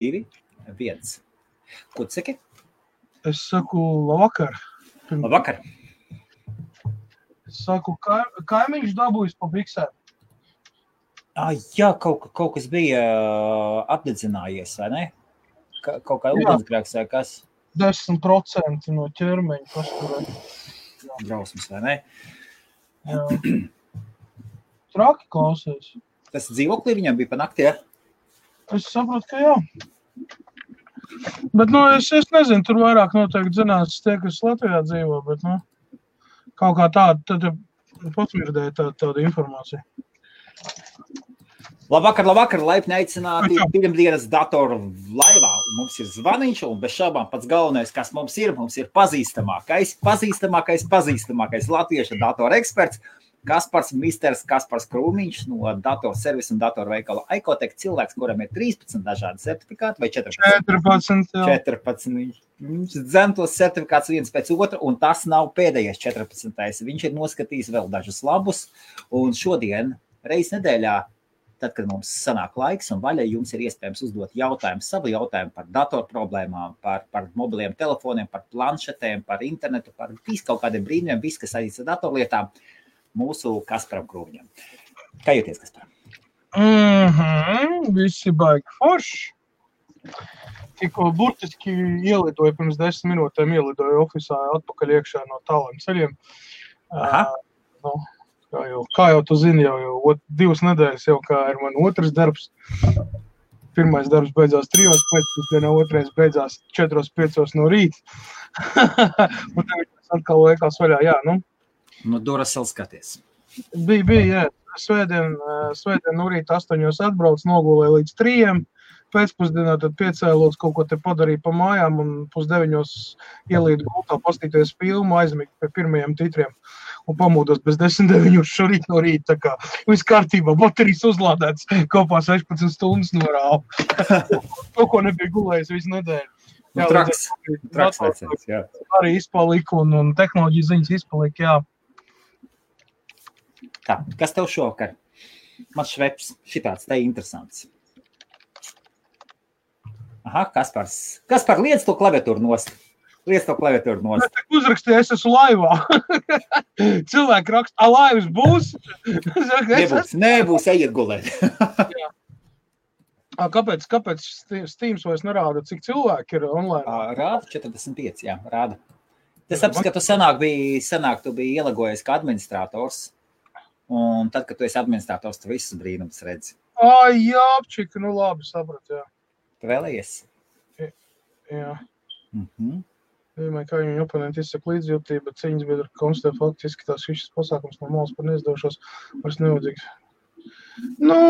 divi, viens. Ko tu saki? Es saku, labvakar. Labvakar. Es saku, ka, kaimiņš dabūjis pa biksēm. Ah, jā, kaut, kaut kas bija apdedzinājies, vai ne? Ka, kaut kā Jā. ūdensgrēks vai kas 10% no ķermeņa pasturē. drausmas, vai ne? Jā. Traki klausies. Tas dzīvoklī viņam bija pa nakti, ja? Es saprotu, ka jā. Bet, nu, es, es nezinu, tur vairāk noteikti zinās tie, kas Latvijā dzīvo, bet, nu, kaut kā tāda, tad patvirdēja tā, tāda informācija. Labvakar, labvakar, laipni aicināti pirmdienas datoru laivā. Mums ir zvaniņš, un bez šaubām pats galvenais, kas mums ir, mums ir pazīstamākais, pazīstamākais, pazīstamākais latviešu datoru eksperts. Kaspars Misters, Kaspars Krūmiņš no datorservisa un datorveikala Aikotek, cilvēks, kuram ir 13 dažādi certifikāti vai 14. 14. Jā. 14. Viņš- dzen tos certifikātus viens pēc otra, un tas nav pēdējais 14. Viņš ir noskatījis vēl dažus labus, un šodien, reizes nedēļā, tad, kad mums sanāk laiks un vaļa, jums ir iespējams uzdot jautājumu, savu jautājumu par datoru problēmām, par, par mobiliem telefoniem, par planšetēm, par internetu, par visu kaut kādiem brīnumiem, viss, kas saistīts ar datorlietām, mūsu Kasparam Krūmiņam. Kā jūties, Kaspar? Mm -hmm, visi baigi forši. Tikko burtiski ielidoju pirms desmit minūtēm, ielidoju oficiālā atpakaļ iekšā no tāliem ceļiem. Aha. Ā, nu, kā, jau, kā jau tu zini, jau, jau ot, divas nedēļas jau kā ir man otrs darbs. Pirmais darbs beidzās trijos pēcpusdienā, otrais beidzās četros, piecos no rīta. Un tas atkal liekas vaļā. Jā, nu, No Durasel skaties. Bija, bija, jā. Svētdien, svētdien no rīta astoņos atbraucu, nogulēju līdz trījiem. Pēcpusdienā tad piecēlos, kaut ko te padarīju pa mājām un pusdeviņos ielīdu gultā, pastīties filmu, aizmigt pie pirmajiem titriem un pamodos bez 10-9 šorīt no rīta. Tā kā viss kārtībā, baterijas uzlādēts, kopā 16 stundas norāva. to, ko nebija gulējis visu nedēļu. Nu, traks, traks dators vecais, jā. arī izpalika un, un tehnoloģijas ziņas izpalika, jā. Tā, kas tev šovakar? Man šveps, šitāds te interesants. Aha, kas par, kas par liec to klaviatūru nost? Liec to klaviatūru Es nost. te uzrakstīju, es esmu laivā. Cilvēki raksta, ah, laivas būs. Es es Nebūs, nebūs, ejiet gulēt. Kāpēc, kāpēc Ste- Steams vairs nerāda, cik cilvēki ir online? Rāda 45, jā, rāda. Tas apskats, ka tu senāk biji, senāk tu biji ielagojies kā administrators. Un tad, kad tu esi administrators, tu visus brīnumus redzi. Ai, jā, apčika, nu labi, sapratu, jā. Tu vēlējies? jā. Mhm. Vienmēr kā viņa oponenti izsaka līdzjūtību, bet cīņas biedri konstatē faktiski tās šis pasākums no malas par neizdošos vairs nevajadzīgs. Nu,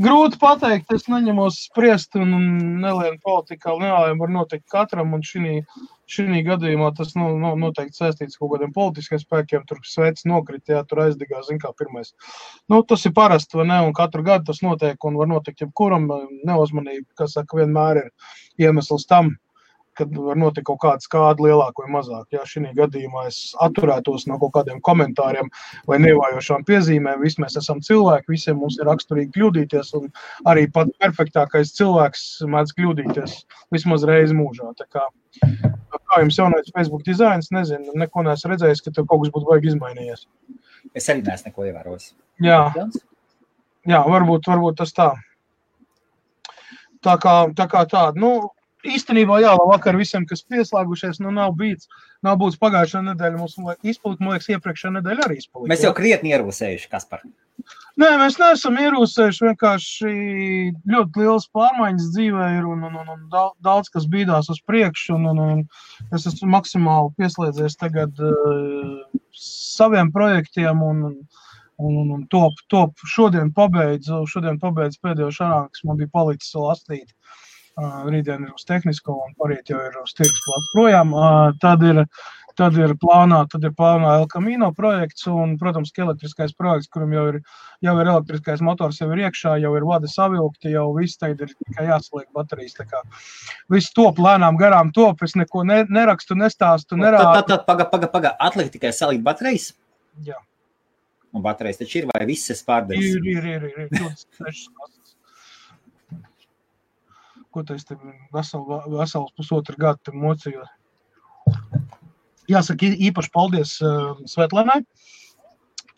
grūti pateikt, es neņemos spriest un un nelienu politikā, nelēmu var notikt katram, un šī, šī gadījumā tas nu, nu, noteikti saistīts ar kaut kādiem politiskiem spēkiem, tur sveicis nokrit, jā, tur aizdegā, zin kā pirmais. Nu, tas ir parasti, vai ne, un katru gadu tas notiek, un var notikt jebkuram, neuzmanība, kas saka, vienmēr ir iemesls tam, kad var notikt kaut kāda skāda lielāka vai mazāka. Jā, šī gadījumā es atturētos no kaut kādiem komentāriem vai nevājošām piezīmēm. Visi mēs esam cilvēki, visiem mums ir raksturīgi kļūdīties, un arī pats perfektākais cilvēks mēdz kļūdīties vismaz reizi mūžā. Tā Kā, kā jums jaunais Facebook dizains, nezinu, neko neesmu redzējis, ka tur kaut kas būtu baigi izmainījies. Es arī neesmu neko ievērojis. Jā, jā varbūt, varbūt tas tā. Tā kā, tā kā tāda. Nu, īstenībā, jā, vakar visiem, kas pieslēgušies, nu, nav bijis. Nav būtis pagājušā nedēļa. Mums izpalika, man liekas, iepriekšējā nedēļa arī izpalika. Mēs jau krietni ierūsējuši, kas par. Nē, mēs neesam ierūsējuši. Vienkārši ļoti liels pārmaiņas dzīvē ir un, un, un, un dau- daudz kas bīdās uz priekšu. Un, un, un es esmu maksimāli pieslēdzies tagad uh, saviem projektiem. Un, un, Un, un, un top, top šodien pabeidzu, šodien pabeidzu pēdējo kas man bija palicis vēl astīt. Uh, rītdien ir uz tehnisko, un parīt jau ir uz tirgus klāt projām. Tad ir, tad ir plānā, tad ir plānā El Camino projekts, un, protams, ka elektriskais projekts, kuram jau ir, jau ir elektriskais motors, jau ir iekšā, jau ir vada savilkti, jau viss tagad ir tikai jāsaliek baterijas. Tā kā Viss top lēnām garām top, es neko ne, nerakstu, nestāstu, Tad, nerādu. tad, tad paga, paga, paga. Atliek tikai salikt baterijas. Jā. Un baterijas taču ir, vai visas pārdevis? Ir, ir, ir, ir, ir 26 klases. Ko tu esi veselu, vesels pusotru gadu mocījis. Jāsaka, īpaši paldies uh, Svetlanai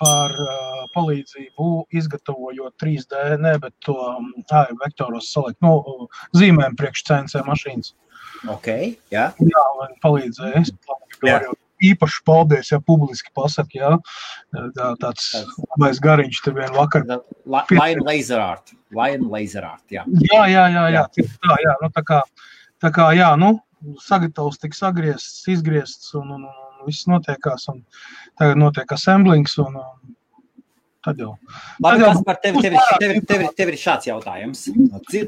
par uh, palīdzību izgatavojot 3D, ne, bet to um, vektoros salikt, nu, zīmēm priekš CNC mašīnas. Ok, jā. Jā, un palīdzēja. Jā. Īpaši paldies, ja publiski pasaka, jā. Tā, tāds labais gariņš te vien vakar. Lion laser art. Lion laser art, jā. Jā, jā, jā, jā. Tā, jā, nu, tā kā, tā kā, jā, nu, sagatavs tik sagriezts, izgriezts un, un, un viss notiekās. Un tagad notiek assemblings un, un tad jau. Labi, tad jau par tevi, tevi, tevi, tevi, tevi ir šāds jautājums.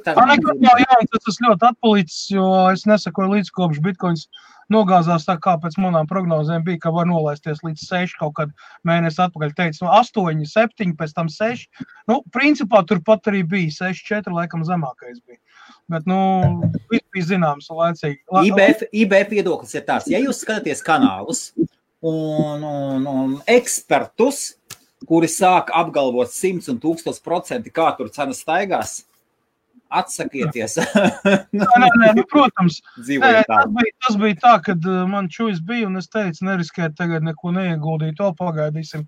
Tad, jā, jā, tas ļoti atpalicis, jo es nesakoju līdz kopš bitkoins nogāzās tā, kā pēc manām prognozēm bija, ka var nolaisties līdz 6 kaut kad mēnesi atpakaļ. Teica, no 8, 7, pēc tam 6. Nu, principā turpat arī bija 6, 4, laikam zemākais bija. Bet, nu, viss bija zināms laicīgi. IBF, IBF viedoklis ir tāds, ja jūs skatāties kanālus un, un, un ekspertus, kuri sāk apgalvot simts un tūkstoš procenti, kā tur cenas staigās, atsakieties. nē, nē, nē, nu, protams, nē, tas, bija, tas bija tā, kad uh, man čūjas bija, un es teicu, neriskēt tagad neko neieguldīt, to pagaidīsim.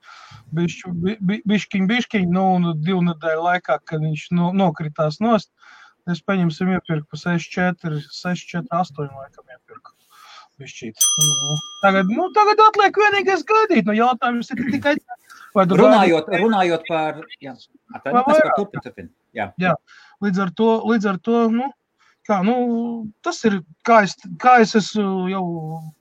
Bišķi, bi, bišķiņ, bišķiņ, nu, un divu nedēļu laikā, kad viņš no, nokritās nost, es paņemsim iepirku pa 6-4, 6-4-8 laikam iepirku. Bišķīt. Nu, tagad, nu, tagad atliek vienīgais gaidīt, nu, jautājums ir tikai, vai tu runājot, runājot par, jā, atvainojies par turpin, turpin, jā. Jā, līdz ar to, līdz ar to, nu, kā, nu, tas ir, kā es, kā es esmu jau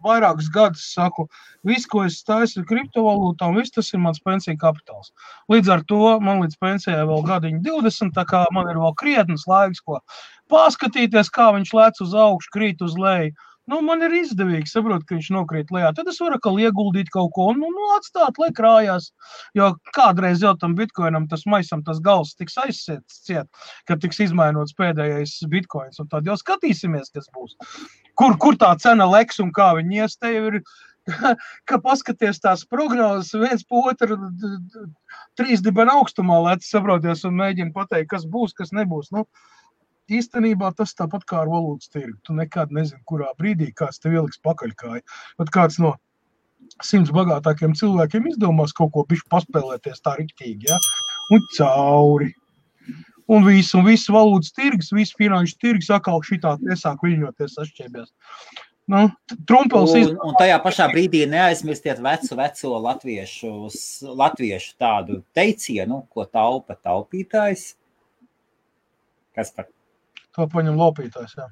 vairākus gadus saku, viss, ko es taisu kriptovalūtām, viss tas ir mans pensiju kapitāls. Līdz ar to man līdz pensijai vēl gadiņi 20, tā kā man ir vēl krietnes laiks, ko paskatīties, kā viņš lec uz augšu, krīt uz leju nu, man ir izdevīgi saprot, ka viņš nokrīt lejā. Tad es varu atkal ieguldīt kaut ko un nu, nu, atstāt, lai krājās. Jo kādreiz jau tam bitkoinam tas maisam, tas gals tiks aizsēts ciet, kad tiks izmainots pēdējais bitkoins. Tad jau skatīsimies, kas būs. Kur, kur tā cena leks un kā viņi ies, te jau ir ka paskaties tās prognozes, viens po otru trīs dibena augstumā lec, saproties, un mēģina pateikt, kas būs, kas nebūs. Nu, īstenībā tas tāpat kā ar valūtas tirgu. Tu nekad nezini, kurā brīdī kāds tev ieliks pakaļkāju. Pat kāds no simts bagātākiem cilvēkiem izdomās kaut ko pišu paspēlēties tā riktīgi, ja? un cauri. Un viss, un viss valūtas tirgus, viss finanšu tirgus atkal šitā tiesāk viļņoties sašķiebies. Nu, Trumpels un, un tajā pašā brīdī neaizmirstiet vecu, veco latviešu, latviešu tādu teicienu, ko taupa taupītājs. Kas par To paņem lopītājs. Jā.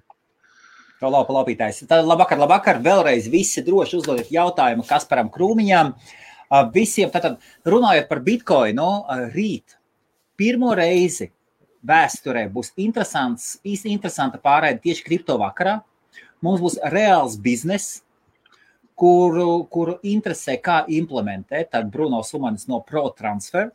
To laupa lopītājs. Tad labvakar, labvakar. Vēlreiz visi droši uzdodiet jautājumu Kasparam Krūmiņām. Visiem, tātad runājot par bitkoinu, rīt pirmo reizi vēsturē būs interesants, īsti interesanta pārēde tieši kripto vakarā. Mums būs reāls bizness, kuru, kuru interesē, kā implementēt. Tad Bruno Sumanis no ProTransfer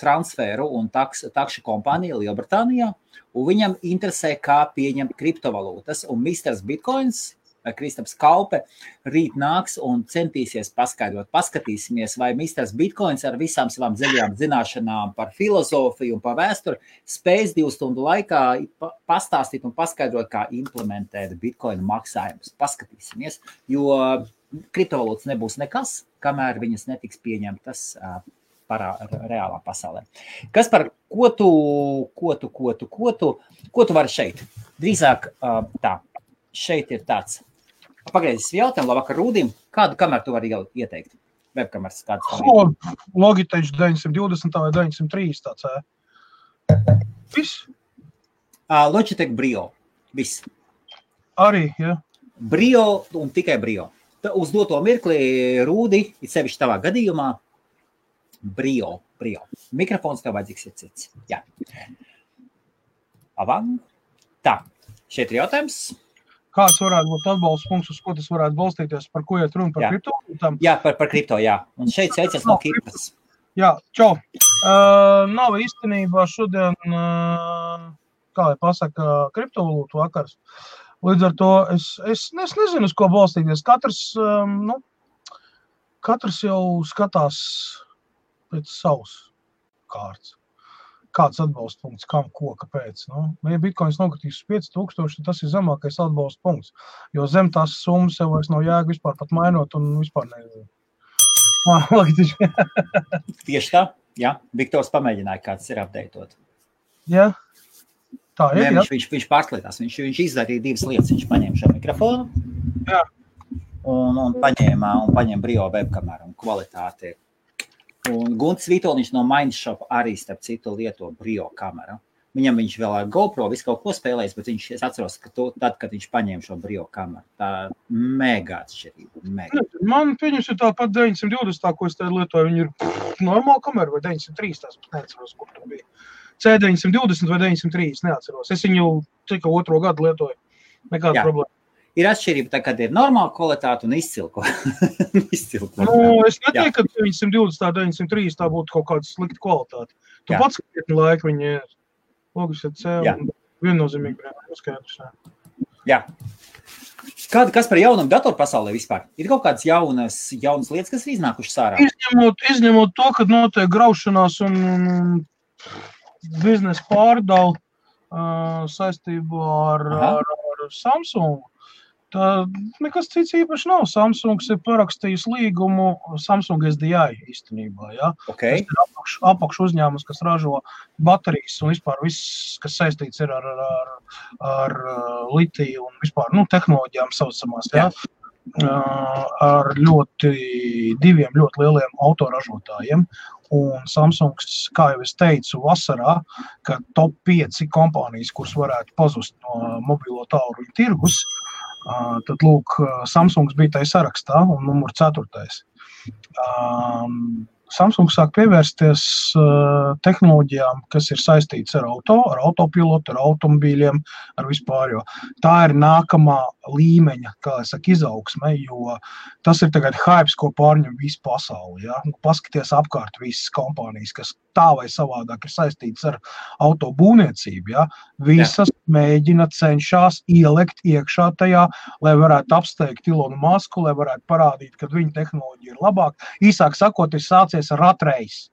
transferu un taks, takšu kompānija Lielbritānijā, un viņam interesē, kā pieņemt kriptovalūtas. Un Mr. Bitcoins, Kristaps Kalpe, rīt nāks un centīsies paskaidrot. Paskatīsimies, vai Mr. Bitcoins ar visām savām dziļajām zināšanām par filozofiju un par vēsturi spēs divu stundu laikā pastāstīt un paskaidrot, kā implementēt Bitcoin maksājumus. Paskatīsimies, jo kriptovalūtas nebūs nekas, kamēr viņas netiks pieņemtas parā, reālā pasaulē. Kas par ko tu, ko tu, ko tu, ko tu, ko tu vari šeit? Drīzāk tā, šeit ir tāds. Pagaidzi, jautājumu, labvakar, Rūdim, kādu kameru tu vari ieteikt? Webkameras kādas? Oh, Logitech 920 vai 930 tāds. Viss. Uh, Logitech Brio. Viss. Arī, jā. Ja. Brio un tikai Brio. Uz doto mirkli Rūdi, it sevišķi tavā gadījumā, Brio. Brio. Mikrofons tev vajadzīgs ir cits. Jā. Avan. Tā, šeit ir jautājums. Kāds varētu būt atbalsts punkts, uz ko tas varētu balstīties? Par ko iet runa? Par jā. kripto? Jā, par, par kripto, jā. Un šeit sveiciens no Kipras. Jā, čau. Uh, nav īstenībā šodien, uh, kā lai pasaka, kriptovalūtu vakars. Līdz ar to es, es, es nezinu, uz ko balstīties. Katrs, um, nu, katrs jau skatās pēc savas kārtas. kāds atbalsta punkts, kam, ko, kāpēc. Nu, ja bitkoins nokritīs uz 5000, tad tas ir zemākais atbalsta punkts. Jo zem tās summas jau vairs nav jēga vispār pat mainot un vispār nezinu. Tieši tā, jā. Viktors pamēģināja, kāds ir apdeitot. Jā. Tā ir. Nē, viņš, viņš, viņš pārslietās, viņš, viņš izdarīja divas lietas. Viņš paņēma šo mikrofonu. Jā. Un, un paņēma, un paņēma brio webkameru un kvalitāti Un Gunts Vitoļņš no Mindshop arī, starp citu, lieto brio kameru. Viņam viņš vēl ar GoPro visu kaut ko spēlējis, bet viņš es atceros, ka to, tad, kad viņš paņēma šo brio kameru, tā mega atšķirība. Mega. Man pieņems ir tāpat 920, tā, ko es te lietoju, viņi ir normāla kamera vai 903, tās neatceros, kur tur bija. C920 vai 930, neatceros. Es viņu tikai otro gadu lietoju. Nekāda problēma ir atšķirība, tā, kad ir normāla kvalitāte un izcila kvalitāte. Nu, es neteiktu, ka 920, tā 903 tā būtu kaut kāda slikta kvalitāte. Tu Jā. pats krietni laika viņi ir. Logus ir C un viennozīmīgi brīnām skaidrs. Jā. Kāda, kas par jaunumu datoru pasaulē vispār? Ir kaut kādas jaunas, jaunas lietas, kas ir iznākušas ārā? Izņemot, izņemot to, ka notiek graušanās un, un biznesa pārdala uh, saistībā ar, Aha. ar, ar Samsung. Tā nekas cits īpaši nav. Samsungs ir parakstījis līgumu Samsung SDI īstenībā. Ja? Okay. Tas ir apakš, apakš uzņēmums, kas ražo baterijas un vispār viss, kas saistīts ar, ar, ar, ar litiju un vispār nu, tehnoloģijām saucamās. Ja? Jā. Ar ļoti diviem ļoti lieliem autoražotājiem. Un Samsungs, kā jau es teicu, vasarā, kad top 5 kompānijas, kuras varētu pazust no mobilo tālruņa tirgus, uh, Tad, lūk, Samsungs bija tajā sarakstā un numur 4. Um, Samsung sāk pievērsties uh, tehnoloģijām, kas ir saistītas ar auto, ar autopilotu, ar automobīļiem, ar vispār. Tā ir nākamā līmeņa, kā es saku, izaugsme, jo tas ir tagad hype, ko pārņem visu pasauli. Ja? Paskaties apkārt visas kompānijas, kas tā vai savādāk ir saistītas ar autobūvniecību. Ja? Visas Jā. mēģina cenšas ielikt iekšā tajā, lai varētu apsteigt Ilonu Masku, lai varētu parādīt, ka viņa tehnoloģija ir labāka. Īsāk sakot, ir sācies ar ratreisu.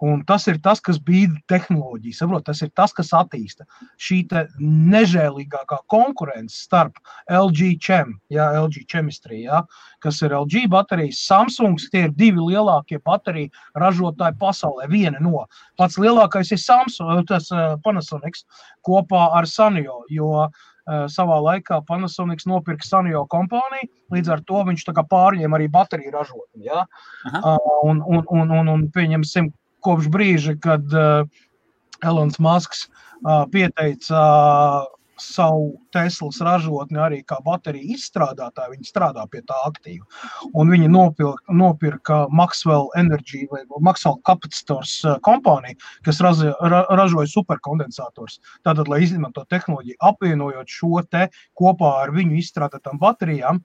Un tas ir tas, kas bija tehnoloģija. Saprot, tas ir tas, kas attīsta šī nežēlīgākā konkurence starp LG Chem, jā, LG Chemistry, jā, kas ir LG baterijas, Samsung. Tie ir divi lielākie bateriju ražotāji pasaulē. Viena no pats lielākais ir Samsung, tas uh, Panasonic kopā ar Sanjo. Jo uh, savā laikā Panasonic nopirka Sanjo kompāniju, līdz ar to viņš pārņēma arī bateriju ražotni. Ja? Uh, un, un, un, un, un pieņemsim, kopš brīža, kad uh, Elonas Masks uh, pieteica uh, savu Teslas ražotni arī kā bateriju izstrādātāju. Viņi strādā pie tā aktīvi. Un viņi nopirka, nopirka Maxwell Energy vai Maxwell Capacitors kompāniju, kas razi, ra, ražoja superkondensators. Tātad, lai izmanto tehnoloģiju, apvienojot šo te kopā ar viņu izstrādātām baterijām,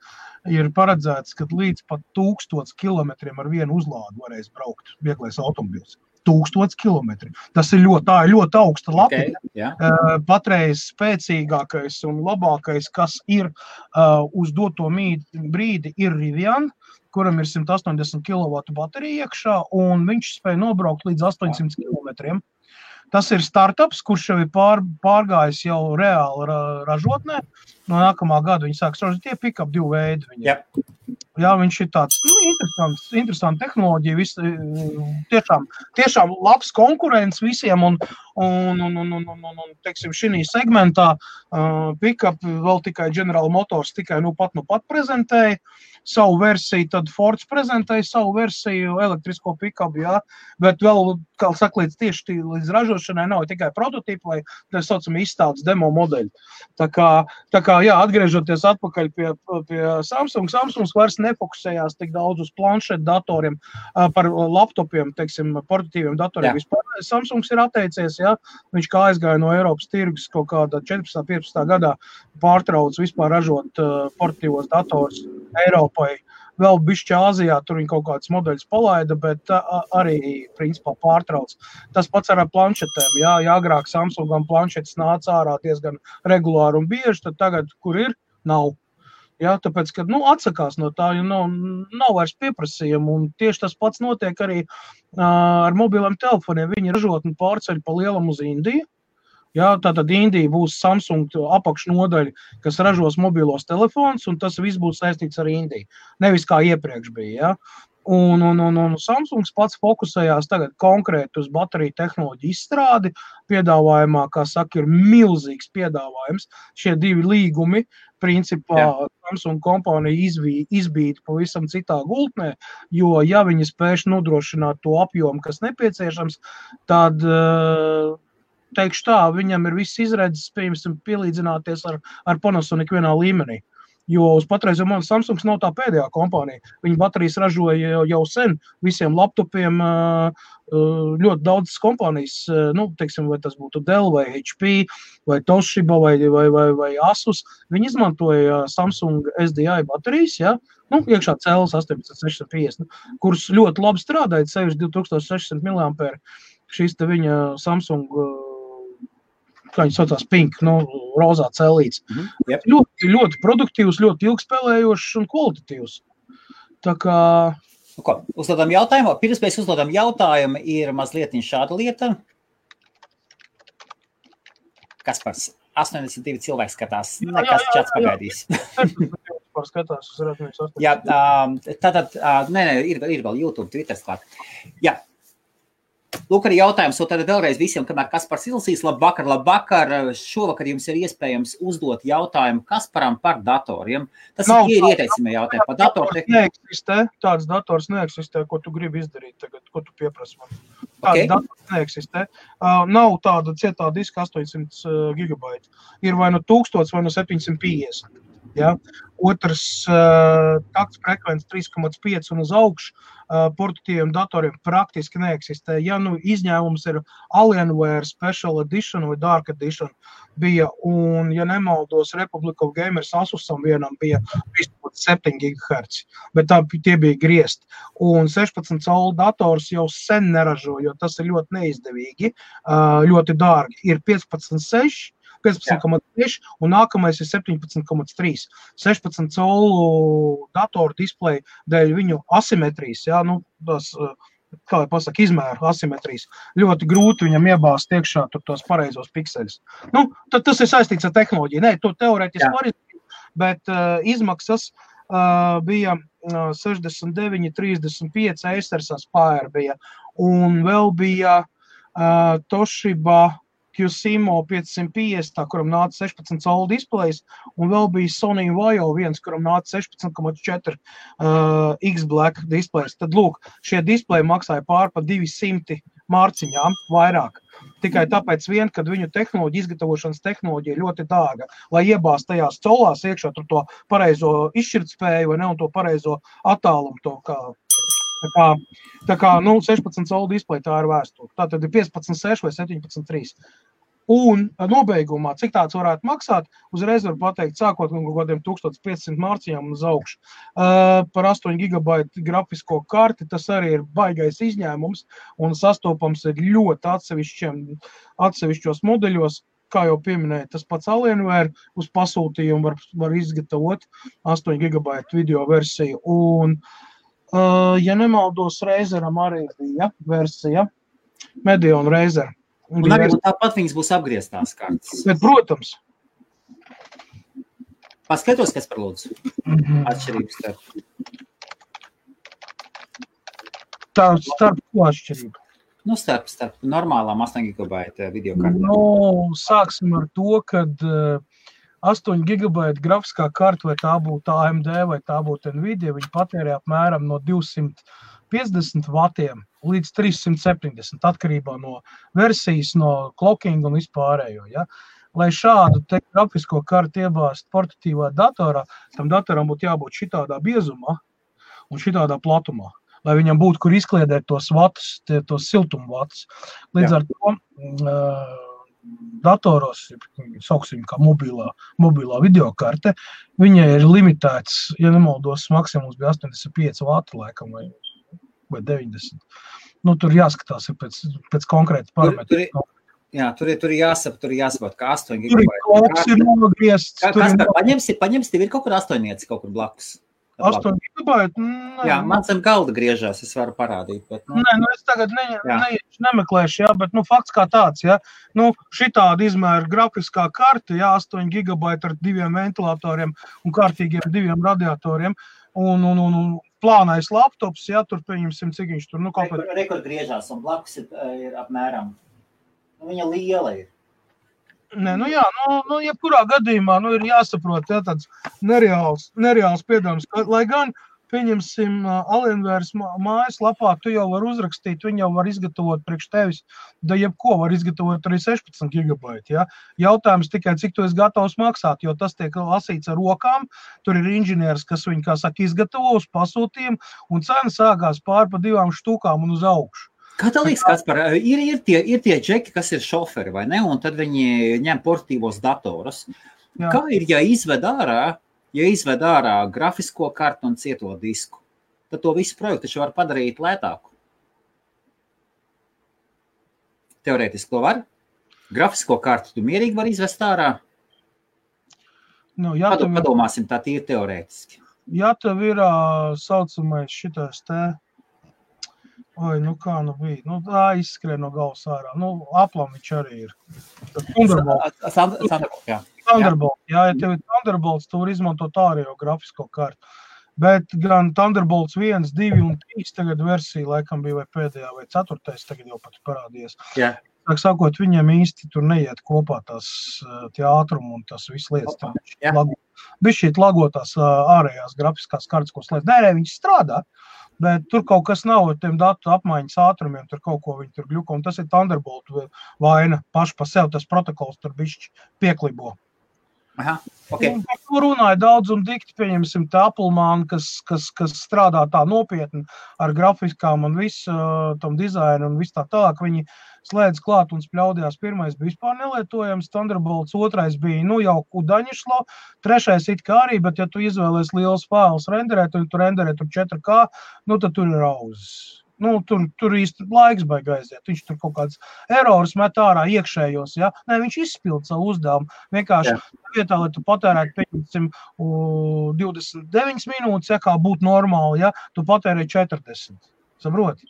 ir paredzēts, ka līdz pat tūkstots kilometriem ar vienu uzlādi varēs braukt vieglais automobils tūkstots kilometri. Tas ir ļoti, tā ir ļoti augsta lapa. Okay, yeah. uh, patreiz spēcīgākais un labākais, kas ir uh, uz doto brīdi, ir Rivian, kuram ir 180 kW baterija iekšā, un viņš spēja nobraukt līdz 800 km. Tas ir startups, kurš jau ir pār, pārgājis jau reāli ra, ražotnē. No nākamā gada viņi sāks ražot tie pick-up divu veidu. Viņam. Yeah. Jā, viņš ir tāds nu, interesants, interesants tehnoloģija. Vis, tiešām, tiešām labs konkurents visiem. Un, un, un, un, un, un, un teiksim, šī segmentā uh, pick-up vēl tikai General Motors tikai nu pat, nu pat prezentēja. Savu versiju, tad Fords prezentēja savu versiju, elektrisko pikabu. Jā, bet vēl, kā saka, līdz tieši līdz ražošanai nav tikai prototypi vai tā saucamie izstādes demo modeļi. Tā kā, tā kā jā, atgriežoties atpakaļ pie, pie Samsung, Samsung vairs nefokusējās tik daudz uz planšetu datoriem, par laptopiem, teiksim, portatīviem datoriem. Jā. Vispār Samsungs ir atteicies, ja viņš kā aizgāja no Eiropas tirgus kaut kādā 14. 15. gadā pārtrauc vispār ražot uh, portatīvos datorus Eiropai. Vēl bišķi Āzijā tur viņi kaut kādus modeļus palaida, bet arī principā pārtrauc. Tas pats ar planšetēm. Jā, jā agrāk Samsungam planšetes nāca ārā diezgan regulāri un bieži, tad tagad, kur ir, nav. Ja, tāpēc, ka nu, atsakās no tā, jo nav, nav vairs pieprasījuma. Tieši tas pats notiek arī uh, ar mobiliem telefoniem. Viņi ražotni pārceļ pa lielam uz Indiju. Ja, tātad Indija būs Samsung apakšnodaļa, kas ražos mobilos telefonus, un tas viss būs saistīts ar Indiju. Nevis kā iepriekš bija. Ja. Un, un, un, un Samsungs pats fokusējās konkrēti uz bateriju tehnoloģiju izstrādi. Piedāvājumā, kā saka, ir milzīgs piedāvājums. Šie divi līgumi, principā, Jā. Samsung kompānija izbīda pavisam citā gultnē, jo, ja viņi spēš nodrošināt to apjomu, kas nepieciešams, tad. Uh, teikšu tā, viņam ir viss izredzes, piemēram, pielīdzināties ar, ar Panasonic vienā līmenī. Jo uz patreizējo momentu Samsungs nav tā pēdējā kompānija. Viņa baterijas ražoja jau sen visiem laptopiem. Ļoti daudzas kompānijas, nu, teiksim, vai tas būtu Dell, vai HP, vai Toshiba, vai, vai, vai, vai Asus, viņi izmantoja Samsung SDI baterijas. Ja? Nu, iekšā cēlus 18650, kuras ļoti labi strādāja, sevišķi 2600 mAh. Šīs viņa Samsung kā viņi saucās, pink, nu, rozā cēlīts. Mm -hmm. yep. ļoti, ļoti produktīvs, ļoti ilgspēlējošs un kvalitatīvs. Tā kā. Nu, ko, uzdodam jautājumu. Pirms mēs uzdodam jautājumu, ir mazliet šāda lieta. Kas par 82 cilvēku skatās? Nekas čats pagaidīs. Skatās, jā, tātad, nē, nē, ir, ir vēl YouTube, Twitter klāt. Jā, Lūk, arī jautājums, un tad vēlreiz visiem, kamēr Kaspars ilsīs, labvakar, labvakar. Šovakar jums ir iespējams uzdot jautājumu Kasparam par datoriem. Tas Nav, ir ieteicami jautājumi par datortehniku. Neeksistē, tāds dators neeksistē, ko tu gribi izdarīt tagad, ko tu pieprasi man. Tāds okay. dators neeksistē. Uh, nav tāda cietā diska 800 uh, gigabaita. Ir vai nu 1000 vai nu 750. Ja? Otrs uh, takts frekvence 3,5 un uz augšu uh, portatīviem datoriem praktiski neeksistē. Ja nu izņēmums ir Alienware Special Edition vai Dark Edition, bija, un, ja nemaldos, Republic of Gamers Asusam vienam bija 7 GHz, bet tā, tie bija griezti. Un 16 colu dators jau sen neražo, jo tas ir ļoti neizdevīgi, uh, ļoti dārgi. Ir 15,6 15,6 un nākamais ir 17,3. 16 colu datoru displeju dēļ viņu asimetrijas. Jā, nu, tas, kā jau pasaka, izmēru asimetrijas. Ļoti grūti viņam iebāzt iekšā tos pareizos pikseļus. Nu, tas ir saistīts ar tehnoloģiju. Nē, to teorētiski var izdarīt, bet uh, izmaksas uh, bija uh, 69, 35 Acer Aspire bija. Un vēl bija uh, Toshiba QSIMO 550, kuram nāca 16 colu displejs, un vēl bija Sony Vajo viens, kuram nāca 16,4 uh, X-Black displejs. Tad, lūk, šie displeji maksāja pār pa 200 mārciņām vairāk. Tikai tāpēc, vien, ka viņu tehnoloģija, izgatavošanas tehnoloģija ļoti dārga. Lai iebāztu tajās colās iekšā to pareizo izšķirtspēju ne, un to pareizo attālumu, to kā Tā kā, tā kā nu, 16 colu displeja tā ir vēsture. Tā tad ir 15, 6 vai 17, 3. Un nobeigumā, cik tāds varētu maksāt, uzreiz var pateikt, sākot no kaut kādiem 1500 mārciņām uz augšu. Uh, par 8 gigabaitu grafisko karti tas arī ir baigais izņēmums un sastopams ir ļoti atsevišķos modeļos. Kā jau pieminēju, tas pats Alienware uz pasūtījumu var, var izgatavot 8 gigabaitu video versiju. Un, uh, Uh, ja nemaldos, Reizeram arī bija versija, Mediona Reizera. Un arī tāpat viņas būs apgrieztās kārtas. Bet, protams. Paskatos, kas par lūdzu. -hmm. Atšķirības starp. Tā starp ko atšķirība? Nu, starp, starp normālām 8 gigabaita video kartēm. Nu, sāksim ar to, kad uh, 8 gigabaita grafiskā karta, vai tā būtu AMD vai tā būtu Nvidia, viņi patērē apmēram no 250 vatiem līdz 370 atkarībā no versijas, no clocking un vispārējo. Ja? Lai šādu grafisko kartu iebāztu portatīvā datorā, tam datoram būtu jābūt šitādā biezumā un šitādā platumā lai viņam būtu kur izkliedēt tos vatus, tos siltumu vatus. Līdz Jā. ar to uh, datoros, sauksim kā mobilā, mobilā videokarte, viņai ir limitēts, ja nemaldos, maksimums bija 85 vati laikam vai, vai 90. Nu, tur jāskatās pēc, pēc konkrēta parametra. Tur, Jā, tur ir, tur ir jāsaprot, tur jāsaprot, ka 8 Tur ir kaut kas ir. Kā, Tur par paņemsi, paņemsi, tev ir kaut kur astoņnieci kaut kur blakus. 8 gigabaiti. Nē, Jā, man zem galda griežās, es varu parādīt. Bet, nu, Nē, nu es tagad ne, Jā. ne, nemeklēšu, jā, bet nu, fakts kā tāds, ja nu, šī tāda izmēra grafiskā karte, jā, 8 gigabaiti ar diviem ventilatoriem un kārtīgiem diviem radiatoriem, un, un, un, un plānais laptops, jā, tur pieņemsim, cik viņš tur, nu, kaut kā Rekord griežās un blakus ir, ir apmēram. Nu, viņa liela ir. Nē, nu jā, nu, nu jebkurā gadījumā nu, ir jāsaprot, ja tāds nereāls, nereāls piedāvājums. Lai gan, pieņemsim, Alienvērs mājaslapā, tu jau vari uzrakstīt, viņi jau var izgatavot priekš tevis, da jebko var izgatavot arī 16 gigabaiti. Ja? Jautājums tikai, cik tu esi gatavs maksāt, jo tas tiek lasīts ar rokām, tur ir inženieris, kas viņu, kā saka, izgatavo uz pasūtījumu, un cena sākās pār pa divām štukām un uz augšu. Liekas, kas par, ir, ir, tie, ir tie džeki, kas ir šoferi, vai ne? Un tad viņi ņem portīvos datorus. Jā. Kā ir, ja izved ārā, ja izved ārā grafisko kartu un cieto disku? Tad to visu projektu taču var padarīt lētāku. Teorētiski to var. Grafisko kartu tu mierīgi var izvest ārā. Nu, ja, Padom, tev, padomāsim tā tīri teorētiski. ja tev ir ā, saucamais šitais te, oi, nu kā nu bija, nu tā izskrien no galvas ārā, nu aplam viņš arī ir. Thunderbolt, Sand- jā. Thunderbolt, jā, ja tev ir Thunderbolts, tu vari izmantot ārējo grafisko kartu. Bet gan Thunderbolts 1, 2 un 3 tagad versija laikam bija vai pēdējā vai ceturtais tagad jau pat parādījies. Jā. Tā sakot, viņiem īsti tur neiet kopā tas ā, tie ātrumi un tas viss lietas. Bija šī lagotās ā, ārējās grafiskās kartes, ko slēdz. Nē, nē, viņš strādā, bet tur kaut kas nav ar tiem datu apmaiņas ātrumiem, tur kaut ko viņi tur gluko. Un tas ir Thunderbolt vaina paši pa sev, tas protokols tur bišķi pieklibo. Aha, okay. Un Par to runāja daudz un dikti, pieņemsim, tā Applemāna, kas, kas, kas strādā tā nopietni ar grafikām un visu uh, tam dizainu un visu tā tālāk. Viņi slēdz klāt un spļaudījās. Pirmais bija vispār nelietojams, Thunderbolts, otrais bija nu, jau kudaņšlo, trešais it kā arī, bet ja tu izvēlies liels failus renderēt un tu renderē tur 4K, nu tad tur ir auzas. Nu, tur, tur īsti laiks baigs aiziet. Viņš tur kaut kāds erors met ārā iekšējos. Ja? Nē, viņš izpilda savu uzdevumu. Vienkārši Jā. vietā, lai tu patērētu, pieņemsim, u, 29 minūtes, ja kā būtu normāli, ja tu patērē 40. Saproti?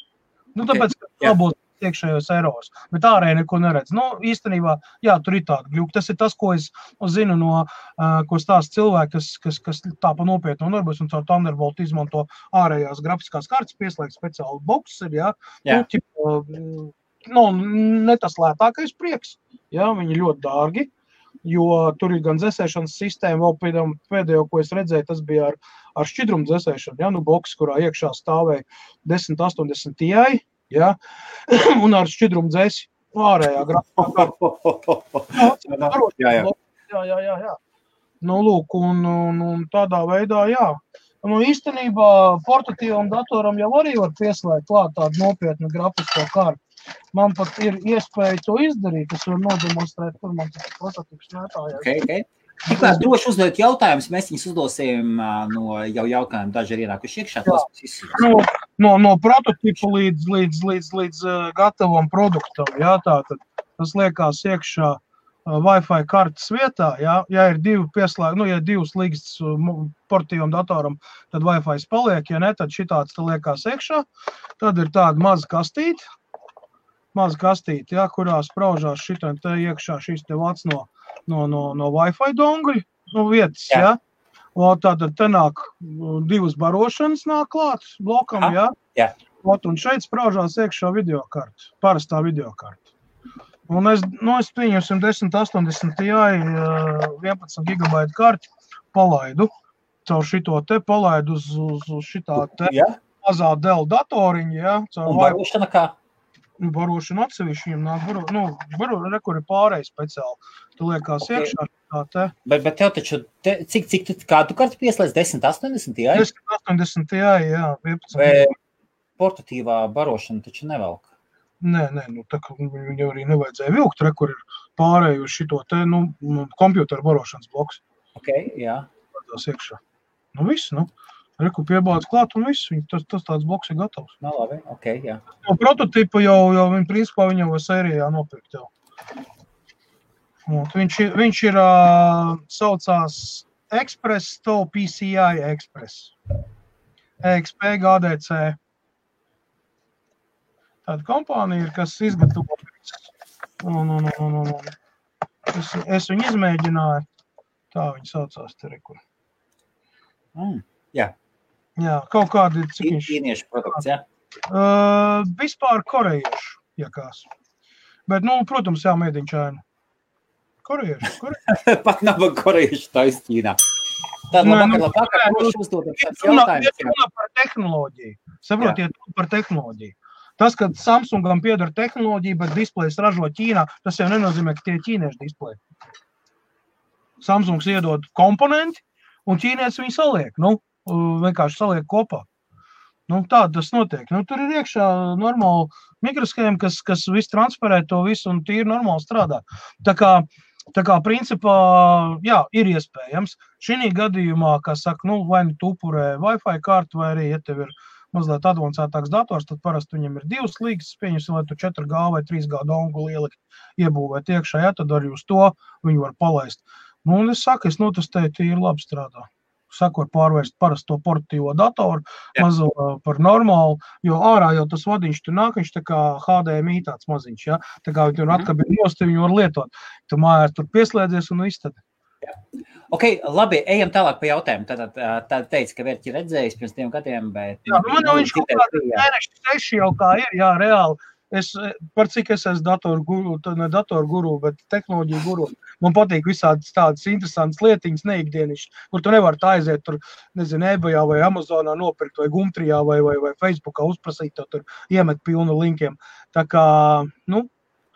Nu, tāpēc, ka labos iekšējos erors, bet ārēji neko neredz. Nu, īstenībā, jā, tur ir tāda gluka. Tas ir tas, ko es zinu no, uh, ko stāsta cilvēki, kas, kas, kas tā pa nopietnu nodarbojas un caur Thunderbolt izmanto ārējās grafiskās kartes, pieslēgt speciālu boksu, ja, Jā. nu, ķipa, nu, ne tas lētākais prieks, ja, viņi ļoti dārgi, jo tur ir gan dzēsēšanas sistēma, vēl pēdējā, pēdējo, ko es redzēju, tas bija ar, ar šķidrumu dzēsēšanu, ja, nu, boks, kurā iekšā stāvēja 1080 Ti, ja, un ar šķidrumu dzēsi ārējā kartē. Jā, jā. jā, jā, jā, jā. Nu, lūk, un, un, un tādā veidā, jā. Nu, īstenībā portatīvam datoram jau arī var pieslēgt klāt tādu nopietnu grafisko kartu. Man pat ir iespēja to izdarīt. Es varu nodemonstrēt, kur man tas prototyps mētājās. Okay, okay. Tikmēr droši uzdot jautājumus, mēs viņus uzdosim no jau jautājumiem, daži ir ienākuši iekšā. tos mēs izsūtīsim. No, no, prototypa līdz, līdz, līdz, līdz uh, gatavam produktam. Jā, tā, tad tas liekas iekšā uh, Wi-Fi kartes vietā. Jā, ja ir divi pieslēgti, nu, ja divas līgas portīvam datoram, tad Wi-Fi paliek. Ja ne, tad šī tāds liekas iekšā. Tad ir tāda maza kastīte. Maza kastīte, jā, kurā spraužās šī iekšā šīs te vats no, no, no, no Wi-Fi dongļa nu, vietas. Jā. Jā. Tātad te nāk mm, divas barošanas nāk klāt blokam, jā. jā. Ot, un šeit spraužās iekšā video karta, parastā video karta. Un es, nu, es pieņemsim 1080 Ti uh, 11 gigabaitu karti palaidu. Caur šito te palaidu uz, uz, uz šitā te Jā, mazā dēļ datoriņa, jā. Caur un barošana kā? barošanu atsevišķi viņam nāk, baro, nu, baro, re, kur ir pārējais speciāli. Tu liekas Ok. okay. iekšā tā. Bet, bet tev taču, te, cik, cik tu, kādu kartu pieslēdz 10, 80, jā? 1080 Ti, jā, 11. Vai portatīvā barošana taču nevelk? Nē, nē, nu, tā kā viņu arī nevajadzēja vilkt, re, kur ir pārēju uz šito te, nu, kompjuteru barošanas bloks. Ok, jā. tās iekšā. Nu, viss, nu, reku piebāz klāt un viss, viņi, tas, tas tāds bloks ir gatavs. Nu, labi, ok, jā. No prototipa jau, jau viņi, principā, viņam var sērijā nopirkt jau. Viņš, viņš ir uh, saucās Express to PCI Express. EXP GDC. Tāda kompānija ir, kas izgatavo. Un, un, un, un, un. Es, es viņu izmēģināju. Tā viņa saucās. Tur, ir, kur. Mm. Jā, Jā, kaut kādi cik ķīniešu produkts. Jā. Uh, vispār korejiešu, ja kās. Bet, nu, protams, jā, mēdiņšaini. Korejiešu, korejiešu. Pat nav korejiešu taisnība. Tad Nē, labāk, nu, labāk, nē, kurš uzdod tāds jautājums. ir runa par tehnoloģiju. Saprotiet, runa par tehnoloģiju. Tas, ka Samsungam pieder tehnoloģija, bet displejs ražo Ķīnā, tas jau nenozīmē, ka tie ir ķīniešu displeji. Samsungs iedod komponenti, un ķīnietis viņu saliek. Nu, vienkārši saliek kopā. Nu, tā tas notiek. Nu, tur ir iekšā normāli mikroshēma, kas, kas visu transferē to visu un tīri normāli strādā. Tā kā, tā kā principā, jā, ir iespējams. Šī gadījumā, kā saka, nu, vai nu upurē Wi-Fi kartu, vai arī, ja tev ir mazliet avansētāks dators, tad parasti viņam ir divas līgas, pieņemsim, vai tu 4G vai 3G dongulu ielikt, iebūvēt iekšā, ja tad arī uz to viņu var palaist. Nu, un es saku, es notestēju, tīri labi strādā. Var pārvērst parasto portīvo datoru, Jā. mazo par normālu, jo ārā jau tas vadiņš tur nāk, viņš tā kā HDMI tāds maziņš, ja? tā kā tur Mhm. atkabina nost, viņu var lietot. Tu mājās tur pieslēdzies un viss tad. Ok, labi, ejam tālāk pie jautājuma. Tad, tad teica, ka vērķi redzējis pirms diviem gadiem, bet. Jā, nu, man jau viņš kaut kādā bija. mēneša seši jau kā ir, jā, reāli. Es, par cik es esmu datoru guru, ne datoru guru, bet tehnoloģiju guru. Man patīk visādas tādas interesantas lietiņas, neikdienišķas, kur tu nevari tā aiziet tur, nezinu, eBayā vai Amazonā nopirkt vai Gumtrijā vai, vai, vai Facebookā uzprasīt, to tur iemet pilnu linkiem. Tā kā, nu,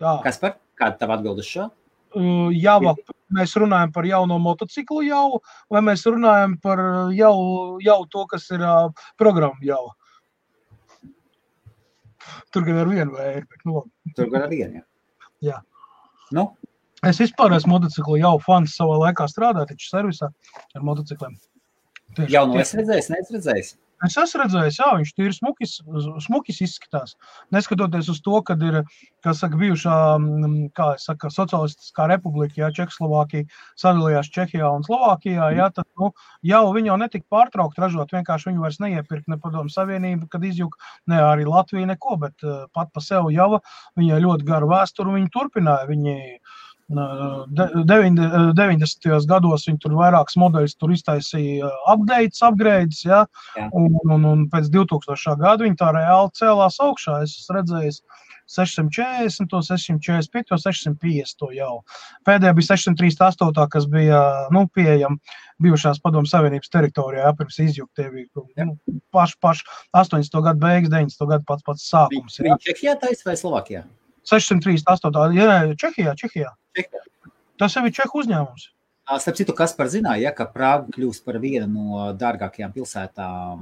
tā. Kas par? Kāda tava atbilde uz šo? Uh, Java, mēs runājam par jauno motociklu jau, vai mēs runājam par jau, jau to, kas ir uh, programma jau? Tur gan ar vienu vai bet, nu. Tur gan ar vienu. jā. Jā. Nu, Es vispār esmu motociklu jau fans savā laikā strādāju, taču servisā ar motocikliem. Tieši- jau no es redzēju, neesmu redzējis. Es esmu redzējis, jā, viņš ir smukis, smukis izskatās. Neskatoties uz to, ka ir saka, bijušā mm, kā saka, socialistiskā republika, jā, Čehoslovākija sadalījās Čehijā un Slovākijā. Jā, tad, nu, jau viņi jau netika pārtraukti ražot. Vienkārši viņi vairs neiepirka ne padomu savienību, kad izjuka ne arī Latvija, neko. Bet uh, pat pa sevi jau viņai ļoti garu vēsturi viņi turpināja. Viņi, uh, 90. gados viņi tur vairākas modeļus tur iztaisīja, uh, updates, upgrades. Jā, Jā. Un, un, un pēc 2000. gada viņi tā reāli cēlās augšā. Es esmu redzējis 640, 645, 650 jau. Pēdējā bija 638, kas bija nu, pieejama bijušās Padomu Savienības teritorijā, jā, pirms bija nu, paši, paši 80. gadu beigas, 90. gadu pats pats sākums. Viņa Čehijā taisa vai Slovākijā? 638. Jā, Čehijā, Čehijā. Tas jau ir Čehu uzņēmums. Starp citu, kas par zināja, ja, ka Prāga kļūs par vienu no dārgākajām pilsētām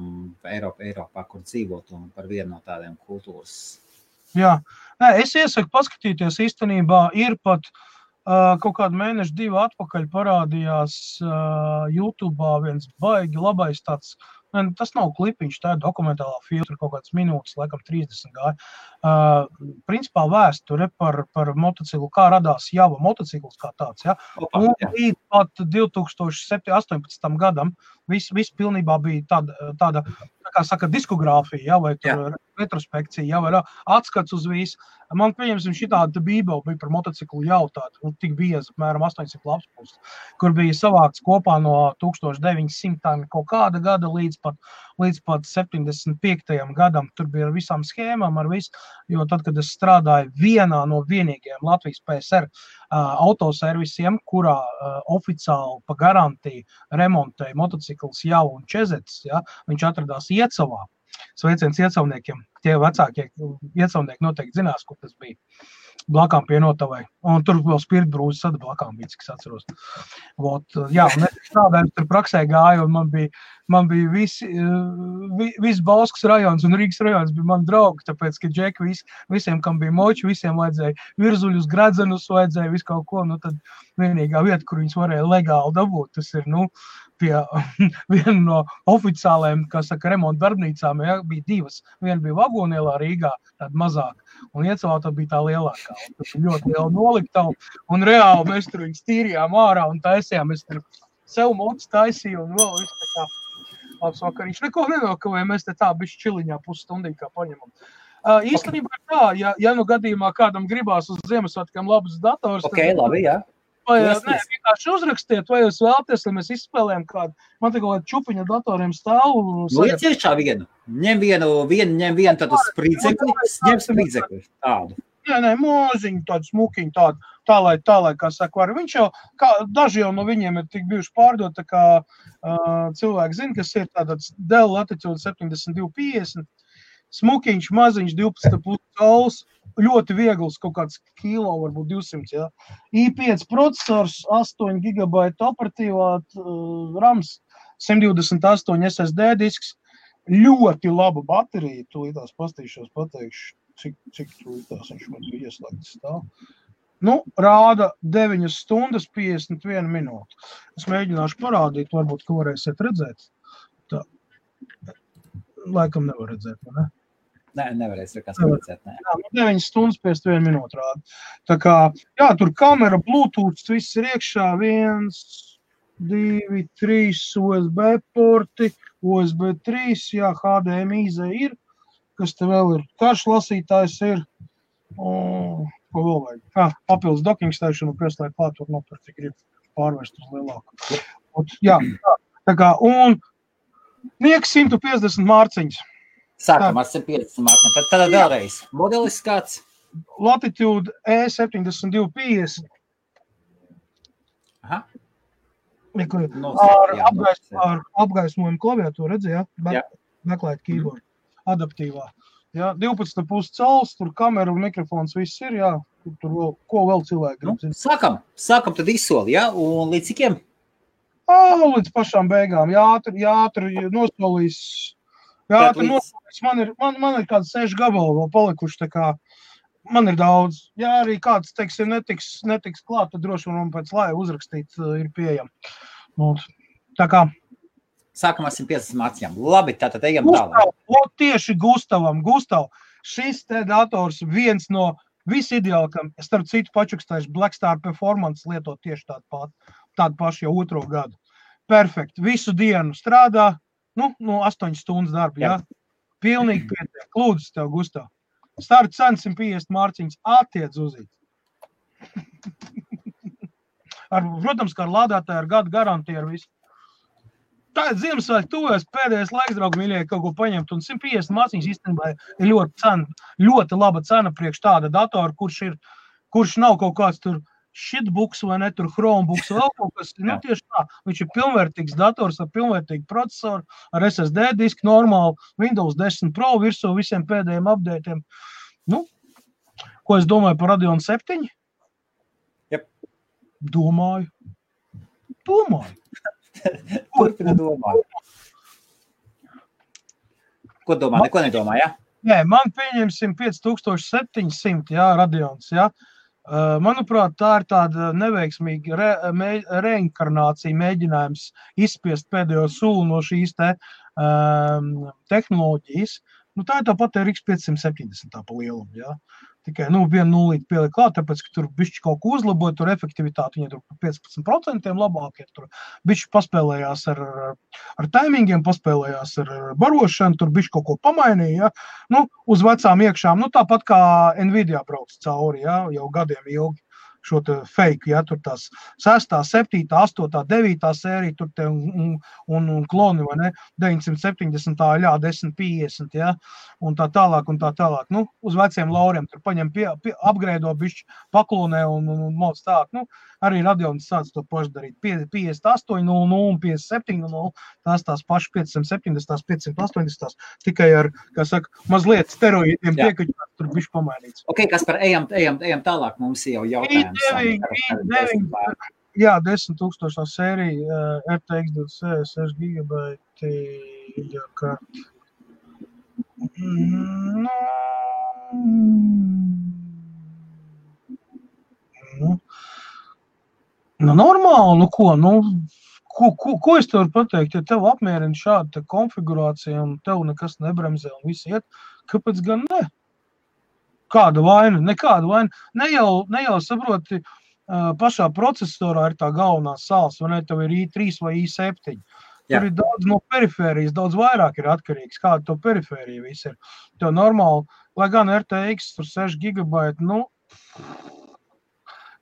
Eiropā, Eiropā kur dzīvot, un par vienu no tādiem kultūras. Jā, Nē, es iesaku paskatīties. Īstenībā ir pat uh, kaut kādu mēnešu, divu atpakaļ parādījās uh, YouTube viens baigi labais tāds. Ne, tas nav klipiņš, tā ir dokumentālā filma, kaut kāds minūtes, laikam 30 gāja. Uh, principā vēsture par, par motociklu, kā radās jau motocikls kā tāds. Ja? Opa, Un jā. līdz pat 2018. gadam viss vis pilnībā bija tāda, tāda tā kā saka, diskogrāfija, ja, vai tur retrospekcija, ja, vai tā, atskats uz visu. Man, pieņemsim, šī tāda bībele bija par motociklu jau tāda, nu, tik bieza, apmēram 800 lapas kur bija savākts kopā no 1900 kaut kāda gada līdz pat, līdz pat 75. gadam. Tur bija ar visām schēmām, ar visu, jo tad, kad es strādāju vienā no vienīgajiem Latvijas PSR autoservisiem, kurā oficiāli pa garantiju remontēja motociklus jau un čezets, ja, viņš atradās Iecavā. Sveiciens iecavniekiem. Tie vecākie iecavnieki noteikti zinās, kur tas bija. Blakām pie notavai. Un tur vēl spirtbrūzes sad blakām bija, cik es atceros. Vot, jā, un es strādāju, tur praksē gāju, un man bija, man bija visi, vi, viss Balskas rajons un Rīgas rajons bija mani draugi, tāpēc, ka džeki vis, visiem, kam bija moči, visiem vajadzēja virzuļus, gradzenus, vajadzēja visu kaut ko, nu tad vienīgā vieta, kur viņus varēja legāli dabūt, tas ir, nu, pie viena no oficiālajiem, kā saka, remonta darbnīcām, ja, bija divas. Viena bija Vagonielā Rīgā, tāda mazāka, un iecavāta bija tā lielākā. Tas bija ļoti liela noliktava, un reāli mēs tur viņus tīrījām ārā un taisījām. Es tur sev mocu taisīju, un vēl viss tā kā labs vakariņš. Neko nenokavēja, mēs te tā bišķi čiliņā pusstundī kā paņemam. Uh, īstenībā tā, ja, ja nu gadījumā kādam gribās uz Ziemassvētkiem labus dators, okay, tad, labi, jā. Vai, nē, vienkārši uzrakstiet, vai jūs vēlaties, lai mēs izspēlējam kādu. Man te kaut kāda čupiņa datoriem stāv. Iet iekšā vienu. Ņem vienu, vienu, ņem vienu tādu sprīdzekli, ņem sprīdzekli tādu. Nē, nē, mūziņu, tādu smukiņu, tādu, tā, lai, tā, lai, kā saka, var. Viņš jau, kā, daži jau no viņiem ir tik bijuši pārdot, tā kā uh, cilvēki zina, kas ir tāds Dell Latitude 7250 smukiņš, maziņš, 12 puses, ļoti viegls, kaut kāds kilo, varbūt 200. Ja. i5 processors, 8 gigabaita operatīvā uh, RAMs, 128 SSD disks, ļoti laba baterija. Tūlītās pastīšos, pateikšu, cik, cik tūlītās viņš man bija ieslēgts. Tā. Nu, rāda 9 stundas 51 minūtes. Es mēģināšu parādīt, varbūt, ka varēsiet redzēt. Tā. Laikam nevar redzēt, ne? Nē, nevarēs redzēt. Ne. Jā, 9 nu, stundas pēc 1 minūtes rāda. Tā kā, jā, tur kamera, Bluetooth, viss ir iekšā. 1, 2, 3 USB porti, USB 3, jā, HDMI ir. Kas te vēl ir? Karš lasītājs ir. O, ko vēl vajag? Ah, papildus docking station, pieslēgt klāt, tur nopirkt, grib pārvērst uz lielāku. Un, jā, tā kā, un nieks 150 mārciņas. Sākam ar 150 markiem. Tad, tad vēlreiz. Modelis kāds? Latitude E7250. Aha. Kur, no, ar, jā, apgais, ar apgaismojumu klaviatūru redzēja, ja? meklēt keyboard. Adaptīvā. Jā, 12,5 cels, tur kamera un mikrofons viss ir, jā. Tur vēl, ko vēl cilvēki grib nu, Sākam, sākam tad izsoli, jā, un līdz cikiem? Ā, līdz pašām beigām, jā, tur, jā, tur nosolīs Jā, tā līdz... man, ir, man, man ir kāds seši gabali vēl palikuši. Man ir daudz. Ja arī kāds teiksim, netiks, netiks klāt, tad droši vien man pēc laiva uzrakstīt uh, ir pieejama. Nu, tā kā. Sākam ar 150 mācījām. Labi, tātad ejam tālāk. Tieši Gustavam. Gustav, šis te dators viens no visideālākajiem, starp citu pačukstājuši Blackstar Performance lietot tieši tādu, pat, tādu pašu jau otro gadu. Perfekti. Visu dienu strādā, nu, no 8 stundas darba. Jā. Jā. Pilnīgi pietiek. Lūdzu, tev, Gustav. Starts cena 150 mārciņas. Attiec uz it. ar, protams, kā ar lādētāju, ar gadu garantiju, ar visu. Tā ir Ziemassvētku tuvēs, pēdējais laiks, draugi, mīļie, kaut ko paņemt. Un 150 mācības īstenībā ir ļoti, cena, ļoti laba cena priekš tāda datora, kurš, ir, kurš nav kaut kāds tur shitbooks vai ne, tur Chromebooks vēl kaut kas. nu, tieši tā, viņš ir pilnvērtīgs dators ar pilnvērtīgu procesoru, ar SSD disku, normālu Windows 10 Pro virsū visiem pēdējiem updatiem. Nu, ko es domāju par Radeon 7? Yep. Domāju. Domāju. Turpina domāt. Ko domā? Neko nedomā, jā? Ja? Nē, man pieņemsim 5700, jā, Radions, jā. Ja? Eh, manuprāt, tā ir tāda neveiksmīga re, me, reinkarnācija, mēģinājums izspiest pēdējo sulu no šīs te, um, tehnoloģijas. Nu, tā ir tāpat RX 570 tā pa lielumu. Ja? Tikai nu, vienu nulīti pielikt klāt, tāpēc, ka tur bišķi kaut ko uzlaboja, tur efektivitāte viņa tur par 15% labāk ir. Tur bišķi paspēlējās ar, ar taimingiem, paspēlējās ar barošanu, tur bišķi kaut ko pamainīja. Ja? Nu, uz vecām iekšām, nu, tāpat kā Nvidia brauc cauri, ja? jau gadiem ilgi šo fake, ja tur tās 6, 7, 8, 9 sērija, tur te un, un, un, un kloni, vai ne, 970, jā, 1050, ja, un tā tālāk, un tā tālāk, nu, uz veciem lauriem, tur paņem pie, pie apgrēdo bišķi paklonē un, un, un moc tā, nu, arī Radions sāc to pašu darīt, 58, 0, un 57, 0, tās tās pašas 570, 580, tikai ar, kā saka, mazliet steroīdiem piekaķi, tur bišķi pamainīts. Ok, kas par ejam, ejam, ejam tālāk, mums jau jautājums. 9, jā, 10 tūkstošā sērija, uh, RTX 26 gigabaiti videokarti. Nu, nu, nu, normāli, nu ko, nu, ko, ko, ko es tev varu pateikt, ja tev apmierina šāda konfigurācija un tev nekas nebremzē un viss iet, kāpēc gan ne? kāda vaina, nekāda vaina. Ne jau, ne jau saproti, pašā procesorā ir tā galvenā sāls, vai ne, tev ir i3 vai i7. Jā. Tur ir daudz no perifērijas, daudz vairāk ir atkarīgs, kāda to perifērija viss ir. Tev normāli, lai gan RTX tur 6 gigabaiti, nu,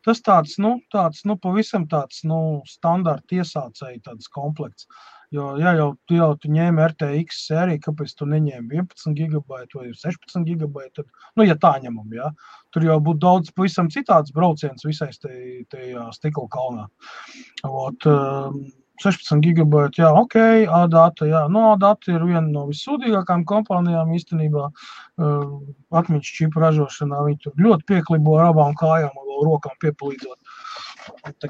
tas tāds, nu, tāds, nu, pavisam tāds, nu, standarta iesācēji tāds komplekts. Jo, ja jau tu, jau tu ņēmi RTX sēriju, kāpēc tu neņēmi 11 gigabaitu vai 16 gigabaitu, tad, nu, ja tā ņemam, ja, tur jau būtu daudz pavisam citāds brauciens visais tajā te, stikla kalnā. Ot, 16 gigabaiti, jā, ok, ADATA, jā, no nu, ADATA ir viena no vissūdīgākām kompānijām īstenībā atmiņas čipu ražošanā. Viņi tur ļoti pieklibo ar abām kājām vēl rokām piepalīdzot.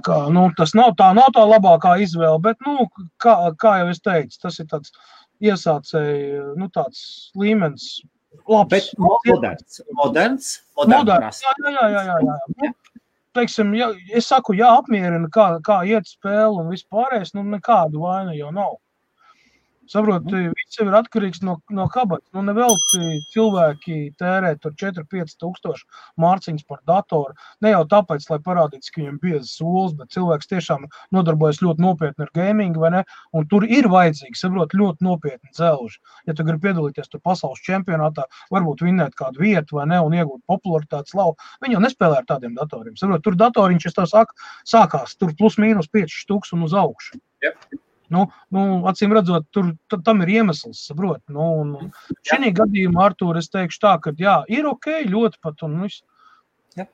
Kā, nu, tas nav tā, nav tā labākā izvēle, bet, nu, kā, kā jau es teicu, tas ir tāds iesācēji, nu, tāds līmenis. Labs. Bet moderns, moderns, moderns. Jā, jā, jā, jā, jā, jā. Nu, teiksim, ja, es saku, jā, apmierina, kā, kā iet spēle un vispārējais, nu, nekādu vainu jau nav. Saprotiet, mhm. viss jau ir atkarīgs no, no kabatas. Nu, nevelti cilvēki tērē 4-5 tūkstoši mārciņas par datoru. Ne jau tāpēc, lai parādītu, ka viņam bija solis, bet cilvēks tiešām nodarbojas ļoti nopietni ar gaming, vai ne? Un tur ir vajadzīgi, saprot, ļoti nopietni dzelži. Ja tu gribi piedalīties tur pasaules čempionātā, varbūt vinnēt kādu vietu vai ne, un iegūt popularitāti slavu, viņi jau nespēlē ar tādiem datoriem. Saprot, tur datoriņš, tā saku, sākās tur plus mīnus 5 stūks un uz augšu. Yep. Nu, nu, acīm redzot, tur tam ir iemesls. Saprot, nu, un, šī gadījumā, Artur, es teikšu tā, ka jā, ir ok, ļoti pat. Un, ja.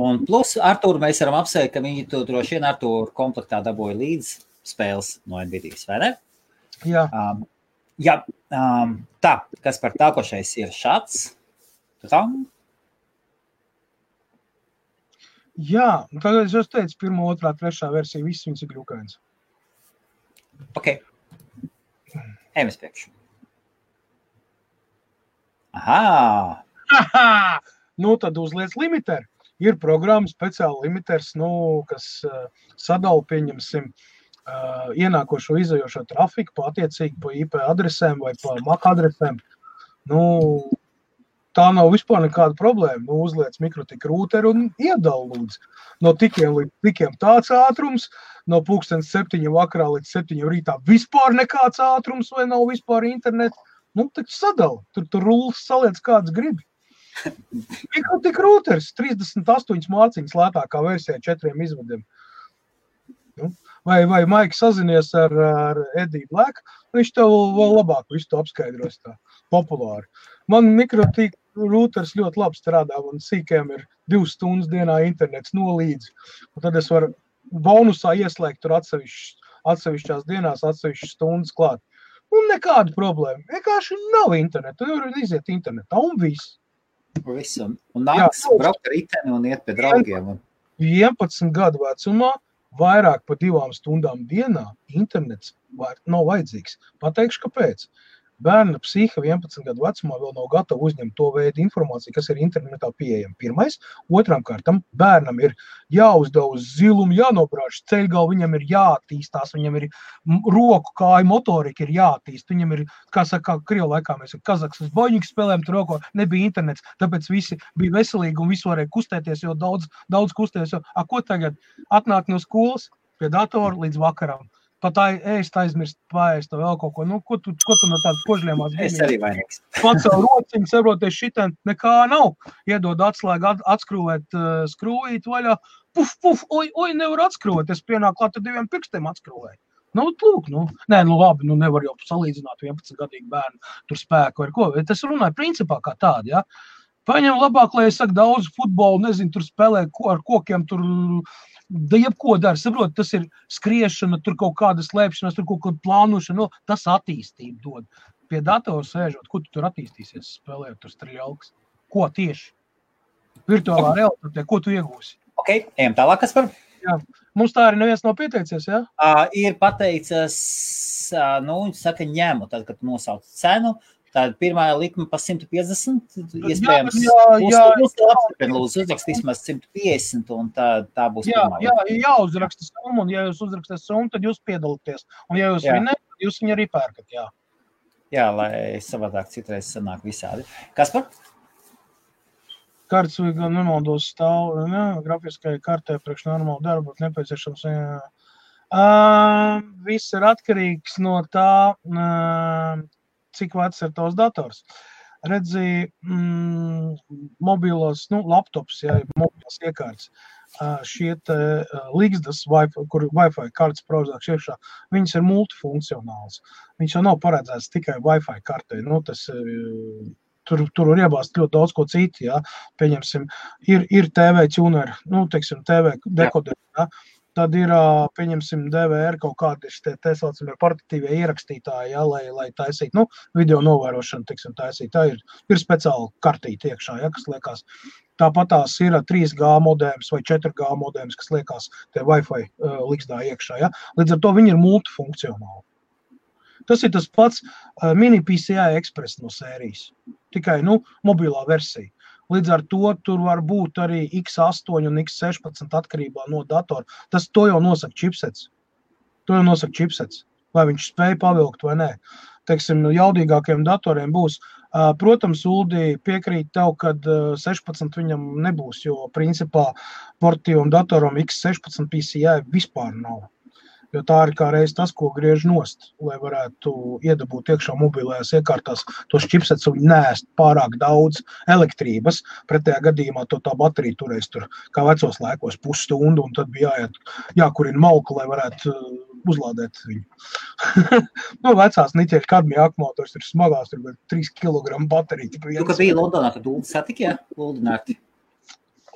un plus, Artur, mēs varam apsveikt, ka viņi to droši vien ar to komplektā dabūja līdz spēles no NVIDIA, vai ne? Jā. Um, jā um, tā, kas par tākošais ir šāds. Tam. Jā, tagad es jau teicu, pirmā, otrā, trešā versija, viss viņas ir grūkainas. Ok. Ejam uz priekšu. Aha! Aha! Nu, tad uzliec limiteru. Ir programma speciāli limiters, nu, kas uh, sadala, pieņemsim, uh, ienākošo, izējošo trafiku pa attiecīgi pa IP adresēm vai pa MAC adresēm. Nu, tā nav vispār nekāda problēma. Nu, uzliec mikrotika rūteru un iedala lūdzu. No tikiem līdz tikiem tāds ātrums, no pulkstens septiņiem vakarā līdz septiņiem rītā vispār nekāds ātrums vai nav vispār internets. Nu, tad sadala. Tur tur rullis saliec kāds grib. Mikrotika rūters 38 māciņas lētākā versijā četriem izvadiem. Nu, vai, vai Maiks sazinies ar, ar Ediju Blēku, viņš tev vēl labāk visu to apskaidros tā populāri. Man mikrotika rūters ļoti labi strādā, un sīkajam ir divas stundas dienā internets nolīdz. Un tad es varu bonusā ieslēgt tur atsevišķi, atsevišķās dienās, atsevišķas stundas klāt. Un nekāda problēma. Vienkārši nav interneta. Tu vari iziet internetā un viss. Visam. Un nāks Jā, braukt ar riteni un iet pie draugiem. 11 gadu vecumā vairāk par divām stundām dienā internets nav vajadzīgs. Pateikšu, kāpēc. Bērna psihe 11 gadu vecumā vēl nav gatava uzņemt to veidu informāciju, kas ir internetā pieejama. Pirmais, otram kārtam, bērnam ir jāuzdod uz zilumu, jānobrāž ceļgalā, viņam ir jāattīstās, viņam ir roku kāju motorika, ir jāattīst. Viņam ir, kā saka, Krievijā laikā mēs ar Kazakstas boņķu spēlēm tur roko nebija internets, tāpēc visi bija veselīgi un visi varēja kustēties, jo daudz, daudz a, ko tagad? Atnāk no skolas pie datora līdz vakaram pat ēst aizmirst, paēst vēl kaut ko. Nu, ko, tu, ko tu no tādas požļiemās biji? Es arī vainīgs. Pats savu rociņu, saproties, šitien nekā nav. Iedod atslēgu, at, atskrūvēt uh, skrūvīt vaļā. Puf, puf, oj, oj, nevar atskrūvēt. Es pienāku klāt ar diviem pirkstiem atskrūvēju. Nu, lūk, nu, nē, nu, labi, nu, nevar jau salīdzināt 11 gadīgu bērnu tur spēku ar ko. Bet es runāju principā kā tādu, ja. Paņem labāk, lai es saku daudz futbolu, nezinu, tur spēlē ko, ar kokiem, tur da jebko dara. Saprot, tas ir skriešana, tur kaut kāda slēpšanās, tur kaut kāda plānošana. No, nu, tas attīstību dod. Pie datora sēžot, ko tu tur attīstīsies, spēlējot tur streļauks. Ko tieši? Virtuālā realitātē, ko tu iegūsi? Ok, ejam tālāk, par? Jā. Mums tā arī neviens nav pieteicies, ja? Uh, ir pateicis, uh, nu, viņš saka, ņemu, tad, kad nosauc cenu, Tāda pirmā likme par 150. Iespējams, jā, jā, jā, apstiprina, lūdzu, uzrakst vismaz 150, un tā, tā būs jā, pirmā. Jā, jā, jāuzraksta summa, un ja jūs uzrakstat summu, tad jūs piedalāties. Un ja jūs vinēt, tad jūs viņu arī pērkat, jā. Jā, lai savādāk citreiz sanāk visādi. Kas par? kartes vai gan nemaldos stāv, ne, grafiskai kartē priekš normālu darbu, nepieciešams. Jā. Uh, viss ir atkarīgs no tā, uh, cik vecs ir tavs dators. Redzi, mm, mobilos, nu, laptops, ja mobilos iekārtas, šie līgstas, kur Wi-Fi kartes prozāks iekšā, viņas ir multifunkcionāls. Viņš jau nav paredzēts tikai Wi-Fi kartei. Nu, tas, tur, tur var iebāzt ļoti daudz ko citu. Ja? Pieņemsim, ir, ir TV tuneri, nu, teiksim, TV dekoderi. Ja? Tad ir, pieņemsim, DVR kaut kādi tā tā saucamie portatīvie ierakstītāji, ja, lai, lai taisītu, nu, video novērošanu, tiksim, taisīt. Tā ir, ir speciāla kartīte iekšā, ja, kas liekas. Tāpat tās ir 3G modems vai 4G modems, kas liekas te Wi-Fi uh, liksdā iekšā. Ja. Līdz ar to viņi ir multifunkcionāli. Tas ir tas pats uh, mini PCI Express no sērijas, tikai nu, mobilā versija. Līdz ar to tur var būt arī X8 un X16 atkarībā no datora. Tas to jau nosaka čipsets. To jau nosaka čipsets. Vai viņš spēja pavilkt vai nē. Teiksim, jaudīgākiem datoriem būs. Protams, Uldi piekrīt tev, ka 16 viņam nebūs, jo principā portīvam datoram X16 PCI vispār nav. Jo tā ir kā reiz tas, ko griež nost, lai varētu iedabūt iekšā mobilajās iekārtās tos čipsets un nēst pārāk daudz elektrības. Pretējā gadījumā to tā baterija turēs tur kā vecos laikos pusstundu, un tad bija jāiet, jākurina malku, lai varētu uh, uzlādēt viņu. nu, vecās niķeļa kadmija akumulators ir smagās, tur bija 3 kg baterija. Tu, kad biji Londonā, tad Uldi satika? Uldi nakti.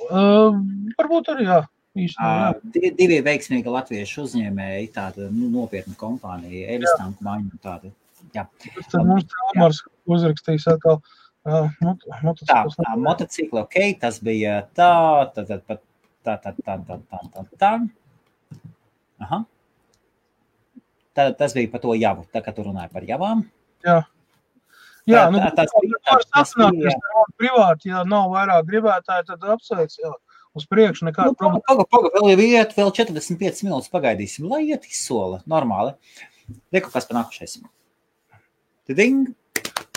Uh, varbūt arī, jā. Uh, divi veiksmīgi latviešu uzņēmēji, tāda nu, nopietna kompānija, Elistanku maņu. Tāda, jā. Tad mums Telmars uzrakstīs atkal uh, mot. Tā, tā, motocikli, ok, tas bija tā, tā, tā, tā, tā, tā, tā, tā, tā, tā, tā. Aha. Tā, tas bija par to javu, tā kā tu runāji par javām. Jā. Jā, tā, nu, tā, tas bija, tas, tas bija. Privāti, ja nav vairāk gribētāji, tad apsveic, jā uz priekšu. Nekāda nu, problēma. Paga, paga, vēl ir vieta, vēl 45 minūtes pagaidīsim, lai iet izsola normāli. Reku, kas panākušais. Tiding.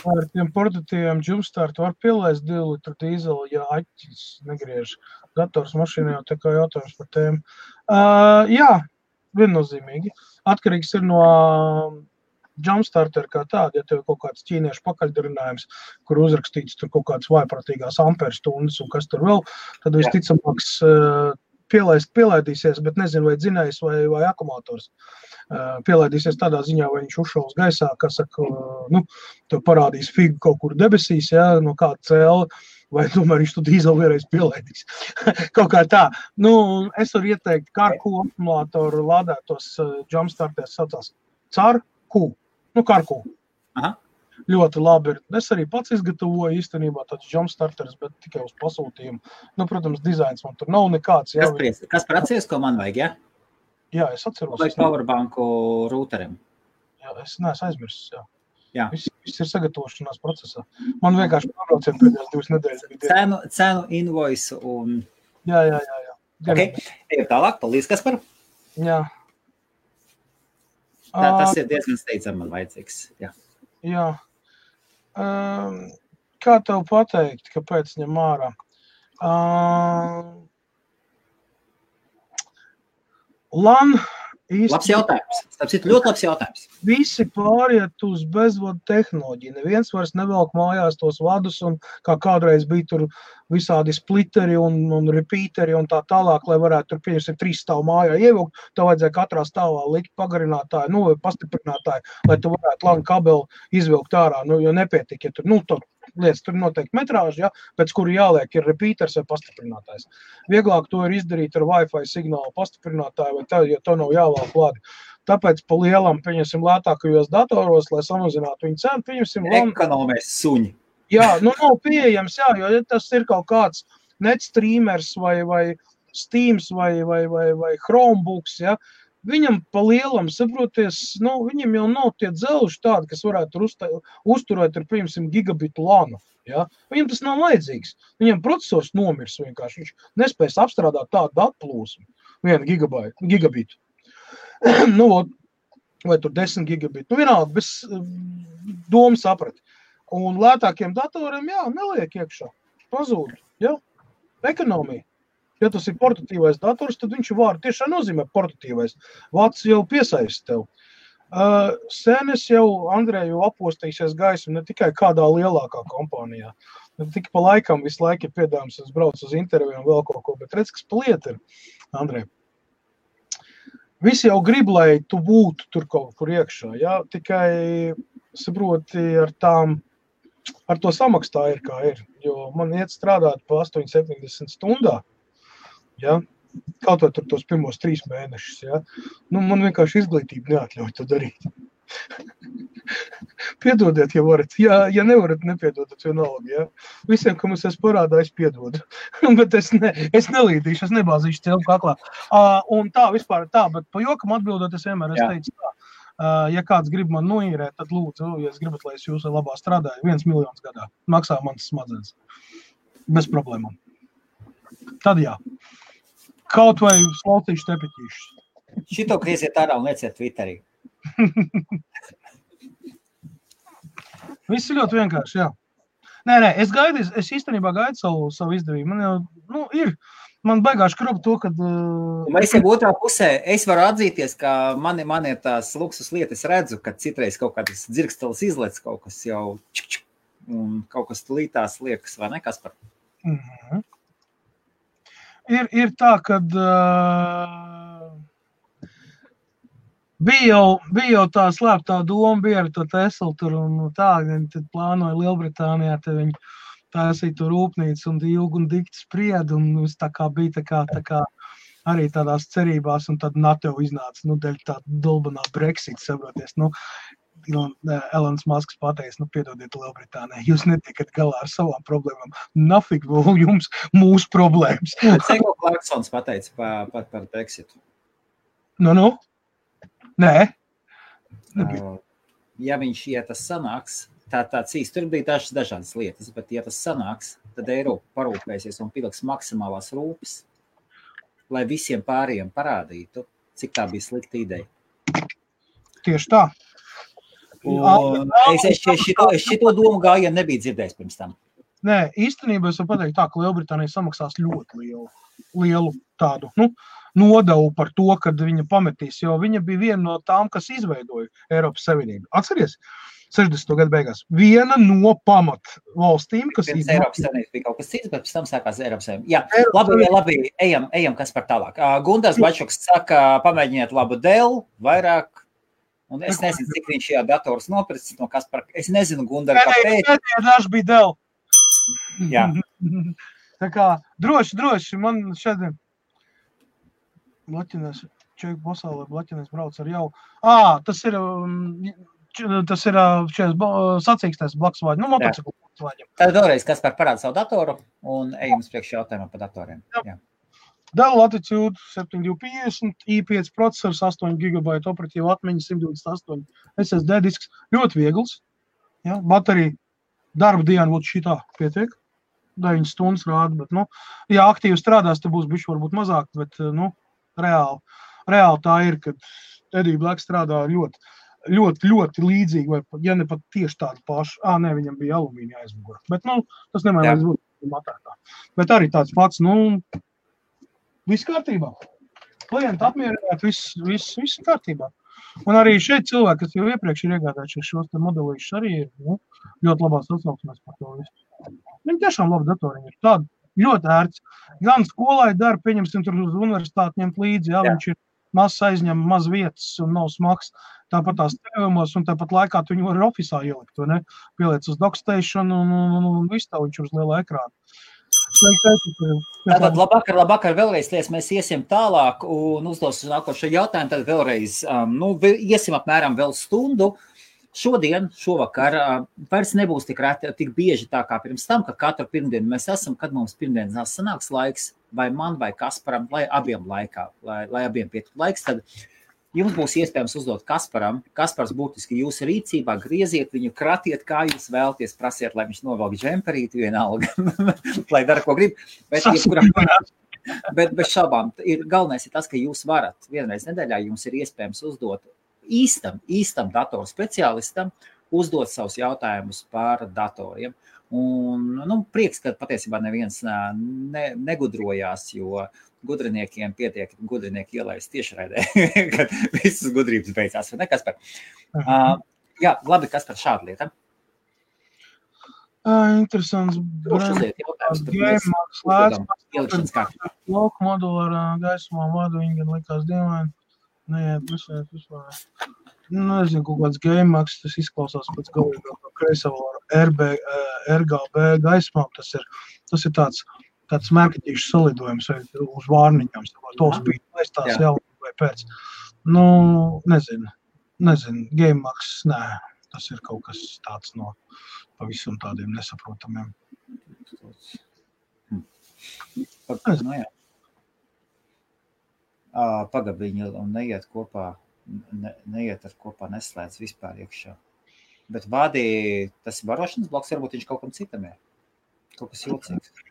Ar tiem portatīviem jumpstart var pielaist 2 litru dīzeli, ja aķis negriež dators mašīnā, jau tā kā jautājums par tēmu. Uh, jā, viennozīmīgi. Atkarīgs ir no jumpstarter kā tāda, ja tev ir kaut kāds ķīniešu pakaļdarinājums, kur uzrakstīts tur kaut kādas vaiprātīgās amperu stundas un kas tur vēl, tad visticamāks eh, pielaist, pielaidīsies, bet nezinu, vai dzinējs vai, vai akumulators. Eh, pielaidīsies tādā ziņā, vai viņš uzšaus gaisā, kas saka, nu, tev parādīs figu kaut kur debesīs, ja, no kāda cēla, vai tomēr viņš tu dīzeli vienreiz pielaidīs. kaut kā tā. Nu, es varu ieteikt karku akumulātoru lādētos jumpstartēs saucās car Q nu, karku. Aha. Ļoti labi. Ir. Es arī pats izgatavoju īstenībā tādus jumpstarterus, bet tikai uz pasūtījumu. Nu, protams, dizains man tur nav nekāds. Jā, kas, pries, kas prasīs, ko man vajag? Ja? Jā, es atceros. Vai powerbanku routerim? Jā, es neesmu aizmirsis. Jā. Jā. Viss, viss ir sagatavošanās procesā. Man vienkārši pārbrauciet pēdējās divas nedēļas. Cenu, cenu invoice un... Jā, jā, jā. jā. Okay. Ejam tālāk. Paldies, Kaspar. Jā. Tā, tas ir diezgan steidzami vajadzīgs. Jā. Jā. Um, kā tev pateikt, kāpēc ņem ārā? Um, LAN īsti. Labs jautājums. Tas ir ļoti labs jautājums. Visi pāriet uz bezvadu tehnoloģiju. Neviens vairs nevelk mājās tos vadus, un kā kādreiz bija tur visādi splitteri un, un repeateri un tā tālāk, lai varētu tur, pieņemsim, trīs stāvu mājā ievilkt, tev vajadzēja katrā stāvā likt pagarinātāju, nu, vai pastiprinātāju, lai tu varētu lanu kabeli izvilkt ārā, nu, jo nepietika, ja tur, nu, tur lietas, tur noteikti metrāža, ja, pēc kuru jāliek ir repeaters vai pastiprinātājs. Vieglāk to ir izdarīt ar Wi-Fi signālu pastiprinātāju, vai tā, ja to nav jāvēl klāti. Tāpēc pa lielam, pieņemsim, lētākajos datoros, lai samazinātu viņu cenu, pieņemsim, ekonomēs suņi. Jā, nu nav pieejams, jā, jo ja tas ir kaut kāds net streamers vai, vai Steams vai, vai, vai, vai Chromebooks, ja, viņam pa lielam, saproties, nu, viņam jau nav tie dzelži tādi, kas varētu uzta, uzturēt ar, piemēram, gigabitu lānu. Ja? Viņam tas nav vajadzīgs. Viņam procesors nomirs vienkārši. Viņš nespēs apstrādāt tādu datu plūsmu, vienu gigabitu. nu, vai tur 10 gigabitu. Nu, vienalga, bez domu saprat. Un lētākiem datoriem, jā, neliek iekšā. Pazūd. Ja? Ekonomija. Ja tas ir portatīvais dators, tad viņš var tiešām nozīmē portatīvais. Vācis jau piesaista tev. Uh, Sēnes jau Andrēju apostīsies gaismu ne tikai kādā lielākā kompānijā. Tikai pa laikam visu laiku ir piedāvājums, es braucu uz interviju un vēl kaut ko, bet redz, kas pa lietu ir, Andrej. Visi jau grib, lai tu būtu tur kaut kur iekšā, ja? tikai saproti ar tām ar to samaksu tā ir, kā ir. Jo man iet strādāt pa 8,70 stundā. Ja? Kaut vai tur tos pirmos trīs mēnešus. Ja? Nu, man vienkārši izglītība neatļauj to darīt. Piedodiet, ja varat. Ja, ja nevarat, nepiedodat vienalga. Ja? Visiem, kam es esmu parādā, es piedodu. bet es, ne, es nelīdīšu, es nebāzīšu cilvēku kaklā. Uh, un tā vispār tā, bet pa jokam atbildot, es vienmēr esmu teicis tā. Uh, ja kāds grib man noīrēt, tad lūdzu, ja es gribat, lai es jūsu labā strādāju, viens miljons gadā maksā manas smadzenes. Bez problēmām. Tad jā. Kaut vai slaucīšu tepiķīšus. Šito kriesiet ārā un lieciet Twitterī. Viss ir ļoti vienkārši, jā. Nē, nē, es gaidu, es īstenībā gaidu savu, savu izdevību. Man jau, nu, ir, man baigās skrubi to, ka. Uh, Mēs jau otrā pusē, es varu atzīties, ka man, man ir tās luksus lietas, redzu, ka citreiz kaut kādas dzirkstelis izlec kaut kas jau, čik, čik, un kaut kas lītās liekas, vai ne, kas par. Mm. Ir, ir tā, ka. Uh, Bija jau, bija jau tā slēptā doma, bija ar to Teslu tur un tā, tad plānoja Lielbritānijā, tad viņi taisīja tur rūpnīcu un ilgi un dikti spried, un viss tā kā bija tā kā, tā kā arī tādās cerībās, un tad NATO iznāca, nu, dēļ tā dolbanā Brexit, saproties, nu, Elons Masks pateica, nu, piedodiet, Lielbritānijā, jūs netiekat galā ar savām problēmām. Nafik vēl jums mūsu problēmas. Seko Clarksons pateica par, par, par Brexitu. Nu, nu. Nē. Uh, ja viņš, ja tas sanāks, tā tāds īsti tur bija dažas dažādas lietas, bet ja tas sanāks, tad Eiropa parūpēsies un piliks maksimālās rūpes, lai visiem pārējiem parādītu, cik tā bija slikta ideja. Tieši tā. Un es, es, šito, es šito domu gājienu nebiju dzirdējis pirms tam. Nē, īstenībā es varu pateikt tā, ka Lielbritānija samaksās ļoti lielu, lielu tādu, nu, nodevu par to, kad viņa pametīs, jo viņa bija viena no tām, kas izveidoja Eiropas Savienību. Atceries? 60. gadu beigās. Viena no pamat valstīm, kas ir. Eiropas Savienības bija kaut kas cits, bet pēc tam sākās Eiropas Savienība. Jā, Eiropas labi, jā, labi, ejam, ejam, kas par tālāk. Gundars Bačuks saka, pamēģiniet labu dēlu, vairāk. Un es nezinu, cik viņš šajā datorā nopircis no kas par. Es nezinu, Gundars, kāpēc. Dažs bija dēl. Jā. Tā kā droši, droši man šeit Blaķinēs, Čeku pasaulē Blaķinēs brauc ar jau. Ā, tas ir, tas ir šajās sacīkstēs blakus vāģi, nu, motociklu blakus vāģiem. Tad vēlreiz, kas par parāda savu datoru un ejam uz priekšu jautājumu par datoriem. Jā. Jā. Dell Latitude 7250, i5 processors, 8 GB operatīva atmiņa, 128 SSD disks, ļoti viegls. Ja, baterija darba diena būtu šī tā, pietiek. 9 stundas rāda, bet, nu, ja aktīvi strādās, tad būs bišķi varbūt mazāk, bet, nu, reāli, reāli tā ir, ka Edija Blake strādā ļoti, ļoti, ļoti līdzīgi, vai, ja ne pat tieši tādu pašu, ah, nē, viņam bija alumīnija aizmugurē, bet, nu, tas nemēr līdz būt matētā. Bet arī tāds pats, nu, viss kārtībā. Klienti apmierināti, viss, viss, viss kārtībā. Un arī šeit cilvēki, kas jau iepriekš ir iegādājušies šos modelīšus, arī ir nu, ļoti labās atsauksmēs par to visu. Viņi tiešām labi datoriņi ir tādi ļoti ērts. Gan skolai dara, pieņemsim, tur uz universitāti ņemt līdzi, ja jā. viņš ir mazs aizņem maz vietas un nav smags. Tāpat tās tēvumos, un tāpat laikā tu viņu var oficiālā ielikt? Pieliec uz dockstation un, un, un, un viss tā viņš uz liela ekrāna. Tātad labāk, labāk vēlreiz, lies, mēs iesim tālāk un uzdosim nākošo jautājumu. Tad vēlreiz, um, nu, iesim apmēram vēl stundu. Šodien, šovakar, vairs nebūs tik, reti, tik bieži tā kā pirms tam, ka katru pirmdienu mēs esam, kad mums pirmdienas sanāks laiks, vai man, vai Kasparam, lai abiem laikā, lai, lai abiem pietiktu laiks, tad jums būs iespējams uzdot Kasparam. Kaspars būtiski jūsu rīcībā, grieziet viņu, kratiet, kā jūs vēlaties, prasiet, lai viņš novelk džemperīti vienalga, lai dara, ko grib. Bet, jebkurā, bet bez šaubām, ir, galvenais ir tas, ka jūs varat vienreiz nedēļā, jums ir iespējams uzdot īstam, īstam datoru speciālistam uzdot savus jautājumus par datoriem. Un, nu, prieks, ka patiesībā neviens ne, negudrojās, jo gudriniekiem pietiek gudrinieki ielaist tiešraidē, kad visas gudrības beidzās. Ne, kas par? Uh, jā, labi, kas par šādu lietu? Uh, interesants. Ielikšanas kārtā. Loku modulārā gaismā vadu viņi gan likās dīvaini. Neiet vispār, vispār. Nu, nezinu, kaut kāds gēmāks, tas izklausās pēc galīgā kreisavāra RB, RGB gaismā. Tas ir, tas ir tāds, tāds mērķitīšs salidojums vai uz vārniņām. Tos bija aizstās jau vai pēc. Nu, nezinu, nezinu, gēmāks, nē, tas ir kaut kas tāds no pavisam tādiem nesaprotamiem. Hmm. Nu, jā. Pagaid, viņi neiet kopā, ne, neiet ar kopā, neslēdz vispār iekšā. Bet vādī tas barošanas bloks, varbūt viņš kaut kam citam ir. Kaut kas jocīgs.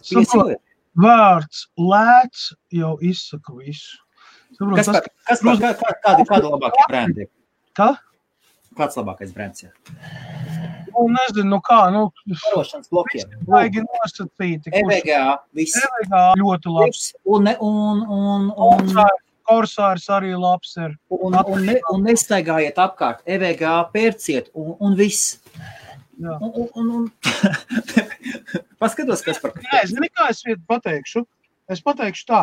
Saprot, vārds lēts jau izsaka visu. Saprot, kas, par, kas par, kā, kā, kādi, kādi labākie brendi? Kā? Kāds labākais brends ir? Nu, nezinu, nu kā, nu. Barošanas blokiem. Vajag nosacīti. EVGA, viss. EVGA ļoti labs. Un, un, un, un, Korsārs arī labs ir. Un, un, ne, un nestaigājiet apkārt, EVGA pērciet un, un viss. Jā. Un, un, un, un. Paskatos, kas par Nē, zini, kā es pateikšu? Es pateikšu tā.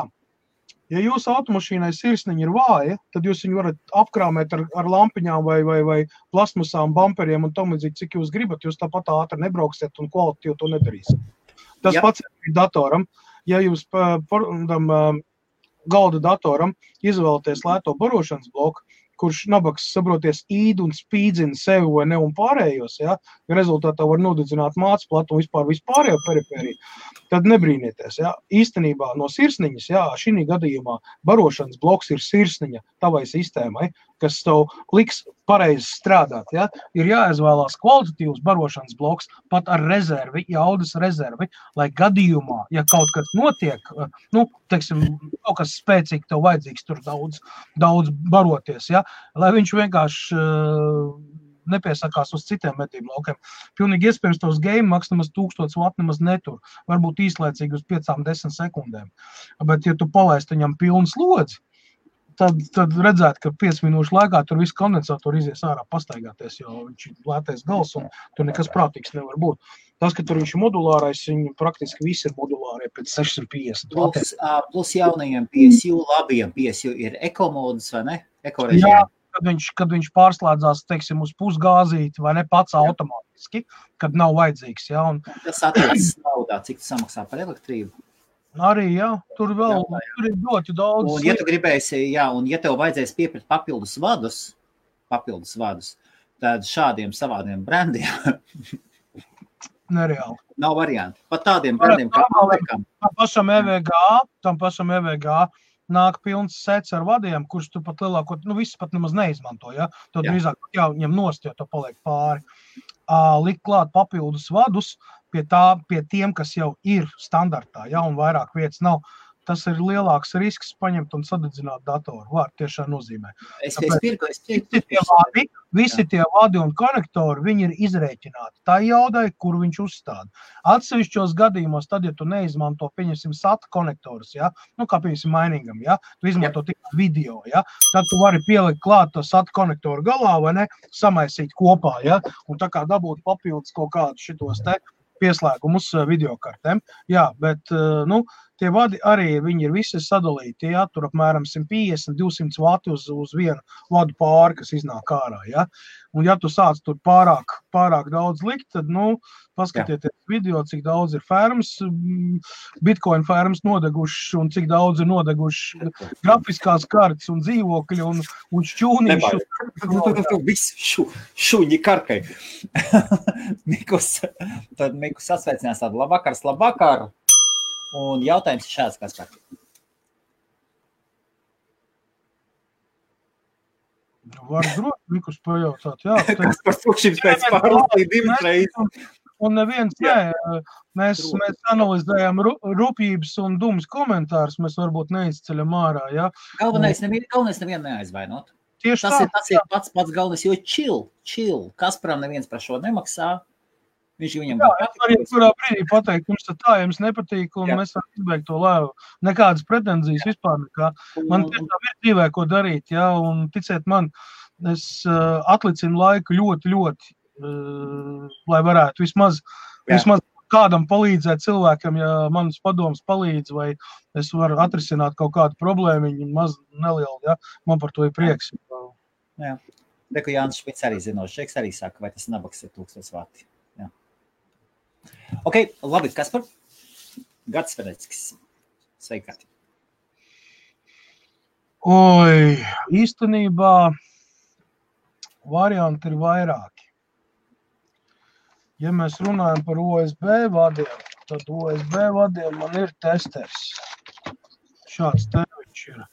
Ja jūsu automašīnai sirsniņa ir vāja, tad jūs viņu varat apkrāmēt ar, ar lampiņām vai, vai, vai plasmasām, bumperiem un tam līdzīgi, cik jūs gribat. Jūs tāpat ātri nebrauksiet un kvalitāti to nedarīsiet. Tas Jā. pats ir datoram. Ja jūs pa- par- tam galda datoram izvēlaties lēto barošanas bloku, kurš nabaks saproties īd un spīdzina sevi vai ne un pārējos, ja, rezultātā var nodedzināt mācu platu un vispār vispārējo perifēriju, tad nebrīnieties. Ja. Īstenībā no sirsniņas, jā, šī gadījumā barošanas bloks ir sirsniņa tavai sistēmai, kas tev liks pareizi strādāt. Ja. Ir jāizvēlās kvalitatīvs barošanas bloks pat ar rezervi, jaudas rezervi, lai gadījumā, ja kaut kas notiek, nu, teiksim, kaut kas spēcīgi tev vajadzīgs tur daudz, daudz baroties, ja, lai viņš vienkārši uh, nepiesakās uz citiem metību laukiem. Pilnīgi iespējams, tos game maks nemaz 1000 vatu nemaz netur. Varbūt īslaicīgi uz 5-10 sekundēm. Bet, ja tu palaisti viņam pilnu slodzi, tad, tad redzētu, ka 5 minūšu laikā tur viss kondensators izies ārā pastaigāties, jo viņš ir lētais gals un tur nekas prātīgs nevar būt. Tas, ka tur viņš ir modulārais, viņi praktiski visi ir modulārie pēc 650 vatiem. Plus, plus jaunajiem PSU, labiem PSU ir ekomodas vai ne? Jā, kad viņš, kad viņš pārslēdzās teiksim, uz pusgāzīti vai ne pats automātiski, kad nav vajadzīgs. Ja, un Tas attiecas naudā, cik tu samaksā par elektrību. Arī jā, tur vēl Jā, jā. tur ir ļoti daudz. Un, ja tu gribēsi, jā, un ja tev vajadzēs piepirkt papildus vadus, papildus vadus, tad šādiem savādiem brandiem nereāli. nav variantu. Pat tādiem brandiem kā Malekam. Tam pašam EVG, tam pašam EVG nāk pilns sets ar vadiem, kurš tu pat lielāko, nu, viss pat nemaz neizmanto. Ja? Tad drīzāk jāņem nost, jo to paliek pāri. Uh, likt klāt papildus vadus pie, tā, pie tiem, kas jau ir standartā, ja, un vairāk vietas nav. Tas ir lielāks risks paņemt un sadedzināt datoru. Vārds tiešām nozīmē. Es, es pirku, es Visi pirku. tie vadi, visi tie vadi un konektori, viņi ir izrēķināti tā jaudai, kur viņš uzstāda. Atsevišķos gadījumos, tad, ja tu neizmanto, pieņemsim, SATA konektorus, ja? nu, kā piemēram, mainingam, ja? tu izmanto tikai video, ja? tad tu vari pielikt klāt to SATA konektoru galā vai ne, samaisīt kopā, ja? un tā kā dabūt papildus kaut kādus šitos te pieslēgumus eh, videokartēm. Jā, bet eh, nu, tie vadi arī ir visi sadalīti. Jā, tur apmēram 150, 200 vati uz, uz vienu vadu pāri, kas iznāk ārā. Ja? Un, ja tu sāc tur pārāk, pārāk daudz likt, tad nu, paskatieties jā. video, cik daudz ir fermas, mm, bitcoin fermas nodegušas un cik daudz ir nodegušas grafiskās kartes un dzīvokļi un, un šķūnīši. Viss šu, šuņi karkai. Mikus, tad Mikus sasveicinās tādu labvakars, labvakar. Un jautājums ir šāds, kas par. Var droši Mikus pajautāt, jā. Kas par tukšiem pēc pārlasīt divas reizes? Un neviens, nē, mēs, mēs analizējam rūpības un dūmus komentārus, mēs varbūt neizceļam ārā, jā. Galvenais, nevien, galvenais nevienu neaizvainot. tieši Tas tā. ir, tas ir pats pats galvenais, jo chill, chill. Kasparam neviens par šo nemaksā. Viņš viņam Jā, es varu jebkurā brīdī pateikt, jums tā tā jums nepatīk, un Jā. mēs varam izbeigt to lēvu. Nekādas pretenzijas vispār nekā. Man tiešām ir dzīvē, ko darīt, jā, un ticiet man, es uh, atlicinu laiku ļoti, ļoti, uh, lai varētu vismaz, Jā. vismaz kādam palīdzēt cilvēkam, ja manas padomas palīdz, vai es varu atrisināt kaut kādu problēmu, maz nelielu, jā, man par to ir prieks. Reku Jānis Šmits arī zinošs. Arī saka, vai tas nabaks ir tūkstots vati. Ok, labi, kas par Gats Veneckis. Sveikāti. Oi, īstenībā varianti ir vairāki. Ja mēs runājam par OSB vadiem, tad OSB vadiem man ir testers. Šāds te viņš ir.